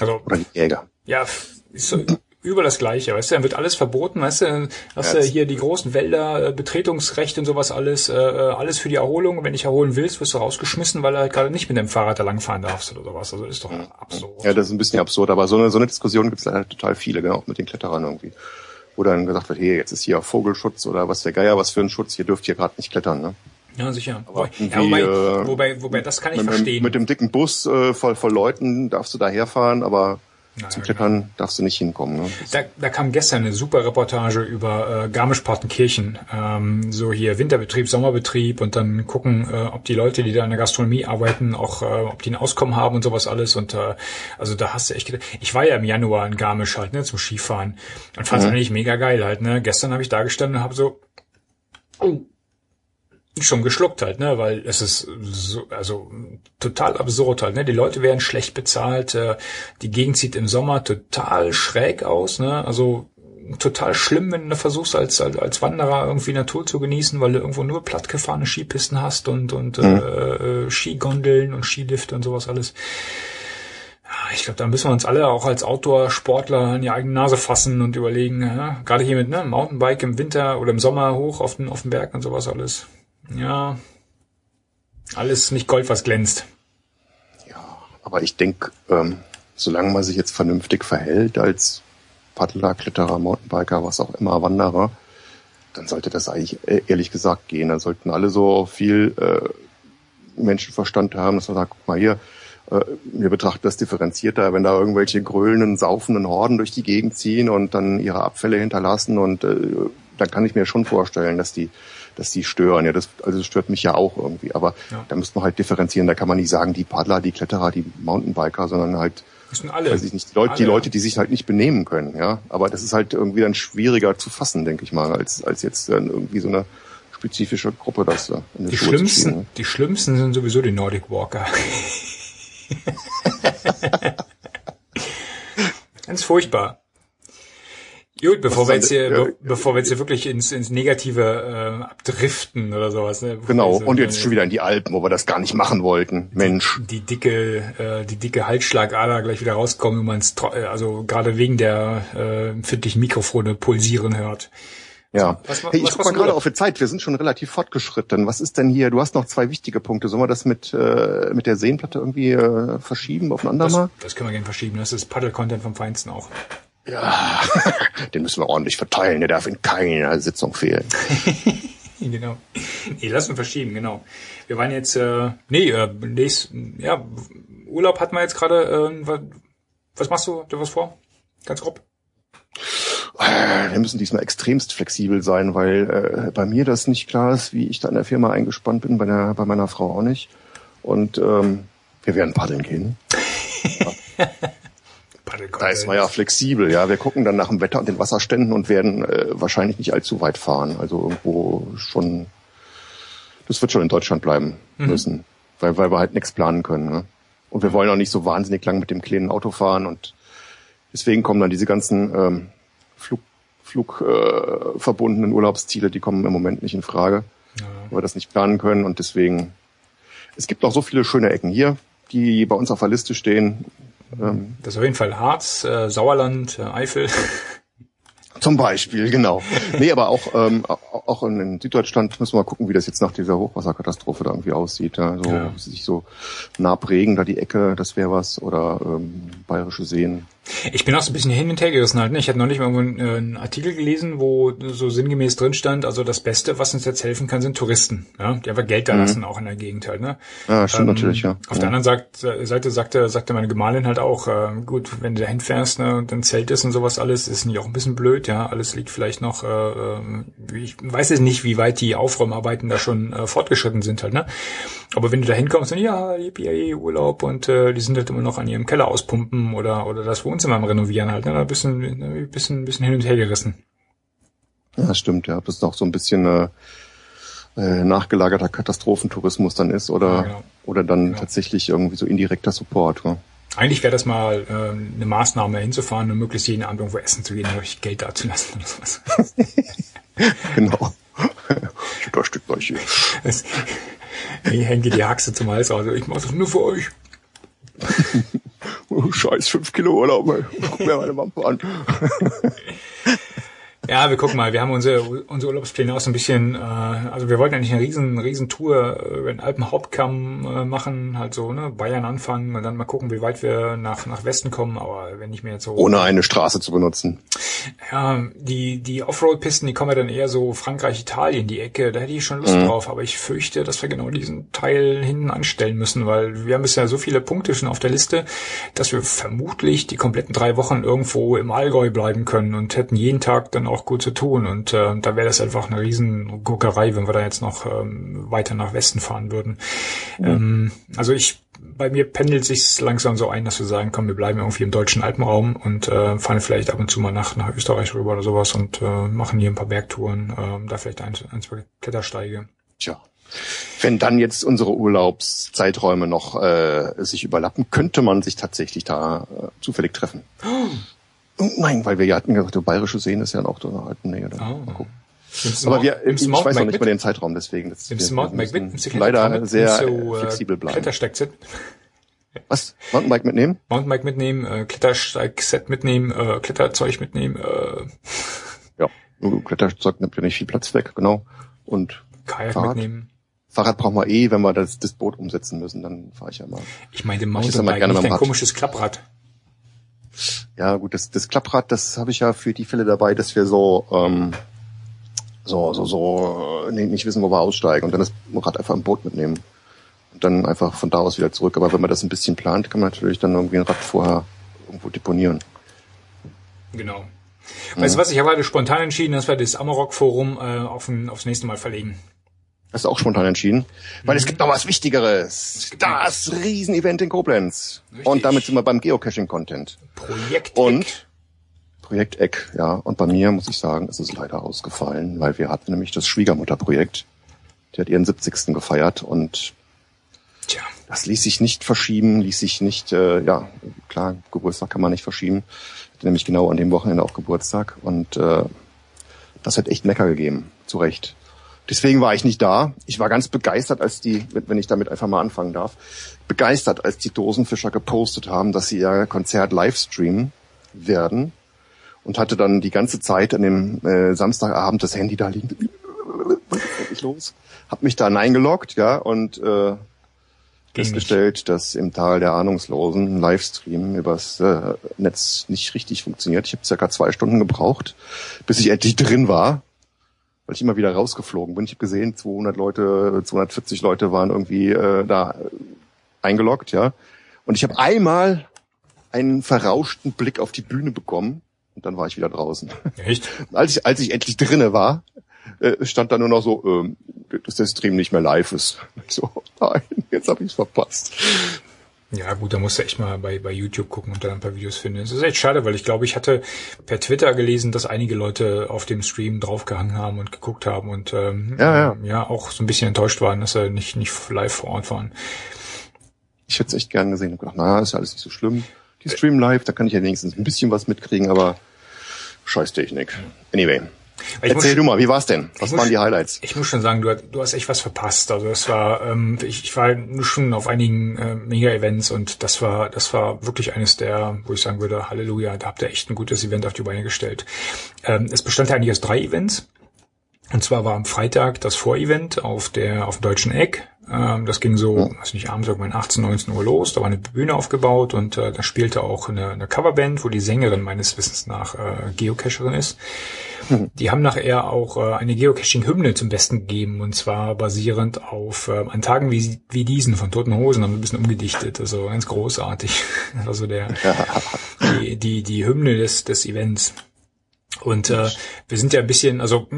[SPEAKER 1] Also,
[SPEAKER 3] Oder die Jäger.
[SPEAKER 1] ja, ist so über das Gleiche, weißt du, dann wird alles verboten, weißt du, hast du
[SPEAKER 3] Ja,
[SPEAKER 1] hier die großen Wälder, äh, Betretungsrecht und sowas alles, äh, äh, alles für die Erholung. Wenn dich erholen willst, wirst du rausgeschmissen, weil du halt gerade nicht mit dem Fahrrad da langfahren darfst oder sowas. Also ist doch absurd.
[SPEAKER 3] Ja, das ist ein bisschen absurd, aber so eine, so eine Diskussion gibt es leider total viele, genau, auch mit den Kletterern irgendwie. Wo dann gesagt wird, hey, jetzt ist hier Vogelschutz oder was der Geier, was für ein Schutz, hier dürft ihr gerade nicht klettern, ne?
[SPEAKER 1] Ja, sicher.
[SPEAKER 3] Aber
[SPEAKER 1] Wobei, ja, wobei,
[SPEAKER 3] äh,
[SPEAKER 1] wobei, wobei, das kann ich
[SPEAKER 3] mit,
[SPEAKER 1] verstehen.
[SPEAKER 3] Mit dem dicken Bus äh, voll, voll Leuten darfst du da herfahren, aber zum Klettern darfst du nicht hinkommen. Ne?
[SPEAKER 1] Da, da kam gestern eine super Reportage über äh, Garmisch-Partenkirchen. Ähm, so hier Winterbetrieb, Sommerbetrieb und dann gucken, äh, ob die Leute, die da in der Gastronomie arbeiten, auch äh, ob die ein Auskommen haben und sowas alles. Und äh, also da hast du echt gedacht, ich war ja im Januar in Garmisch halt, ne, zum Skifahren und fand's eigentlich mega geil halt, ne. Gestern habe ich da gestanden und habe so oh, schon geschluckt halt, ne, weil es ist so, also total absurd halt, ne. Die Leute werden schlecht bezahlt, äh, die Gegend sieht im Sommer total schräg aus, ne, also total schlimm, wenn du versuchst als, als als Wanderer irgendwie Natur zu genießen, weil du irgendwo nur plattgefahrene Skipisten hast und und äh, äh, Skigondeln und Skilifte und sowas alles. Ich glaube, da müssen wir uns alle auch als Outdoor-Sportler an die eigene Nase fassen und überlegen, ja, gerade hier mit ne, Mountainbike im Winter oder im Sommer hoch auf den, auf den Berg und sowas alles. Ja, alles nicht Gold, was glänzt.
[SPEAKER 3] Ja, aber ich denke, ähm, solange man sich jetzt vernünftig verhält als Paddler, Kletterer, Mountainbiker, was auch immer, Wanderer, dann sollte das eigentlich äh, ehrlich gesagt gehen. Dann sollten alle so viel äh, Menschenverstand haben, dass man sagt, guck mal hier, äh, wir betrachten das differenzierter, wenn da irgendwelche grölenden, saufenden Horden durch die Gegend ziehen und dann ihre Abfälle hinterlassen und äh, dann kann ich mir schon vorstellen, dass die dass die stören. Ja, das also das stört mich ja auch irgendwie. Aber
[SPEAKER 1] Ja.
[SPEAKER 3] da müsste man halt differenzieren. Da kann man nicht sagen, die Paddler, die Kletterer, die Mountainbiker, sondern halt
[SPEAKER 1] Das sind alle.
[SPEAKER 3] weiß ich nicht, die Leute, die
[SPEAKER 1] Alle.
[SPEAKER 3] Leute, die sich halt nicht benehmen können, ja. Aber das ist halt irgendwie dann schwieriger zu fassen, denke ich mal, als, als jetzt dann irgendwie so eine spezifische Gruppe das da in
[SPEAKER 1] Die
[SPEAKER 3] zu
[SPEAKER 1] schlimmsten,
[SPEAKER 3] spielen, ne?
[SPEAKER 1] die schlimmsten sind sowieso die Nordic Walker. Ganz furchtbar. Gut, bevor
[SPEAKER 3] Was
[SPEAKER 1] wir jetzt hier, be bevor wir jetzt hier wirklich ins, ins Negative äh, abdriften oder sowas. Ne?
[SPEAKER 3] Genau,
[SPEAKER 1] Also,
[SPEAKER 3] und jetzt
[SPEAKER 1] äh,
[SPEAKER 3] schon wieder in die Alpen, wo wir das gar nicht machen wollten. Mensch.
[SPEAKER 1] die dicke, äh, die dicke Halsschlagader gleich wieder rauskommen, wenn man es also gerade wegen der äh, empfindlichen Mikrofone pulsieren hört.
[SPEAKER 3] Ja.
[SPEAKER 1] Was ma-
[SPEAKER 3] hey, ich
[SPEAKER 1] was
[SPEAKER 3] guck
[SPEAKER 1] machst
[SPEAKER 3] mal
[SPEAKER 1] du
[SPEAKER 3] gerade auf die Zeit. Wir sind schon relativ fortgeschritten. Was ist denn hier? Du hast noch zwei wichtige Punkte. Sollen wir das mit, äh, mit der Seenplatte irgendwie äh, verschieben auf ein
[SPEAKER 1] Das,
[SPEAKER 3] andermal?
[SPEAKER 1] das können wir gerne verschieben. Das ist Paddle-Content vom Feinsten auch.
[SPEAKER 3] Ja, den müssen wir ordentlich verteilen. Der darf in keiner Sitzung fehlen.
[SPEAKER 1] Genau. Nee, lass uns verschieben, genau. Wir waren jetzt, äh, nee, äh, nächst, ja, Urlaub hatten wir jetzt gerade, äh, was, was machst du? Du was vor? Ganz grob?
[SPEAKER 3] Wir müssen diesmal extremst flexibel sein, weil äh, bei mir das nicht klar ist, wie ich da in der Firma eingespannt bin, bei, der, bei meiner Frau auch nicht. Und ähm, wir werden paddeln gehen. Da ist man ja flexibel, ja. Wir gucken dann nach dem Wetter und den Wasserständen und werden äh, wahrscheinlich nicht allzu weit fahren. Also irgendwo schon, das wird schon in Deutschland bleiben mhm. müssen, weil, weil wir halt nichts planen können. Ne? Und wir wollen auch nicht so wahnsinnig lang mit dem kleinen Auto fahren und deswegen kommen dann diese ganzen ähm, Flug, Flug äh, verbundenen Urlaubsziele, die kommen im Moment nicht in Frage, ja. weil wir das nicht planen können und deswegen es gibt auch so viele schöne Ecken hier, die bei uns auf der Liste stehen.
[SPEAKER 1] Ähm, das ist auf jeden Fall Harz, äh, Sauerland, äh, Eifel.
[SPEAKER 3] Zum Beispiel, genau. Nee, aber auch, ähm, auch in Süddeutschland müssen wir mal gucken, wie das jetzt nach dieser Hochwasserkatastrophe da irgendwie aussieht. Ja. So, ja. sich so nah prägen, da die Ecke, das wäre was, oder ähm, bayerische Seen.
[SPEAKER 1] Ich bin auch so ein bisschen hin und her gerissen halt. Ne? Ich hatte noch nicht mal einen, äh, einen Artikel gelesen, wo so sinngemäß drin stand, also das Beste, was uns jetzt helfen kann, sind Touristen, ja? die einfach Geld da mhm. lassen, auch in der Gegend halt. Ne?
[SPEAKER 3] Ja, stimmt ähm, natürlich, ja.
[SPEAKER 1] Auf
[SPEAKER 3] ja.
[SPEAKER 1] der anderen Seite, Seite sagte, sagte meine Gemahlin halt auch, äh, gut, wenn du dahin fährst ne, und dann Zelt ist und sowas alles, ist nicht auch ein bisschen blöd, ja. Alles liegt vielleicht noch, äh, äh ich weiß jetzt nicht, wie weit die Aufräumarbeiten da schon äh, fortgeschritten sind halt, ne? Aber wenn du da hinkommst und ja, yippie, Urlaub und äh, die sind halt immer noch an ihrem Keller auspumpen oder oder das Wohnzimmer am Renovieren halt, ne? Da ein bisschen, ein bisschen, bisschen hin und her gerissen.
[SPEAKER 3] Ja, stimmt, ja. Ob das doch so ein bisschen äh, äh, nachgelagerter Katastrophentourismus dann ist oder ja, genau. oder dann genau. tatsächlich irgendwie so indirekter Support. Ja.
[SPEAKER 1] Eigentlich wäre das mal äh, eine Maßnahme hinzufahren und möglichst jeden Abend irgendwo essen zu gehen, euch Geld dazulassen oder sowas.
[SPEAKER 3] genau. Ich unterstütze euch hier.
[SPEAKER 1] Ich hänge die Haxe zum Hals raus. Ich mache das nur für euch.
[SPEAKER 3] oh, scheiß fünf Kilo Urlaub. Guck mir meine Wampe an.
[SPEAKER 1] Ja, wir gucken mal. Wir haben unsere, unsere Urlaubspläne auch so ein bisschen, äh, also wir wollten eigentlich eine riesen, riesen Tour über den Alpenhauptkamm äh, machen, halt so, ne, Bayern anfangen und dann mal gucken, wie weit wir nach, nach Westen kommen, aber wenn ich mir jetzt so...
[SPEAKER 3] Ohne eine Straße zu benutzen.
[SPEAKER 1] Ja, die, die Offroad-Pisten, die kommen ja dann eher so Frankreich, Italien, die Ecke, da hätte ich schon Lust mhm. drauf, aber ich fürchte, dass wir genau diesen Teil hinten anstellen müssen, weil wir haben bisher so viele Punkte schon auf der Liste, dass wir vermutlich die kompletten drei Wochen irgendwo im Allgäu bleiben können und hätten jeden Tag dann auch auch gut zu tun und äh, da wäre das einfach eine riesen Guckerei, wenn wir da jetzt noch ähm, weiter nach Westen fahren würden. Mhm. Ähm, also ich bei mir pendelt sich langsam so ein, dass wir sagen, komm, wir bleiben irgendwie im deutschen Alpenraum und äh, fahren vielleicht ab und zu mal nach, nach Österreich rüber oder sowas und äh, machen hier ein paar Bergtouren, äh, da vielleicht ein, ein, zwei Klettersteige.
[SPEAKER 3] Tja. Wenn dann jetzt unsere Urlaubszeiträume noch äh, sich überlappen, könnte man sich tatsächlich da äh, zufällig treffen. Oh. Nein, weil wir ja hatten gesagt, der bayerische Seen ist ja auch da in der alten Nähe. Oh. Aber wir, ich weiß noch nicht mal den Zeitraum, deswegen. Das,
[SPEAKER 1] du Mountainbike mit?
[SPEAKER 3] Leider sehr so, äh, flexibel bleiben.
[SPEAKER 1] Klettersteigset.
[SPEAKER 3] Was? Mountainbike mitnehmen?
[SPEAKER 1] Mountainbike mitnehmen, äh, Klettersteigset mitnehmen, äh, Kletterzeug mitnehmen. Äh.
[SPEAKER 3] Ja, Kletterzeug nimmt ja nicht viel Platz weg, genau. Und
[SPEAKER 1] Kajak Fahrrad. mitnehmen.
[SPEAKER 3] Fahrrad brauchen wir eh, wenn wir das, das Boot umsetzen müssen, dann fahre ich ja mal.
[SPEAKER 1] Ich meine, Mountainbike, nicht ein komisches Klapprad.
[SPEAKER 3] Ja, gut, das, das Klapprad, das habe ich ja für die Fälle dabei, dass wir so, ähm, so, so, so nee, nicht wissen, wo wir aussteigen und dann das Rad einfach im Boot mitnehmen. Und dann einfach von da aus wieder zurück. Aber wenn man das ein bisschen plant, kann man natürlich dann irgendwie ein Rad vorher irgendwo deponieren.
[SPEAKER 1] Genau. Weißt du was, ich habe heute spontan entschieden, dass wir das Amarok-Forum äh, auf ein, aufs nächste Mal verlegen.
[SPEAKER 3] Hast du auch spontan entschieden? Weil es mhm. gibt noch was Wichtigeres. Das Riesenevent in Koblenz. Richtig. Und damit sind wir beim Geocaching-Content.
[SPEAKER 1] Projekt
[SPEAKER 3] Und Projekt Eck, ja. Und bei mir muss ich sagen, ist es leider ausgefallen, weil wir hatten nämlich das Schwiegermutterprojekt. Die hat ihren 70. gefeiert und Tja. das ließ sich nicht verschieben, ließ sich nicht, äh, ja, klar, Geburtstag kann man nicht verschieben. Hatte nämlich genau an dem Wochenende auch Geburtstag und äh, das hat echt Mecker gegeben, zu Recht. Deswegen war ich nicht da. Ich war ganz begeistert, als die, wenn ich damit einfach mal anfangen darf, begeistert, als die Dosenfischer gepostet haben, dass sie ihr Konzert livestreamen werden und hatte dann die ganze Zeit an dem äh, Samstagabend das Handy da liegen. Was ist los? Hab mich da eingeloggt, ja, und äh, festgestellt, dass im Tal der Ahnungslosen ein Livestream übers äh, Netz nicht richtig funktioniert. Ich habe circa zwei Stunden gebraucht, bis ich endlich drin war weil ich immer wieder rausgeflogen bin. Ich habe gesehen, 200 Leute, 240 Leute waren irgendwie äh, da eingeloggt, ja. Und ich habe einmal einen verrauschten Blick auf die Bühne bekommen und dann war ich wieder draußen.
[SPEAKER 1] Echt?
[SPEAKER 3] als ich, als ich endlich drinne war, äh, stand da nur noch so, ähm, dass der Stream nicht mehr live ist. Ich so, nein, jetzt habe ich es verpasst.
[SPEAKER 1] Ja, gut, da musst du echt mal bei, bei YouTube gucken und dann ein paar Videos finden. Es ist echt schade, weil ich glaube, ich hatte per Twitter gelesen, dass einige Leute auf dem Stream draufgehangen haben und geguckt haben und ähm,
[SPEAKER 3] Ja, ja.
[SPEAKER 1] ja auch so ein bisschen enttäuscht waren, dass sie nicht, nicht live vor Ort waren.
[SPEAKER 3] Ich hätte es echt gern gesehen und gedacht, na, ist ja alles nicht so schlimm. Die streamen live, da kann ich ja wenigstens ein bisschen was mitkriegen, aber scheiß Technik. Anyway.
[SPEAKER 1] Ich
[SPEAKER 3] Erzähl du mal, wie war's denn? Was waren die Highlights?
[SPEAKER 1] Ich muss schon sagen, du, du hast echt was verpasst. Also es war, ähm, ich, ich war nur schon auf einigen äh, Mega-Events und das war, das war wirklich eines der, wo ich sagen würde, Halleluja, da habt ihr echt ein gutes Event auf die Beine gestellt. Ähm, es bestand ja eigentlich aus drei Events. Und zwar war am Freitag das Vorevent auf der, auf dem Deutschen Eck. Ähm, das ging so, weiß nicht, abends irgendwann 18, 19 Uhr los. Da war eine Bühne aufgebaut und äh, da spielte auch eine, eine Coverband, wo die Sängerin meines Wissens nach äh, Geocacherin ist. Die haben nachher auch äh, eine Geocaching-Hymne zum Besten gegeben und zwar basierend auf äh, an Tagen wie, wie diesen von Toten Hosen haben wir ein bisschen umgedichtet, also ganz großartig. Also der die, die, die Hymne des, des Events. Und äh, wir sind ja ein bisschen, also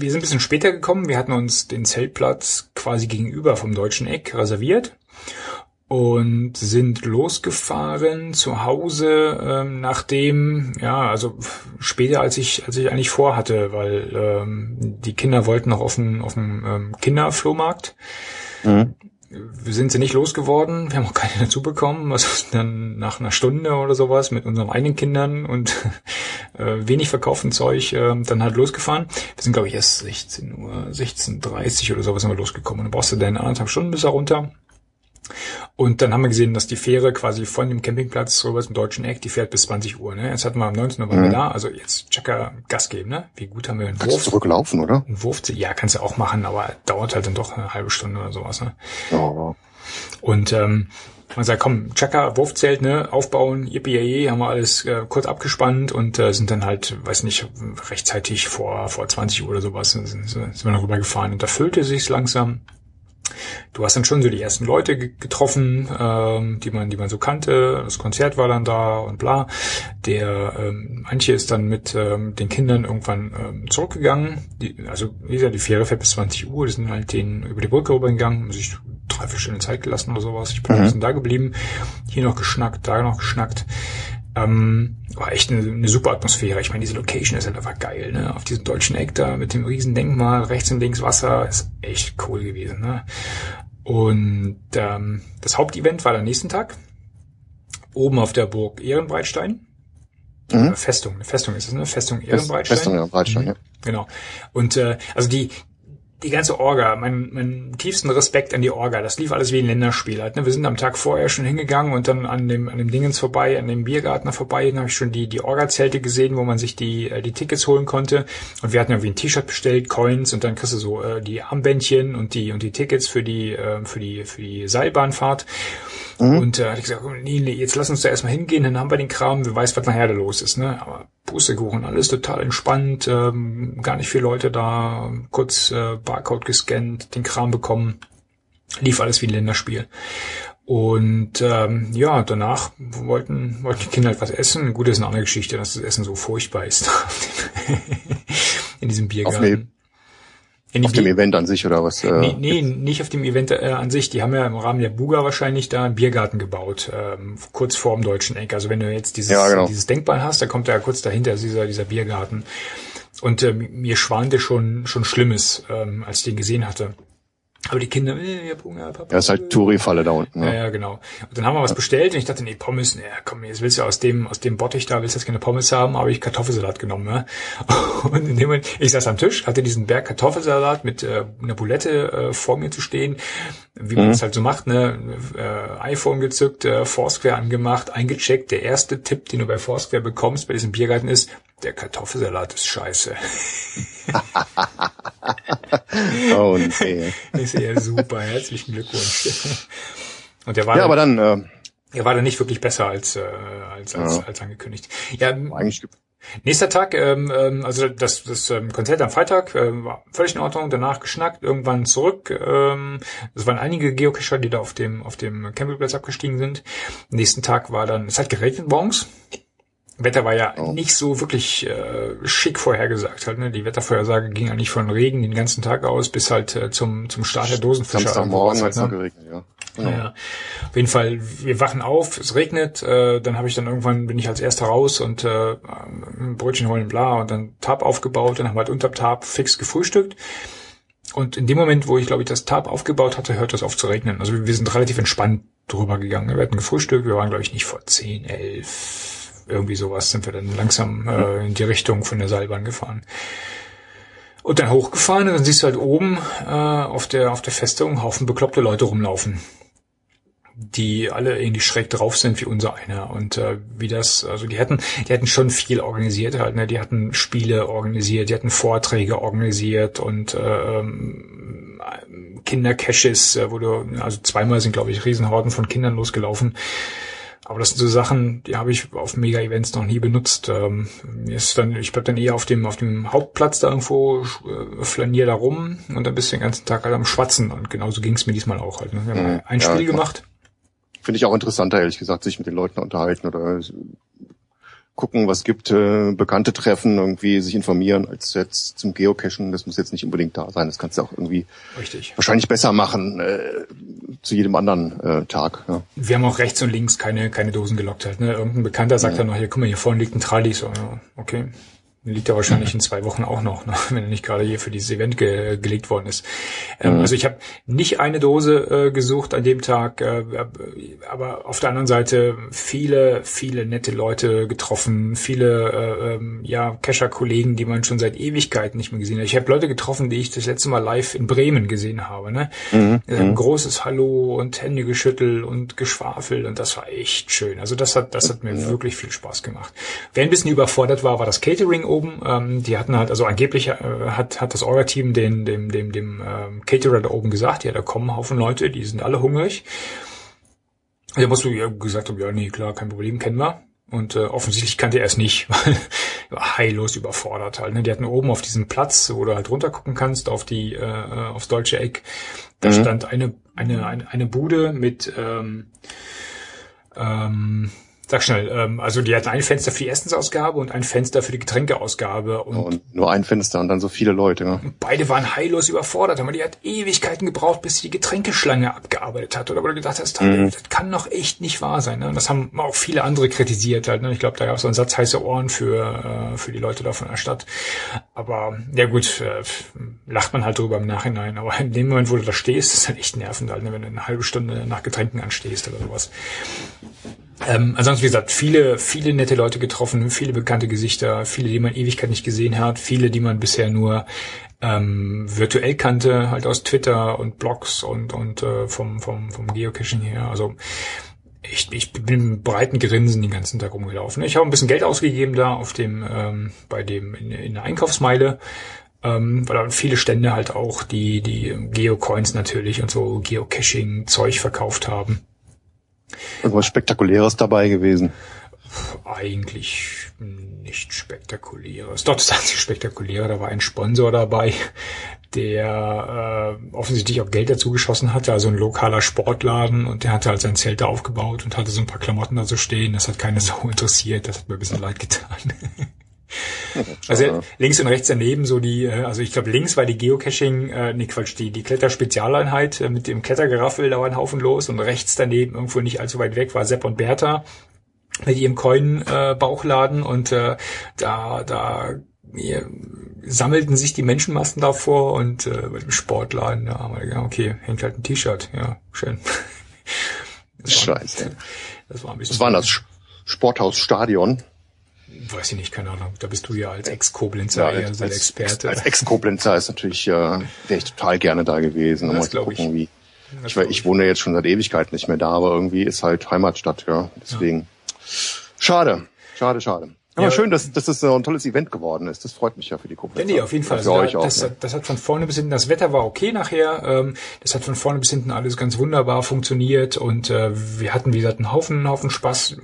[SPEAKER 1] wir sind ein bisschen später gekommen. Wir hatten uns den Zeltplatz quasi gegenüber vom Deutschen Eck reserviert und sind losgefahren zu Hause, ähm, nachdem, ja, also später als ich, als ich eigentlich vorhatte, weil ähm, die Kinder wollten noch auf den, auf den ähm, Kinderflohmarkt.
[SPEAKER 3] Mhm.
[SPEAKER 1] Wir sind sie nicht losgeworden, wir haben auch keine dazu bekommen, also dann nach einer Stunde oder sowas mit unseren eigenen Kindern und äh, wenig verkauften Zeug äh, dann halt losgefahren. Wir sind, glaube ich, erst 16 Uhr, 16.30 oder sowas sind wir losgekommen. Und dann brauchst du dann anderthalb Stunden bis da runter. Und dann haben wir gesehen, dass die Fähre quasi von dem Campingplatz rüber zum Deutschen Eck, die fährt bis 20 Uhr. Ne? Jetzt hatten wir am 19 Uhr waren wir da, also jetzt Checker Gas geben. Ne? Wie gut haben wir einen
[SPEAKER 3] Kannst
[SPEAKER 1] Wurf?
[SPEAKER 3] zurücklaufen, oder?
[SPEAKER 1] Einen Wurf? Ja, kannst du auch machen, aber dauert halt dann doch eine halbe Stunde oder sowas. Ne?
[SPEAKER 3] Ja.
[SPEAKER 1] Und ähm, man sagt, komm, Chaka, Wurfzelt, ne, aufbauen, yippie haben wir alles äh, kurz abgespannt und äh, sind dann halt, weiß nicht, rechtzeitig vor vor 20 Uhr oder sowas sind, sind, sind wir noch rübergefahren und da füllte sich's langsam. Du hast dann schon so die ersten Leute ge- getroffen, ähm, die man, die man so kannte. Das Konzert war dann da und bla. Der ähm, Antje ist dann mit ähm, den Kindern irgendwann ähm, zurückgegangen. Die, also wie gesagt, die Fähre fährt bis 20 Uhr. Die sind halt den über die Brücke rübergegangen, haben sich drei, vier Stunden Zeit gelassen oder sowas. Ich bin ein bisschen da geblieben, hier noch geschnackt, da noch geschnackt. Ähm, war echt eine, eine super Atmosphäre. Ich meine, diese Location ist halt einfach geil, ne? Auf diesem deutschen Eck da mit dem riesen Denkmal, rechts und links Wasser, ist echt cool gewesen, ne? Und ähm, das Hauptevent war der nächsten Tag. Oben auf der Burg Ehrenbreitstein.
[SPEAKER 3] Mhm.
[SPEAKER 1] Äh, Festung, eine Festung ist es, ne? Festung Ehrenbreitstein.
[SPEAKER 3] Festung, ja, Breitstein, ja.
[SPEAKER 1] Genau. Und äh, also die die ganze Orga, mein, mein tiefsten Respekt an die Orga. Das lief alles wie ein Länderspiel. Halt, ne? Wir sind am Tag vorher schon hingegangen und dann an dem an dem Dingens vorbei, an dem Biergartner vorbei, dann habe ich schon die die Orga-Zelte gesehen, wo man sich die äh, die Tickets holen konnte. Und wir hatten irgendwie ein T-Shirt bestellt, Coins und dann kriegst du so äh, die Armbändchen und die und die Tickets für die äh, für die für die Seilbahnfahrt. Und äh, hatte ich gesagt, nee, nee, jetzt lass uns da erstmal hingehen, dann haben wir den Kram, wer weiß, was nachher da los ist, ne? Aber Pustekuchen, alles total entspannt, ähm, gar nicht viele Leute da, kurz äh, Barcode gescannt, den Kram bekommen, lief alles wie ein Länderspiel. Und ähm, ja, danach wollten, wollten die Kinder halt was essen. Gut, das ist eine andere Geschichte, dass das Essen so furchtbar ist in diesem Biergarten. In
[SPEAKER 3] Auf dem Event an sich oder was? Äh,
[SPEAKER 1] Nee, nee, nicht auf dem Event äh, an sich. Die haben ja im Rahmen der Buga wahrscheinlich da einen Biergarten gebaut, ähm, kurz vorm Deutschen Eck. Also wenn du jetzt dieses,
[SPEAKER 3] Ja, genau.
[SPEAKER 1] dieses Denkmal hast, da kommt ja kurz dahinter dieser, dieser Biergarten. Und äh, mir schwante schon, schon Schlimmes, ähm, als ich den gesehen hatte. Aber die Kinder, äh, hab Hunger, Papa.
[SPEAKER 3] ja, ist halt Touri-Falle da unten.
[SPEAKER 1] Ja,
[SPEAKER 3] Ne?
[SPEAKER 1] ja, genau. Und dann haben wir was bestellt und ich dachte, nee, Pommes, nee, komm, jetzt willst du aus dem, aus dem Bottich da, willst du jetzt keine Pommes haben, habe ich Kartoffelsalat genommen, ne? Und in dem Moment, ich saß am Tisch, hatte diesen Berg Kartoffelsalat mit äh, einer Bulette äh, vor mir zu stehen, wie man es halt so macht, ne? Äh, iPhone gezückt, äh, Foursquare angemacht, eingecheckt. Der erste Tipp, den du bei Foursquare bekommst bei diesem Biergarten ist, der Kartoffelsalat ist scheiße.
[SPEAKER 3] Oh, nee.
[SPEAKER 1] Sehe, ja, super, herzlichen Glückwunsch. Und der war
[SPEAKER 3] Ja,
[SPEAKER 1] dann-
[SPEAKER 3] aber dann, äh,
[SPEAKER 1] Er war dann nicht wirklich besser als, äh, als, als,
[SPEAKER 3] Ja.
[SPEAKER 1] als angekündigt. Ja,
[SPEAKER 3] eigentlich
[SPEAKER 1] nächster Tag, ähm, ähm, also das, das ähm, Konzert am Freitag ähm, war völlig in Ordnung, danach geschnackt, irgendwann zurück. Ähm, es waren einige Geocacher, die da auf dem, auf dem Campingplatz abgestiegen sind. Nächsten Tag war dann, es hat geregnet morgens. Wetter war ja
[SPEAKER 3] Oh.
[SPEAKER 1] nicht so wirklich äh, schick vorhergesagt. Halt, ne? Die Wettervorhersage ging eigentlich von Regen den ganzen Tag aus bis halt äh, zum, zum Start der Dosenfischer.
[SPEAKER 3] Samstagmorgen
[SPEAKER 1] halt,
[SPEAKER 3] hat's noch geregnet, ja.
[SPEAKER 1] Genau. Ja, auf jeden Fall, wir wachen auf, es regnet, äh, dann habe ich dann irgendwann, bin ich als erster raus und äh, Brötchen holen, bla, und dann Tab aufgebaut, dann haben wir halt unter Tab fix gefrühstückt. Und in dem Moment, wo ich, glaube ich, das Tab aufgebaut hatte, hört das auf zu regnen. Also wir sind relativ entspannt drüber gegangen. Wir hatten gefrühstückt, wir waren, glaube ich, nicht vor zehn, elf, irgendwie sowas, sind wir dann langsam äh, in die Richtung von der Seilbahn gefahren. Und dann hochgefahren und dann siehst du halt oben äh, auf der auf der Festung Haufen bekloppte Leute rumlaufen die alle irgendwie schräg drauf sind wie unser einer. Und äh, wie das also die hatten die hatten schon viel organisiert halt ne? Die hatten Spiele organisiert die hatten Vorträge organisiert und äh, ähm, Kindercaches äh, wo du also zweimal sind glaube ich Riesenhorden von Kindern losgelaufen aber das sind so Sachen, die habe ich auf Mega-Events noch nie benutzt. Ähm, ist dann, ich bleib dann eher auf dem, auf dem Hauptplatz da irgendwo, äh, flanier da rum und dann bist du den ganzen Tag halt am Schwatzen. Und genauso ging es mir diesmal auch halt. Ne? Wir haben mhm. ein Spiel ja, gemacht.
[SPEAKER 3] Finde ich auch interessanter, ehrlich gesagt, sich mit den Leuten unterhalten oder gucken, was gibt, äh, Bekannte treffen, irgendwie sich informieren, als jetzt zum Geocachen. Das muss jetzt nicht unbedingt da sein. Das kannst du auch irgendwie
[SPEAKER 1] Richtig.
[SPEAKER 3] wahrscheinlich besser machen äh, zu jedem anderen äh, Tag. Ja.
[SPEAKER 1] Wir haben auch rechts und links keine keine Dosen gelockt halt. Ne? Irgendein Bekannter sagt ja. dann noch, hier, guck mal, hier vorne liegt ein Trali. So, ja, okay liegt er wahrscheinlich in zwei Wochen auch noch, ne, wenn er nicht gerade hier für dieses Event ge gelegt worden ist. Ähm, mhm. Also ich habe nicht eine Dose äh, gesucht an dem Tag, äh, aber auf der anderen Seite viele, viele nette Leute getroffen, viele äh, ähm, ja Kescher-Kollegen, die man schon seit Ewigkeiten nicht mehr gesehen hat. Ich habe Leute getroffen, die ich das letzte Mal live in Bremen gesehen habe. Ne? Mhm. Ein mhm. großes Hallo und Hände geschüttelt und geschwafelt und das war echt schön. Also das hat, das hat mir ja. wirklich viel Spaß gemacht. Wer ein bisschen überfordert war, war das Catering oben. Ähm, die hatten halt, also angeblich äh, hat, hat das Orga-Team dem, dem, dem, dem ähm, Caterer da oben gesagt, ja, da kommen Haufen Leute, die sind alle hungrig. Da musst du ja gesagt haben, ja, nee, klar, kein Problem, kennen wir. Und äh, offensichtlich kannte er es nicht, weil war heillos überfordert halt. Ne? Die hatten oben auf diesem Platz, wo du halt runtergucken kannst, auf die, äh, äh aufs deutsche Eck, da mhm. stand eine, eine, eine, eine Bude mit ähm, ähm, Sag schnell, ähm, also die hatten ein Fenster für die Essensausgabe und ein Fenster für die Getränkeausgabe. Und,
[SPEAKER 3] und nur ein Fenster und dann so viele Leute. Ne?
[SPEAKER 1] Beide waren heillos überfordert, aber die hat Ewigkeiten gebraucht, bis sie die Getränkeschlange abgearbeitet hat. Oder wo du gedacht hast, mhm. das kann doch echt nicht wahr sein. Ne? Und das haben auch viele andere kritisiert. Halt, ne? Ich glaube, da gab es so einen Satz heiße Ohren für, äh, für die Leute da von der Stadt. Aber ja gut, äh, lacht man halt drüber im Nachhinein. Aber in dem Moment, wo du da stehst, ist halt echt nervend, halt, ne? wenn du eine halbe Stunde nach Getränken anstehst oder sowas. Ähm, ansonsten, wie gesagt, viele, viele nette Leute getroffen, viele bekannte Gesichter, viele, die man Ewigkeit nicht gesehen hat, viele, die man bisher nur ähm, virtuell kannte, halt aus Twitter und Blogs und, und äh, vom, vom, vom Geocaching her. Also ich, ich bin mit breiten Grinsen den ganzen Tag rumgelaufen. Ich habe ein bisschen Geld ausgegeben da auf dem, ähm, bei dem in, in der Einkaufsmeile. Ähm, weil da viele Stände halt auch die, die Geocoins natürlich und so Geocaching-Zeug verkauft haben.
[SPEAKER 3] Irgendwas Spektakuläres dabei gewesen?
[SPEAKER 1] Eigentlich nicht spektakuläres. Doch, das einzige spektakuläre, da war ein Sponsor dabei, der äh, offensichtlich auch Geld dazu geschossen hatte, also ein lokaler Sportladen und der hatte halt sein Zelt da aufgebaut und hatte so ein paar Klamotten da so stehen. Das hat keine Sau interessiert, das hat mir ein bisschen leid getan. Also links und rechts daneben so die, äh, also ich glaube links war die Geocaching, äh, nee Quatsch, die, die Kletterspezialeinheit äh, mit dem Klettergeraffel, da war ein Haufen los und rechts daneben, irgendwo nicht allzu weit weg, war Sepp und Bertha mit ihrem Coin-Bauchladen äh, und äh, da, da ja, sammelten sich die Menschenmassen davor und äh, bei dem Sportladen, da haben wir gedacht, okay, hängt halt ein T-Shirt, ja, schön.
[SPEAKER 3] Das Scheiße. War, das war ein bisschen. Was war das? Sporthausstadion?
[SPEAKER 1] Weiß ich nicht, keine Ahnung. Da bist du ja als Ex-Koblenzer ja, eher so Experte.
[SPEAKER 3] Als Ex-Koblenzer ist natürlich, äh, wäre ich total gerne da gewesen.
[SPEAKER 1] Das glaube ich.
[SPEAKER 3] Wie, ich, ich, ich wohne jetzt schon seit Ewigkeiten nicht mehr da, aber irgendwie ist halt Heimatstadt, ja. Deswegen. Ja. Schade. Schade, schade. Aber ja, schön, dass, dass das so ein tolles Event geworden ist. Das freut mich ja für die Gruppe.
[SPEAKER 1] Ja, nee, auf jeden Fall.
[SPEAKER 3] Also auch,
[SPEAKER 1] das,
[SPEAKER 3] ja.
[SPEAKER 1] das hat von vorne bis hinten, das Wetter war okay nachher. Ähm, das hat von vorne bis hinten alles ganz wunderbar funktioniert und äh, wir hatten, wie gesagt, einen Haufen, einen Haufen Spaß,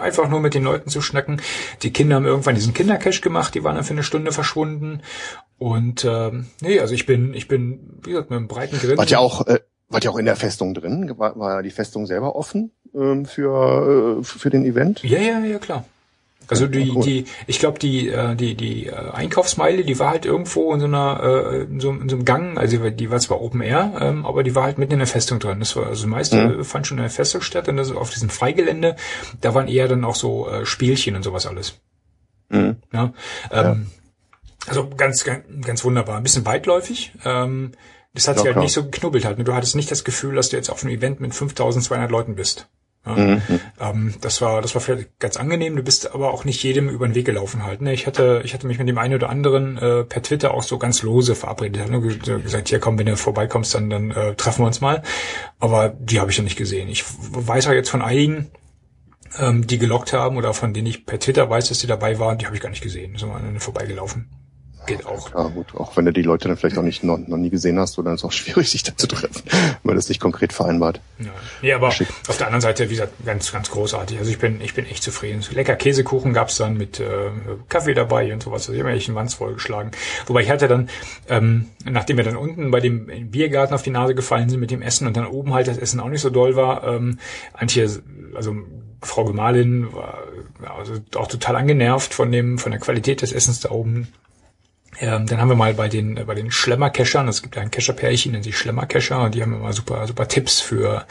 [SPEAKER 1] einfach nur mit den Leuten zu schnacken. Die Kinder haben irgendwann diesen Kindercash gemacht, die waren dann für eine Stunde verschwunden. Und ähm, nee, also ich bin, ich bin, wie gesagt, mit einem breiten Grinsen.
[SPEAKER 3] Wart ihr auch, äh, wart ihr auch in der Festung drin? War, war die Festung selber offen ähm, für, äh, für den Event?
[SPEAKER 1] Ja, ja, ja, klar. Also die, die, ich glaube die, äh, die, die äh, Einkaufsmeile, die war halt irgendwo in so einer, äh, in so, in so einem Gang, also die war zwar Open Air, ähm, aber die war halt mitten in der Festung drin. Das war, also das meiste mhm. fand schon in der Festung statt und das auf diesem Freigelände, da waren eher dann auch so Spielchen und sowas alles. Mhm. Ja, ähm, ja. Also ganz, ganz, ganz wunderbar. Ein bisschen weitläufig. Ähm, das hat ja, sich halt klar. nicht so geknubbelt halt. Du hattest nicht das Gefühl, dass du jetzt auf einem Event mit 5200 Leuten bist. Ja, mhm. ähm, das war, das war vielleicht ganz angenehm. Du bist aber auch nicht jedem über den Weg gelaufen halt. Ne? Ich hatte, ich hatte mich mit dem einen oder anderen äh, per Twitter auch so ganz lose verabredet. Ne? Gesagt, ja komm, wenn du vorbeikommst, dann, dann äh, treffen wir uns mal. Aber die habe ich ja nicht gesehen. Ich weiß auch jetzt von einigen, ähm, die gelockt haben oder von denen ich per Twitter weiß, dass die dabei waren, die habe ich gar nicht gesehen. Sind mal vorbeigelaufen. Geht auch.
[SPEAKER 3] Ja, gut. Auch wenn du die Leute dann vielleicht auch nicht noch, noch nie gesehen hast, so, dann ist es auch schwierig, sich da zu treffen, weil das nicht konkret vereinbart.
[SPEAKER 1] Ja, nee, aber Schick. auf der anderen Seite, wie gesagt, ganz, ganz großartig. Also ich bin, ich bin echt zufrieden. Lecker Käsekuchen gab's dann mit äh, Kaffee dabei und sowas. Also ich habe mir echt einen Wanz vollgeschlagen. Wobei ich hatte dann, ähm, nachdem wir dann unten bei dem Biergarten auf die Nase gefallen sind mit dem Essen und dann oben halt das Essen auch nicht so doll war, ähm, Antje, also Frau Gemahlin war also auch total angenervt von dem, von der Qualität des Essens da oben. Ähm, dann haben wir mal bei den bei den Schlemmerkeschern, es gibt ja ein Kescherpärchen, nennen sich Schlemmerkescher, und die haben immer super super Tipps für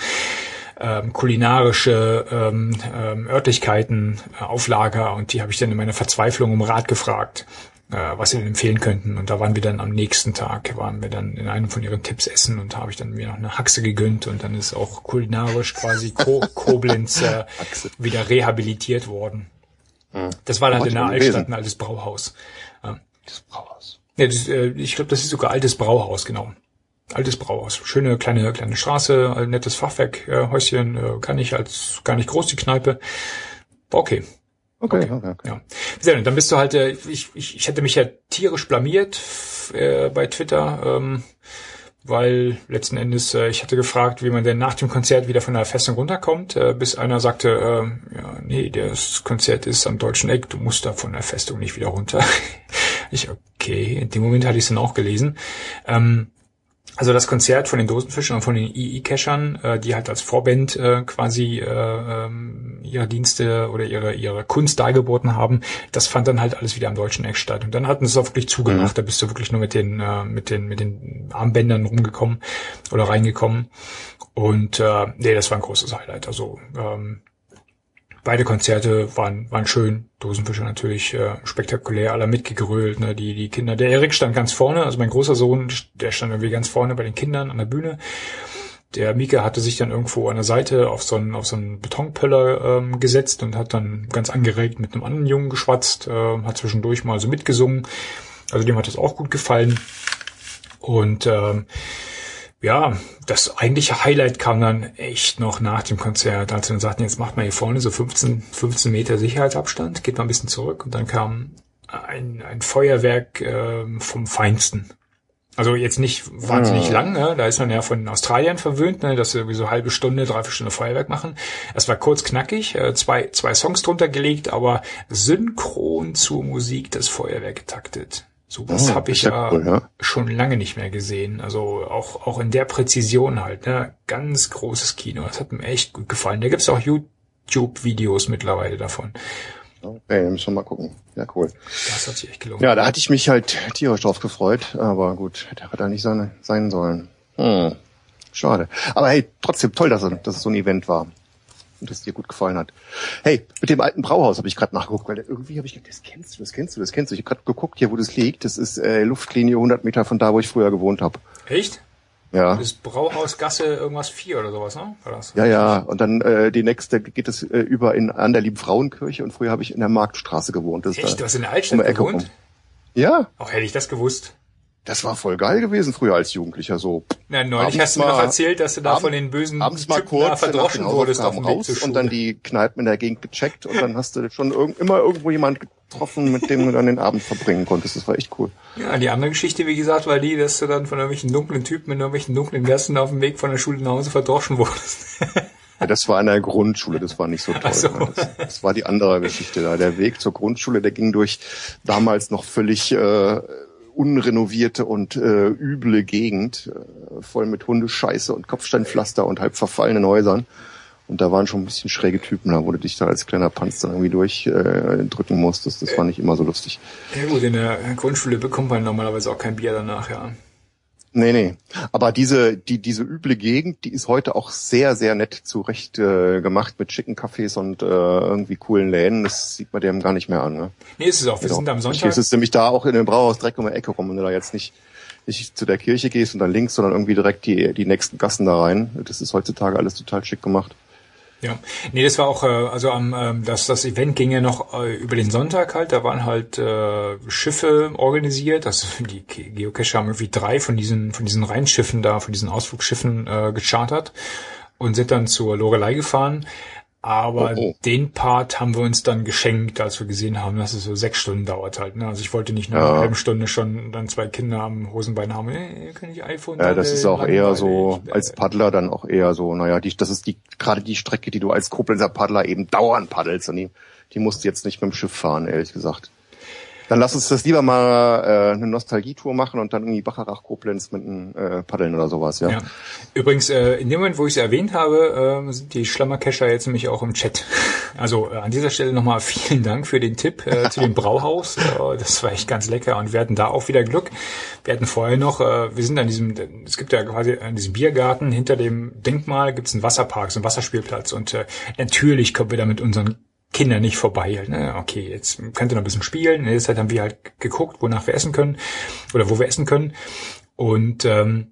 [SPEAKER 1] ähm, kulinarische ähm, ähm, Örtlichkeiten, äh, Auflager und die habe ich dann in meiner Verzweiflung um Rat gefragt, äh, was sie denn empfehlen könnten. Und da waren wir dann am nächsten Tag, waren wir dann in einem von ihren Tipps essen und habe ich dann mir noch eine Haxe gegönnt und dann ist auch kulinarisch quasi Ko Koblenz äh, wieder rehabilitiert worden. Das war dann in der Altstadt ein altes Brauhaus. Das Brauhaus. Ja, das, äh, ich glaube, das ist sogar altes Brauhaus, genau. Altes Brauhaus. Schöne kleine kleine Straße, ein nettes Fachwerkhäuschen, äh, kann ich als gar nicht groß die Kneipe. Okay. Okay, okay, okay. Ja. Sehr, dann bist du halt, äh, ich, ich, ich hätte mich ja tierisch blamiert äh, bei Twitter, ähm, weil letzten Endes, äh, ich hatte gefragt, wie man denn nach dem Konzert wieder von der Festung runterkommt, äh, bis einer sagte, äh, ja, nee, das Konzert ist am Deutschen Eck, du musst da von der Festung nicht wieder runter. Ich, okay, in dem Moment hatte ich es dann auch gelesen. Ähm, also das Konzert von den Dosenfischern und von den II-Cachern, äh, die halt als Vorband äh, quasi äh, ähm, ihre Dienste oder ihre ihre Kunst dargeboten haben, das fand dann halt alles wieder am deutschen Eck statt. Und dann hatten sie es auch wirklich zugemacht. Mhm. Da bist du wirklich nur mit den äh, mit den mit den Armbändern rumgekommen oder reingekommen. Und äh, nee, das war ein großes Highlight. Also ähm, Beide Konzerte waren, waren schön. Dosenfischer natürlich äh, spektakulär, aller mitgegrölt. Ne? Die, die Kinder. Der Erik stand ganz vorne, also mein großer Sohn, der stand irgendwie ganz vorne bei den Kindern an der Bühne. Der Mika hatte sich dann irgendwo an der Seite auf so einen, auf so einen Betonpöller ähm, gesetzt und hat dann ganz angeregt mit einem anderen Jungen geschwatzt, äh, hat zwischendurch mal so mitgesungen. Also dem hat das auch gut gefallen. Und ähm, ja, das eigentliche Highlight kam dann echt noch nach dem Konzert, als wir dann sagten, jetzt macht man hier vorne so 15, 15 Meter Sicherheitsabstand, geht mal ein bisschen zurück und dann kam ein, ein Feuerwerk äh, vom Feinsten. Also jetzt nicht wahnsinnig ja. lang, ne? da ist man ja von Australien verwöhnt, ne? dass sie irgendwie so halbe Stunde, dreiviertel Stunde Feuerwerk machen. Es war kurz knackig, äh, zwei, zwei Songs drunter gelegt, aber synchron zur Musik das Feuerwerk getaktet. Sowas oh, habe ich ja, cool, ja, schon lange nicht mehr gesehen. Also auch, auch in der Präzision halt. Ne? Ganz großes Kino. Das hat mir echt gut gefallen. Da gibt's auch YouTube-Videos mittlerweile davon.
[SPEAKER 3] Okay, müssen wir mal gucken. Ja, cool.
[SPEAKER 1] Das hat sich echt gelohnt.
[SPEAKER 3] Ja, da hatte ich mich halt tierisch drauf gefreut, aber gut, der hat da nicht sein, sein sollen. Hm. Schade. Aber hey, trotzdem toll, dass, dass es so ein Event war und das dir gut gefallen hat. Hey, mit dem alten Brauhaus habe ich gerade nachgeguckt, weil irgendwie habe ich gedacht, das kennst du, das kennst du, das kennst du. Ich habe gerade geguckt, hier wo das liegt. Das ist äh, Luftlinie 100 Meter von da, wo ich früher gewohnt habe.
[SPEAKER 1] Echt?
[SPEAKER 3] Ja.
[SPEAKER 1] Das ist Brauhausgasse irgendwas 4 oder sowas, ne? War das?
[SPEAKER 3] Ja, ja. Und dann äh, die nächste geht es äh, über in an der lieben Frauenkirche und früher habe ich in der Marktstraße gewohnt.
[SPEAKER 1] Das Echt? Du hast in der Altstadt um gewohnt?
[SPEAKER 3] Ja.
[SPEAKER 1] Auch hätte ich das gewusst.
[SPEAKER 3] Das war voll geil gewesen früher als Jugendlicher so.
[SPEAKER 1] Na, neulich hast du mir noch erzählt, dass du da von den bösen
[SPEAKER 3] abends mal kurz verdroschen wurdest auf dem raus und dann die Kneipen in der Gegend gecheckt und dann hast du schon irg immer irgendwo jemand getroffen, mit dem du dann den Abend verbringen konntest. Das war echt cool.
[SPEAKER 1] Ja, die andere Geschichte, wie gesagt, war die, dass du dann von irgendwelchen dunklen Typen in irgendwelchen dunklen Gassen auf dem Weg von der Schule nach Hause verdroschen wurdest.
[SPEAKER 3] Ja, das war in der Grundschule, das war nicht so toll. So. Das, das, war die andere Geschichte da. Der Weg zur Grundschule, der ging durch damals noch völlig äh, unrenovierte und äh, üble Gegend, äh, voll mit Hundescheiße und Kopfsteinpflaster und halb verfallenen Häusern. Und da waren schon ein bisschen schräge Typen, da wo du dich da als kleiner Panzer irgendwie durchdrücken äh, musstest. Das war nicht immer so lustig.
[SPEAKER 1] Ja gut, in der Grundschule bekommt man normalerweise auch kein Bier danach, ja.
[SPEAKER 3] Nee, nee. Aber diese, die, diese üble Gegend, die ist heute auch sehr, sehr nett zurecht äh, gemacht mit schicken Cafés und äh, irgendwie coolen Läden. Das sieht man dem gar nicht mehr an. Ne?
[SPEAKER 1] Nee, ist es auch. Wir
[SPEAKER 3] Genau.
[SPEAKER 1] sind am Sonntag.
[SPEAKER 3] Hier ist es nämlich da auch in dem Brauhaus direkt um die Ecke rum, wenn du da jetzt nicht, nicht zu der Kirche gehst und dann links, sondern irgendwie direkt die, die nächsten Gassen da rein. Das ist heutzutage alles total schick gemacht.
[SPEAKER 1] Ja, nee, das war auch, äh, also am, ähm, das, das Event ging ja noch äh, über den Sonntag halt, da waren halt äh, Schiffe organisiert, also die Ge- Geocacher haben irgendwie drei von diesen, von diesen Rheinschiffen da, von diesen Ausflugsschiffen äh, gechartert und sind dann zur Lorelei gefahren. Aber
[SPEAKER 3] Oh, oh.
[SPEAKER 1] den Part haben wir uns dann geschenkt, als wir gesehen haben, dass es so sechs Stunden dauert halt. Ne? Also ich wollte nicht nach
[SPEAKER 3] Ja.
[SPEAKER 1] einer halben Stunde schon dann zwei Kinder am Hosenbein haben. Hey, kann ich iPhone?
[SPEAKER 3] Ja, das ist auch eher so als Paddler dann auch eher so, naja, die, das ist die gerade die Strecke, die du als Koblenzer Paddler eben dauernd paddelst und die, die musst du jetzt nicht mit dem Schiff fahren, ehrlich gesagt. Dann lass uns das lieber mal äh, eine Nostalgietour machen und dann irgendwie Bacharach Koblenz mit einem äh, Paddeln oder sowas, ja.
[SPEAKER 1] Ja. Übrigens, äh, in dem Moment, wo ich es erwähnt habe, äh, sind die Schlammercacher jetzt nämlich auch im Chat. Also äh, an dieser Stelle nochmal vielen Dank für den Tipp äh, zu dem Brauhaus. Äh, das war echt ganz lecker und wir hatten da auch wieder Glück. Wir hatten vorher noch, äh, wir sind an diesem, es gibt ja quasi an diesem Biergarten hinter dem Denkmal gibt es einen Wasserpark, so einen Wasserspielplatz und äh, natürlich kommen wir da mit unseren Kinder nicht vorbei. Ne? Okay, jetzt könnt ihr noch ein bisschen spielen. In der Zeit haben wir halt geguckt, wonach wir essen können oder wo wir essen können. Und ähm,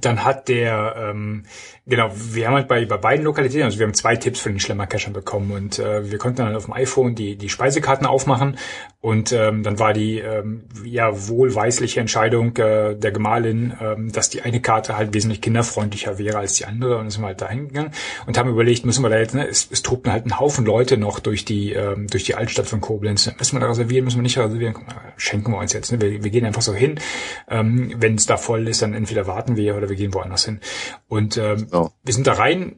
[SPEAKER 1] dann hat der, ähm, genau, wir haben halt bei, bei beiden Lokalitäten, also wir haben zwei Tipps von den Schlemmercachern bekommen und äh, wir konnten dann auf dem iPhone die, die Speisekarten aufmachen und ähm, dann war die ähm, ja wohlweisliche Entscheidung äh, der Gemahlin, ähm, dass die eine Karte halt wesentlich kinderfreundlicher wäre als die andere und sind wir halt da hingegangen und haben überlegt, müssen wir da jetzt, ne, es, es tobten halt ein Haufen Leute noch durch die ähm, durch die Altstadt von Koblenz. Müssen wir da reservieren, müssen wir nicht reservieren, schenken wir uns jetzt. Ne? Wir, wir gehen einfach so hin. Ähm, Wenn es da voll ist, dann entweder warten wir oder wir gehen woanders hin. Und ähm,
[SPEAKER 3] Ja.
[SPEAKER 1] wir sind da rein.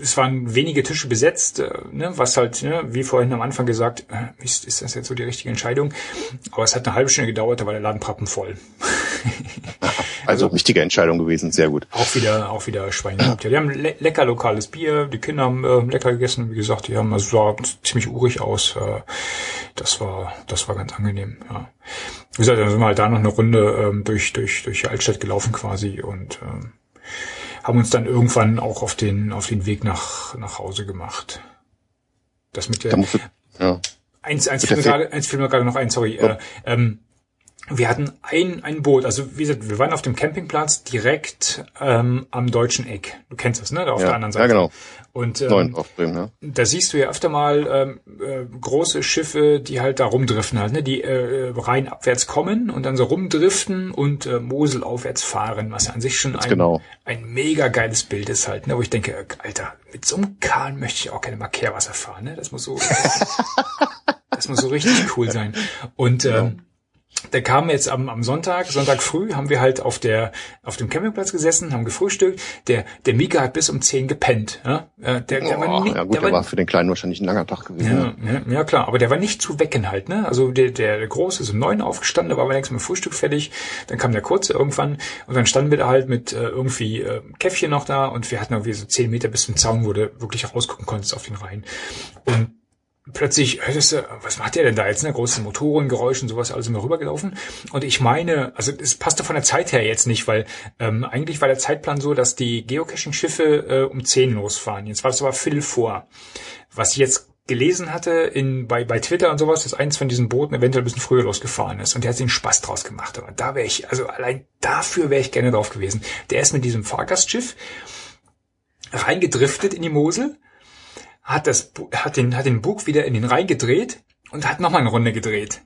[SPEAKER 1] Es waren wenige Tische besetzt, äh, ne, was halt, ne, wie vorhin am Anfang gesagt, äh, ist, ist das jetzt so die richtige Entscheidung? Aber es hat eine halbe Stunde gedauert, da war der Laden proppenvoll.
[SPEAKER 3] Also richtige Entscheidung gewesen, sehr gut.
[SPEAKER 1] Auch wieder, auch wieder Schwein gehabt. Ja, die haben le lecker lokales Bier, die Kinder haben äh, lecker gegessen, wie gesagt, die haben, also sah ziemlich urig aus. Äh, das war, das war ganz angenehm, ja. Wie gesagt, dann sind wir halt da noch eine Runde ähm, durch, durch, durch die Altstadt gelaufen quasi und ähm, haben uns dann irgendwann auch auf den, auf den Weg nach, nach Hause gemacht. Das mit
[SPEAKER 3] Da
[SPEAKER 1] der,
[SPEAKER 3] musst du, ja.
[SPEAKER 1] Eins, eins, fiel mir gerade, eins fiel mir gerade noch ein, sorry. Äh, ähm, wir hatten ein, ein Boot, also wie gesagt, wir waren auf dem Campingplatz direkt ähm, am deutschen Eck. Du kennst das, ne? Da auf
[SPEAKER 3] Ja,
[SPEAKER 1] der anderen Seite.
[SPEAKER 3] ja, genau.
[SPEAKER 1] Und
[SPEAKER 3] Neun
[SPEAKER 1] ähm,
[SPEAKER 3] auf Bremen, ja.
[SPEAKER 1] da siehst du ja öfter mal ähm, äh, große Schiffe, die halt da rumdriften halt, ne? Die äh, rein abwärts kommen und dann so rumdriften und äh, Mosel aufwärts fahren, was ja an sich schon ein,
[SPEAKER 3] genau.
[SPEAKER 1] ein mega geiles Bild ist halt, ne? Wo ich denke, äh, Alter, mit so einem Kahn möchte ich auch keine Markehrwasser fahren, ne? Das muss so Das muss so richtig cool sein. Und ähm, der kam jetzt am, am Sonntag, Sonntag früh, haben wir halt auf der auf dem Campingplatz gesessen, haben gefrühstückt. Der der Mika hat bis um 10 gepennt. Ja, der, der war
[SPEAKER 3] Oh,
[SPEAKER 1] nicht,
[SPEAKER 3] ja gut, der war für den Kleinen wahrscheinlich ein langer Tag gewesen.
[SPEAKER 1] ja, ja, ja, klar, aber der war nicht zu wecken halt, ne? Also der, der, der Große ist um neun aufgestanden, da war aber längst mit dem Frühstück fertig. Dann kam der Kurze irgendwann und dann standen wir da halt mit äh, irgendwie äh, Käffchen noch da und wir hatten irgendwie so zehn Meter bis zum Zaun, wo du wirklich rausgucken konntest auf den Rhein. Und plötzlich hörtest du, was macht der denn da jetzt, ne? Große Motorengeräusche und sowas, alles immer rübergelaufen. Und ich meine, also es passte von der Zeit her jetzt nicht, weil ähm, eigentlich war der Zeitplan so, dass die Geocaching-Schiffe äh, um 10 losfahren. Jetzt war das aber Viertel vor. Was ich jetzt gelesen hatte in, bei, bei Twitter und sowas, dass eins von diesen Booten eventuell ein bisschen früher losgefahren ist und der hat sich einen Spaß draus gemacht. Aber da wäre ich, also allein dafür wäre ich gerne drauf gewesen. Der ist mit diesem Fahrgastschiff reingedriftet in die Mosel, hat das, hat den, hat den Bug wieder in den Rhein gedreht und hat nochmal eine Runde gedreht.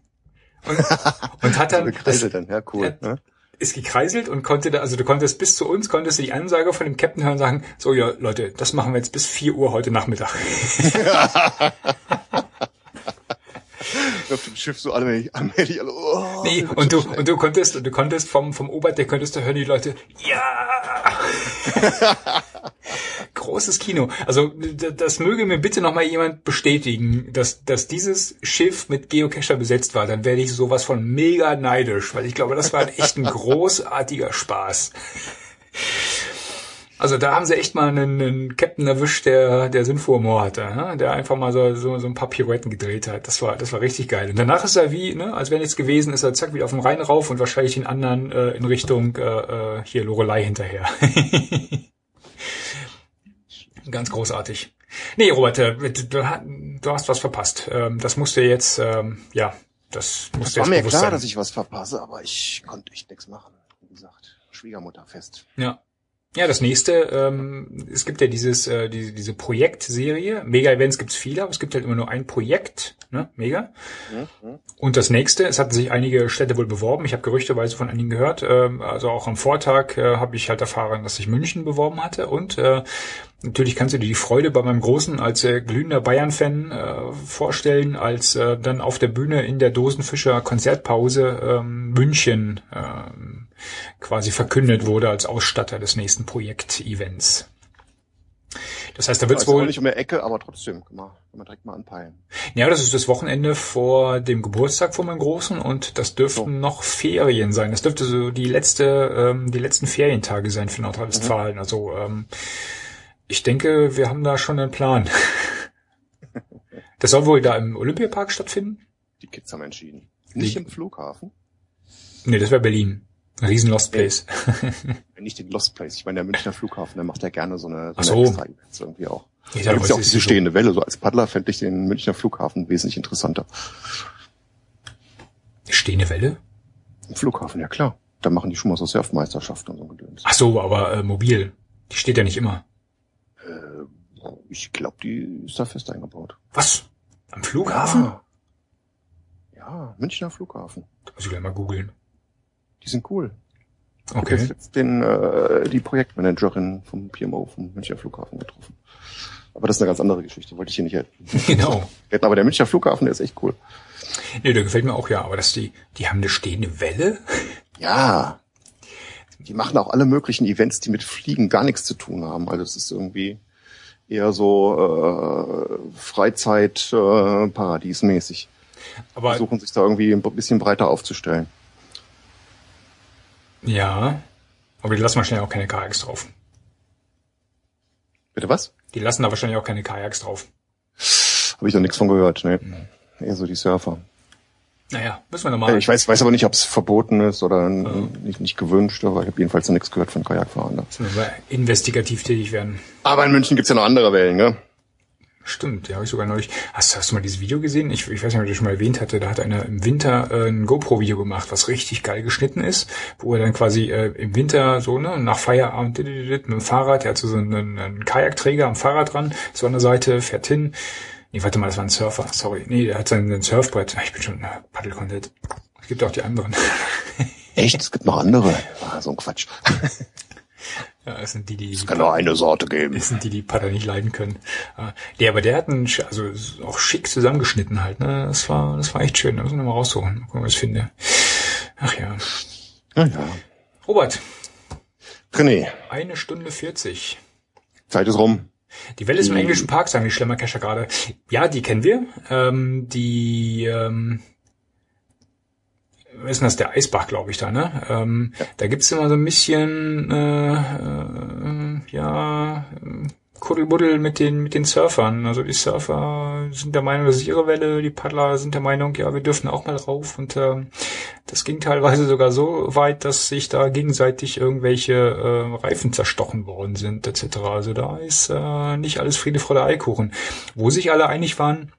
[SPEAKER 1] Und, und hat dann, das,
[SPEAKER 3] Gekreiselt dann, ja, cool. Ne?
[SPEAKER 1] ist gekreiselt und konnte da, also du konntest bis zu uns, konntest du die Ansage von dem Captain hören und sagen, so ja, Leute, das machen wir jetzt bis 4 Uhr heute Nachmittag.
[SPEAKER 3] Auf dem Schiff so allmählich, allmählich alle, oh,
[SPEAKER 1] Nee, und du, und du konntest, du konntest vom, vom Oberdeck konntest du hören, die Leute, ja! Großes Kino. Also, das möge mir bitte nochmal jemand bestätigen, dass, dass dieses Schiff mit Geocacher besetzt war. Dann werde ich sowas von mega neidisch, weil ich glaube, das war echt ein großartiger Spaß. Also da haben sie echt mal einen, einen Captain erwischt, der, der Sinn vor Humor hatte, ne? der einfach mal so, so, so ein paar Pirouetten gedreht hat. Das war, das war richtig geil. Und danach ist er wie, ne, als wäre nichts gewesen, ist er zack wieder auf dem Rhein rauf und wahrscheinlich den anderen äh, in Richtung äh, äh, hier Lorelei hinterher. Ganz großartig. Nee, Robert, äh, du, du hast was verpasst. Ähm, das musst du jetzt, ähm, ja, das musst
[SPEAKER 3] Das war
[SPEAKER 1] jetzt
[SPEAKER 3] mir
[SPEAKER 1] bewusst
[SPEAKER 3] klar,
[SPEAKER 1] sein.
[SPEAKER 3] dass ich was verpasse, aber ich konnte echt nichts machen. Wie gesagt, Schwiegermutterfest.
[SPEAKER 1] Ja. Ja, das nächste, ähm, es gibt ja dieses, äh, diese, diese Projektserie. Mega-Events gibt's viele, aber es gibt halt immer nur ein Projekt, ne? Mega.
[SPEAKER 3] Mhm.
[SPEAKER 1] Und das nächste, es hatten sich einige Städte wohl beworben. Ich habe gerüchteweise von einigen gehört. Ähm, also auch am Vortag äh, habe ich halt erfahren, dass sich München beworben hatte. Und äh, natürlich kannst du dir die Freude bei meinem Großen als äh, glühender Bayern-Fan äh, vorstellen, als äh, dann auf der Bühne in der Dosenfischer Konzertpause ähm, München ähm, quasi verkündet wurde als Ausstatter des nächsten Projekt-Events. Das heißt, da wird's
[SPEAKER 3] Ist wohl nicht um die Ecke, aber trotzdem, kann man, kann man direkt mal anpeilen.
[SPEAKER 1] Ja, das ist das Wochenende vor dem Geburtstag von meinem Großen und das dürften
[SPEAKER 3] So.
[SPEAKER 1] noch Ferien sein. Das dürfte so die letzte, ähm, die letzten Ferientage sein für Nordrhein-Westfalen. Also ähm, ich denke, wir haben da schon einen Plan. Das soll wohl da im Olympiapark stattfinden?
[SPEAKER 3] Die Kids haben entschieden. Nicht
[SPEAKER 1] Die-
[SPEAKER 3] im Flughafen,
[SPEAKER 1] Nee, das wäre Berlin. Ein riesen Lost Place.
[SPEAKER 3] nicht den Lost Place. Ich meine, der Münchner Flughafen, der macht ja gerne so eine,
[SPEAKER 1] Ach
[SPEAKER 3] so
[SPEAKER 1] so.
[SPEAKER 3] eine extra Events irgendwie auch.
[SPEAKER 1] Ich
[SPEAKER 3] Da gibt's ja auch
[SPEAKER 1] ist
[SPEAKER 3] diese
[SPEAKER 1] so-
[SPEAKER 3] stehende Welle. So als Paddler fände ich den Münchner Flughafen wesentlich interessanter.
[SPEAKER 1] Stehende Welle?
[SPEAKER 3] Im Flughafen, ja klar. Da machen die schon mal so Surfmeisterschaften und so ein Gedöns.
[SPEAKER 1] Ach so, aber äh, mobil. Die steht ja nicht immer.
[SPEAKER 3] Ich glaube, die ist da fest eingebaut.
[SPEAKER 1] Was? Am Flughafen?
[SPEAKER 3] Ja. ja, Münchner Flughafen.
[SPEAKER 1] Da muss ich gleich mal googeln.
[SPEAKER 3] Die sind cool. Ich habe
[SPEAKER 1] Okay.
[SPEAKER 3] jetzt den, äh, die Projektmanagerin vom PMO vom Münchner Flughafen getroffen. Aber das ist eine ganz andere Geschichte, wollte ich hier nicht
[SPEAKER 1] Genau.
[SPEAKER 3] hätten. Aber der Münchner Flughafen, der ist echt cool.
[SPEAKER 1] Nee, der gefällt mir auch, ja. Aber dass die, die haben eine stehende Welle?
[SPEAKER 3] Ja. Die machen auch alle möglichen Events, die mit Fliegen gar nichts zu tun haben. Also es ist irgendwie eher so äh, Freizeit äh, paradiesmäßig.
[SPEAKER 1] Aber
[SPEAKER 3] Versuchen sich da irgendwie ein bisschen breiter aufzustellen.
[SPEAKER 1] Ja, aber die lassen wahrscheinlich auch keine Kajaks drauf.
[SPEAKER 3] Bitte was?
[SPEAKER 1] Die lassen da wahrscheinlich auch keine Kajaks drauf.
[SPEAKER 3] Habe ich noch nichts von gehört, ne? Eher so die Surfer.
[SPEAKER 1] Naja, müssen wir
[SPEAKER 3] Äh,
[SPEAKER 1] nochmal.
[SPEAKER 3] Ich weiß, weiß aber nicht, ob es verboten ist oder n- nicht, nicht gewünscht, aber ich habe jedenfalls noch nichts gehört von Kajakfahrern. Da.
[SPEAKER 1] Müssen wir investigativ tätig werden.
[SPEAKER 3] Aber in München gibt's ja noch andere Wellen, ne?
[SPEAKER 1] Stimmt, ja, habe ich sogar neulich. Hast, hast du mal dieses Video gesehen? Ich, ich weiß nicht, ob ich das schon mal erwähnt hatte. Da hat einer im Winter äh, ein GoPro-Video gemacht, was richtig geil geschnitten ist, wo er dann quasi äh, im Winter so ne nach Feierabend mit dem Fahrrad, der hat so einen, einen Kajakträger am Fahrrad dran, so an der Seite, fährt hin. Nee, warte mal, das war ein Surfer. Sorry, nee, der hat sein, sein Surfbrett. Ich bin schon äh, Paddle-Content. Es gibt auch die anderen.
[SPEAKER 3] Echt? Es gibt noch andere. Ah, so ein Quatsch.
[SPEAKER 1] ja, das sind die, die.
[SPEAKER 3] Es kann nur eine Sorte geben.
[SPEAKER 1] Das sind die, die Paddler nicht leiden können. Äh, Nee, aber der hat einen, also auch schick zusammengeschnitten halt. Ne? Das war, das war echt schön. Da müssen wir mal raussuchen, mal gucken, was ich finde. Ach ja.
[SPEAKER 3] Ja, ja.
[SPEAKER 1] Robert,
[SPEAKER 3] René,
[SPEAKER 1] eine Stunde 40.
[SPEAKER 3] Zeit ist rum.
[SPEAKER 1] Die Welle ist im
[SPEAKER 3] Die-
[SPEAKER 1] englischen Park, sagen die Schlemmerkescher gerade. Ja, die kennen wir. Ähm, die, ähm, was ist denn das, der Eisbach, glaube ich, da, ne? Ähm, Da gibt's immer so ein bisschen, äh, äh, ja, äh, Kuddelbuddel mit den, mit den Surfern. Also die Surfer sind der Meinung, das ist ihre Welle, die Paddler sind der Meinung, ja, wir dürfen auch mal rauf. Und ähm, das ging teilweise sogar so weit, dass sich da gegenseitig irgendwelche äh, Reifen zerstochen worden sind, etc. Also da ist äh, nicht alles Friede, Freude, Eikuchen. Wo sich alle einig waren,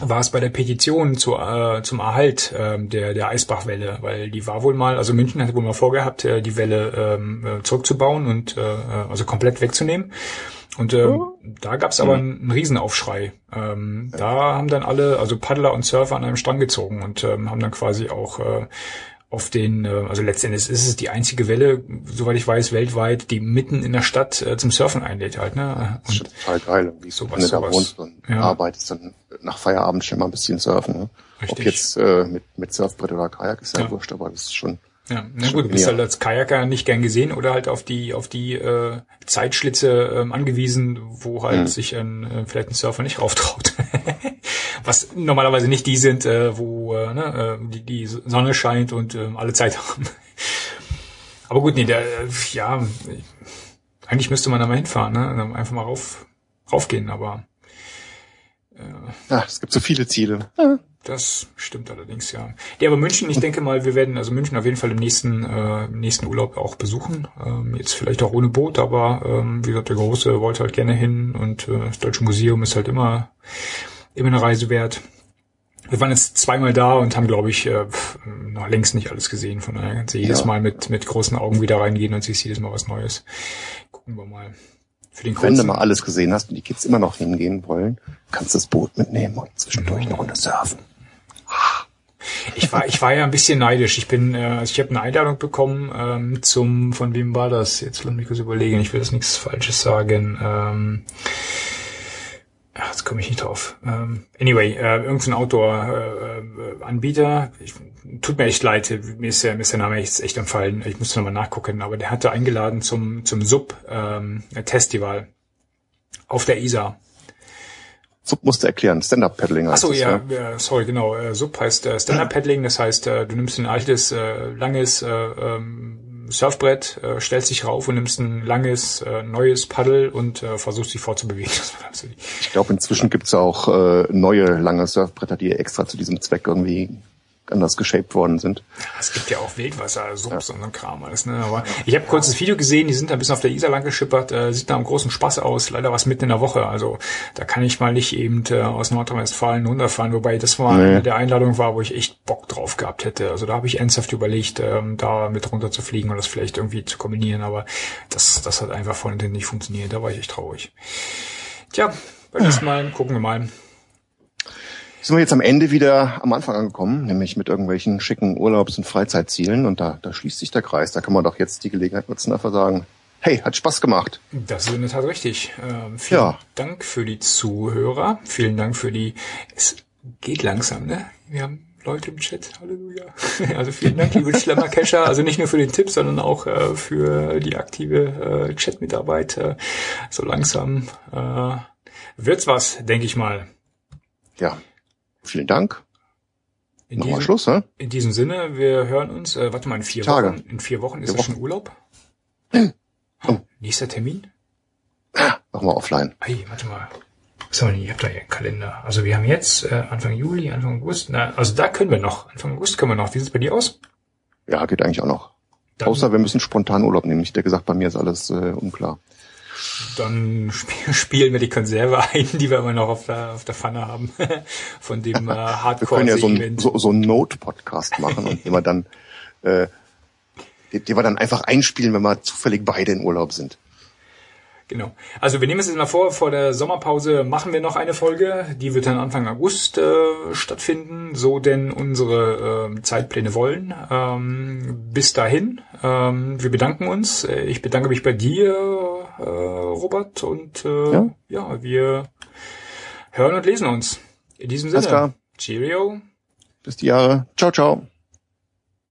[SPEAKER 1] war es bei der Petition zu, äh, zum Erhalt ähm, der, der Eisbachwelle, weil die war wohl mal, also München hatte wohl mal vorgehabt, äh, die Welle ähm, äh, zurückzubauen und äh, äh, also komplett wegzunehmen. Und ähm, da gab's aber einen, einen Riesenaufschrei. Ähm, Da haben dann alle, also Paddler und Surfer an einem Strang gezogen und ähm, haben dann quasi auch äh, auf den, äh, also letztendlich ist es die einzige Welle, soweit ich weiß, weltweit, die mitten in der Stadt äh, zum Surfen einlädt halt. Ne?
[SPEAKER 3] Das ist
[SPEAKER 1] Und
[SPEAKER 3] total geil. Irgendwie.
[SPEAKER 1] Sowas,
[SPEAKER 3] Wenn du da
[SPEAKER 1] sowas.
[SPEAKER 3] wohnst und
[SPEAKER 1] Ja.
[SPEAKER 3] arbeitest, dann nach Feierabend schon mal ein bisschen surfen. Ne? Ob
[SPEAKER 1] Richtig.
[SPEAKER 3] jetzt äh, mit, mit Surfbrett oder Kajak ist ja,
[SPEAKER 1] Ja.
[SPEAKER 3] wurscht, aber das ist schon...
[SPEAKER 1] Ja, na gut, du bist
[SPEAKER 3] genial.
[SPEAKER 1] halt als Kajaker nicht gern gesehen oder halt auf die auf die äh, Zeitschlitze ähm, angewiesen, wo halt
[SPEAKER 3] Mhm.
[SPEAKER 1] sich ein äh, vielleicht ein Surfer nicht rauftraut. Was normalerweise nicht die sind, äh, wo äh, ne, äh, die, die Sonne scheint und ähm, alle Zeit haben. Aber gut, nee, der äh, ja, Eigentlich müsste man da mal hinfahren, ne? Einfach mal rauf, raufgehen, aber
[SPEAKER 3] Ja, es gibt so viele Ziele.
[SPEAKER 1] Das stimmt allerdings, ja. Ja, aber München, ich denke mal, wir werden also München auf jeden Fall im nächsten, äh, nächsten Urlaub auch besuchen. Ähm, jetzt vielleicht auch ohne Boot, aber ähm, wie gesagt, der Große wollte halt gerne hin und äh, das Deutsche Museum ist halt immer, immer eine Reise wert. Wir waren jetzt zweimal da und haben, glaube ich, äh, noch längst nicht alles gesehen. Von daher kannst du jedes
[SPEAKER 3] Ja.
[SPEAKER 1] Mal mit, mit großen Augen wieder reingehen und siehst jedes Mal was Neues. Gucken wir mal. Für den
[SPEAKER 3] Wenn du mal alles gesehen hast und die Kids immer noch hingehen wollen, kannst du das Boot mitnehmen und zwischendurch eine Runde surfen.
[SPEAKER 1] Ich war, ich war ja ein bisschen neidisch. Ich bin, äh, also ich habe eine Einladung bekommen ähm, zum, von wem war das? Jetzt lass mich kurz überlegen. Ich will das nichts Falsches sagen. Ähm, jetzt komme ich nicht drauf. Ähm, anyway, äh, irgendein Outdoor-Anbieter. ich, tut mir echt leid. Mir ist der, mir ist der Name jetzt echt entfallen. Ich musste nochmal nachgucken. Aber der hatte eingeladen zum zum Sub ähm, auf der Isar.
[SPEAKER 3] So musst du erklären. Stand-Up-Paddling heißt
[SPEAKER 1] Achso, ja, ja, sorry, genau. Äh, SUP heißt äh, Stand-Up-Paddling, das heißt, äh, du nimmst ein altes, äh, langes äh, ähm, Surfbrett, äh, stellst dich rauf und nimmst ein langes, äh, neues Paddel und äh, versuchst dich fortzubewegen.
[SPEAKER 3] Ich glaube, inzwischen gibt's auch äh, neue lange Surfbretter, die extra zu diesem Zweck irgendwie anders geshaped worden sind.
[SPEAKER 1] Es gibt ja auch Wildwasser, Subs und so ein Kram alles, ne? Aber ich habe kurz das Video gesehen, die sind da ein bisschen auf der Isar lang geschippert, äh, sieht da am großen Spaß aus, leider was mitten in der Woche. Also da kann ich mal nicht eben äh, aus Nordrhein-Westfalen runterfahren, wobei das war
[SPEAKER 3] Nee.
[SPEAKER 1] eine der Einladungen war, wo ich echt Bock drauf gehabt hätte. Also da habe ich ernsthaft überlegt, ähm, da mit runter zu fliegen und das vielleicht irgendwie zu kombinieren, aber das, das hat einfach von hinten nicht funktioniert. Da war ich echt traurig. Tja, beim nächsten Mal gucken wir mal.
[SPEAKER 3] Sind wir jetzt am Ende wieder am Anfang angekommen, nämlich mit irgendwelchen schicken Urlaubs- und Freizeitzielen und da, da schließt sich der Kreis. Da kann man doch jetzt die Gelegenheit nutzen, einfach sagen, hey, hat Spaß gemacht.
[SPEAKER 1] Das ist in der Tat richtig. Ähm, vielen
[SPEAKER 3] Ja.
[SPEAKER 1] Dank für die Zuhörer. Vielen Dank für die. Es geht langsam, ne? Wir haben Leute im Chat. Halleluja. Also vielen Dank, liebe Schlemmer-Cacher. Also nicht nur für den Tipp, sondern auch äh, für die aktive äh, Chat-Mitarbeit. Äh, so langsam äh, wird's was, denke ich mal.
[SPEAKER 3] Ja, vielen Dank.
[SPEAKER 1] In
[SPEAKER 3] Machen
[SPEAKER 1] diesem,
[SPEAKER 3] Schluss, ne?
[SPEAKER 1] in diesem Sinne, wir hören uns. Äh, warte mal, in vier
[SPEAKER 3] Tage.
[SPEAKER 1] Wochen. In vier Wochen ist
[SPEAKER 3] Vier
[SPEAKER 1] das schon Urlaub.
[SPEAKER 3] Oh.
[SPEAKER 1] Nächster Termin?
[SPEAKER 3] Machen wir offline.
[SPEAKER 1] Hey, warte mal. So, ihr habt da Ihren Kalender. Also wir haben jetzt äh, Anfang Juli, Anfang August. Na, also da können wir noch. Anfang August können wir noch. Wie sieht's bei dir aus?
[SPEAKER 3] Ja, geht eigentlich auch noch.
[SPEAKER 1] Dann,
[SPEAKER 3] Außer wir müssen spontan Urlaub nehmen. Ich hätte gesagt, bei mir ist alles äh, unklar.
[SPEAKER 1] Dann sp spielen wir die Konserve ein, die wir immer noch auf der, auf der Pfanne haben. Von dem äh,
[SPEAKER 3] Wir können ja so ein,
[SPEAKER 1] Hardcore-Segment.
[SPEAKER 3] so, so Note-Podcast machen und immer dann, äh, die, die wir dann einfach einspielen, wenn wir zufällig beide in Urlaub sind.
[SPEAKER 1] Genau. Also wir nehmen es jetzt mal vor, vor der Sommerpause machen wir noch eine Folge. Die wird dann Anfang August äh, stattfinden, so denn unsere ähm, Zeitpläne wollen. Ähm, bis dahin, ähm, wir bedanken uns. Äh, Ich bedanke mich bei dir, äh, Robert, und äh, ja.
[SPEAKER 3] Ja.
[SPEAKER 1] wir hören und lesen uns. In diesem Sinne,
[SPEAKER 3] Alles klar.
[SPEAKER 1] Cheerio.
[SPEAKER 3] Bis die Jahre. Ciao, ciao.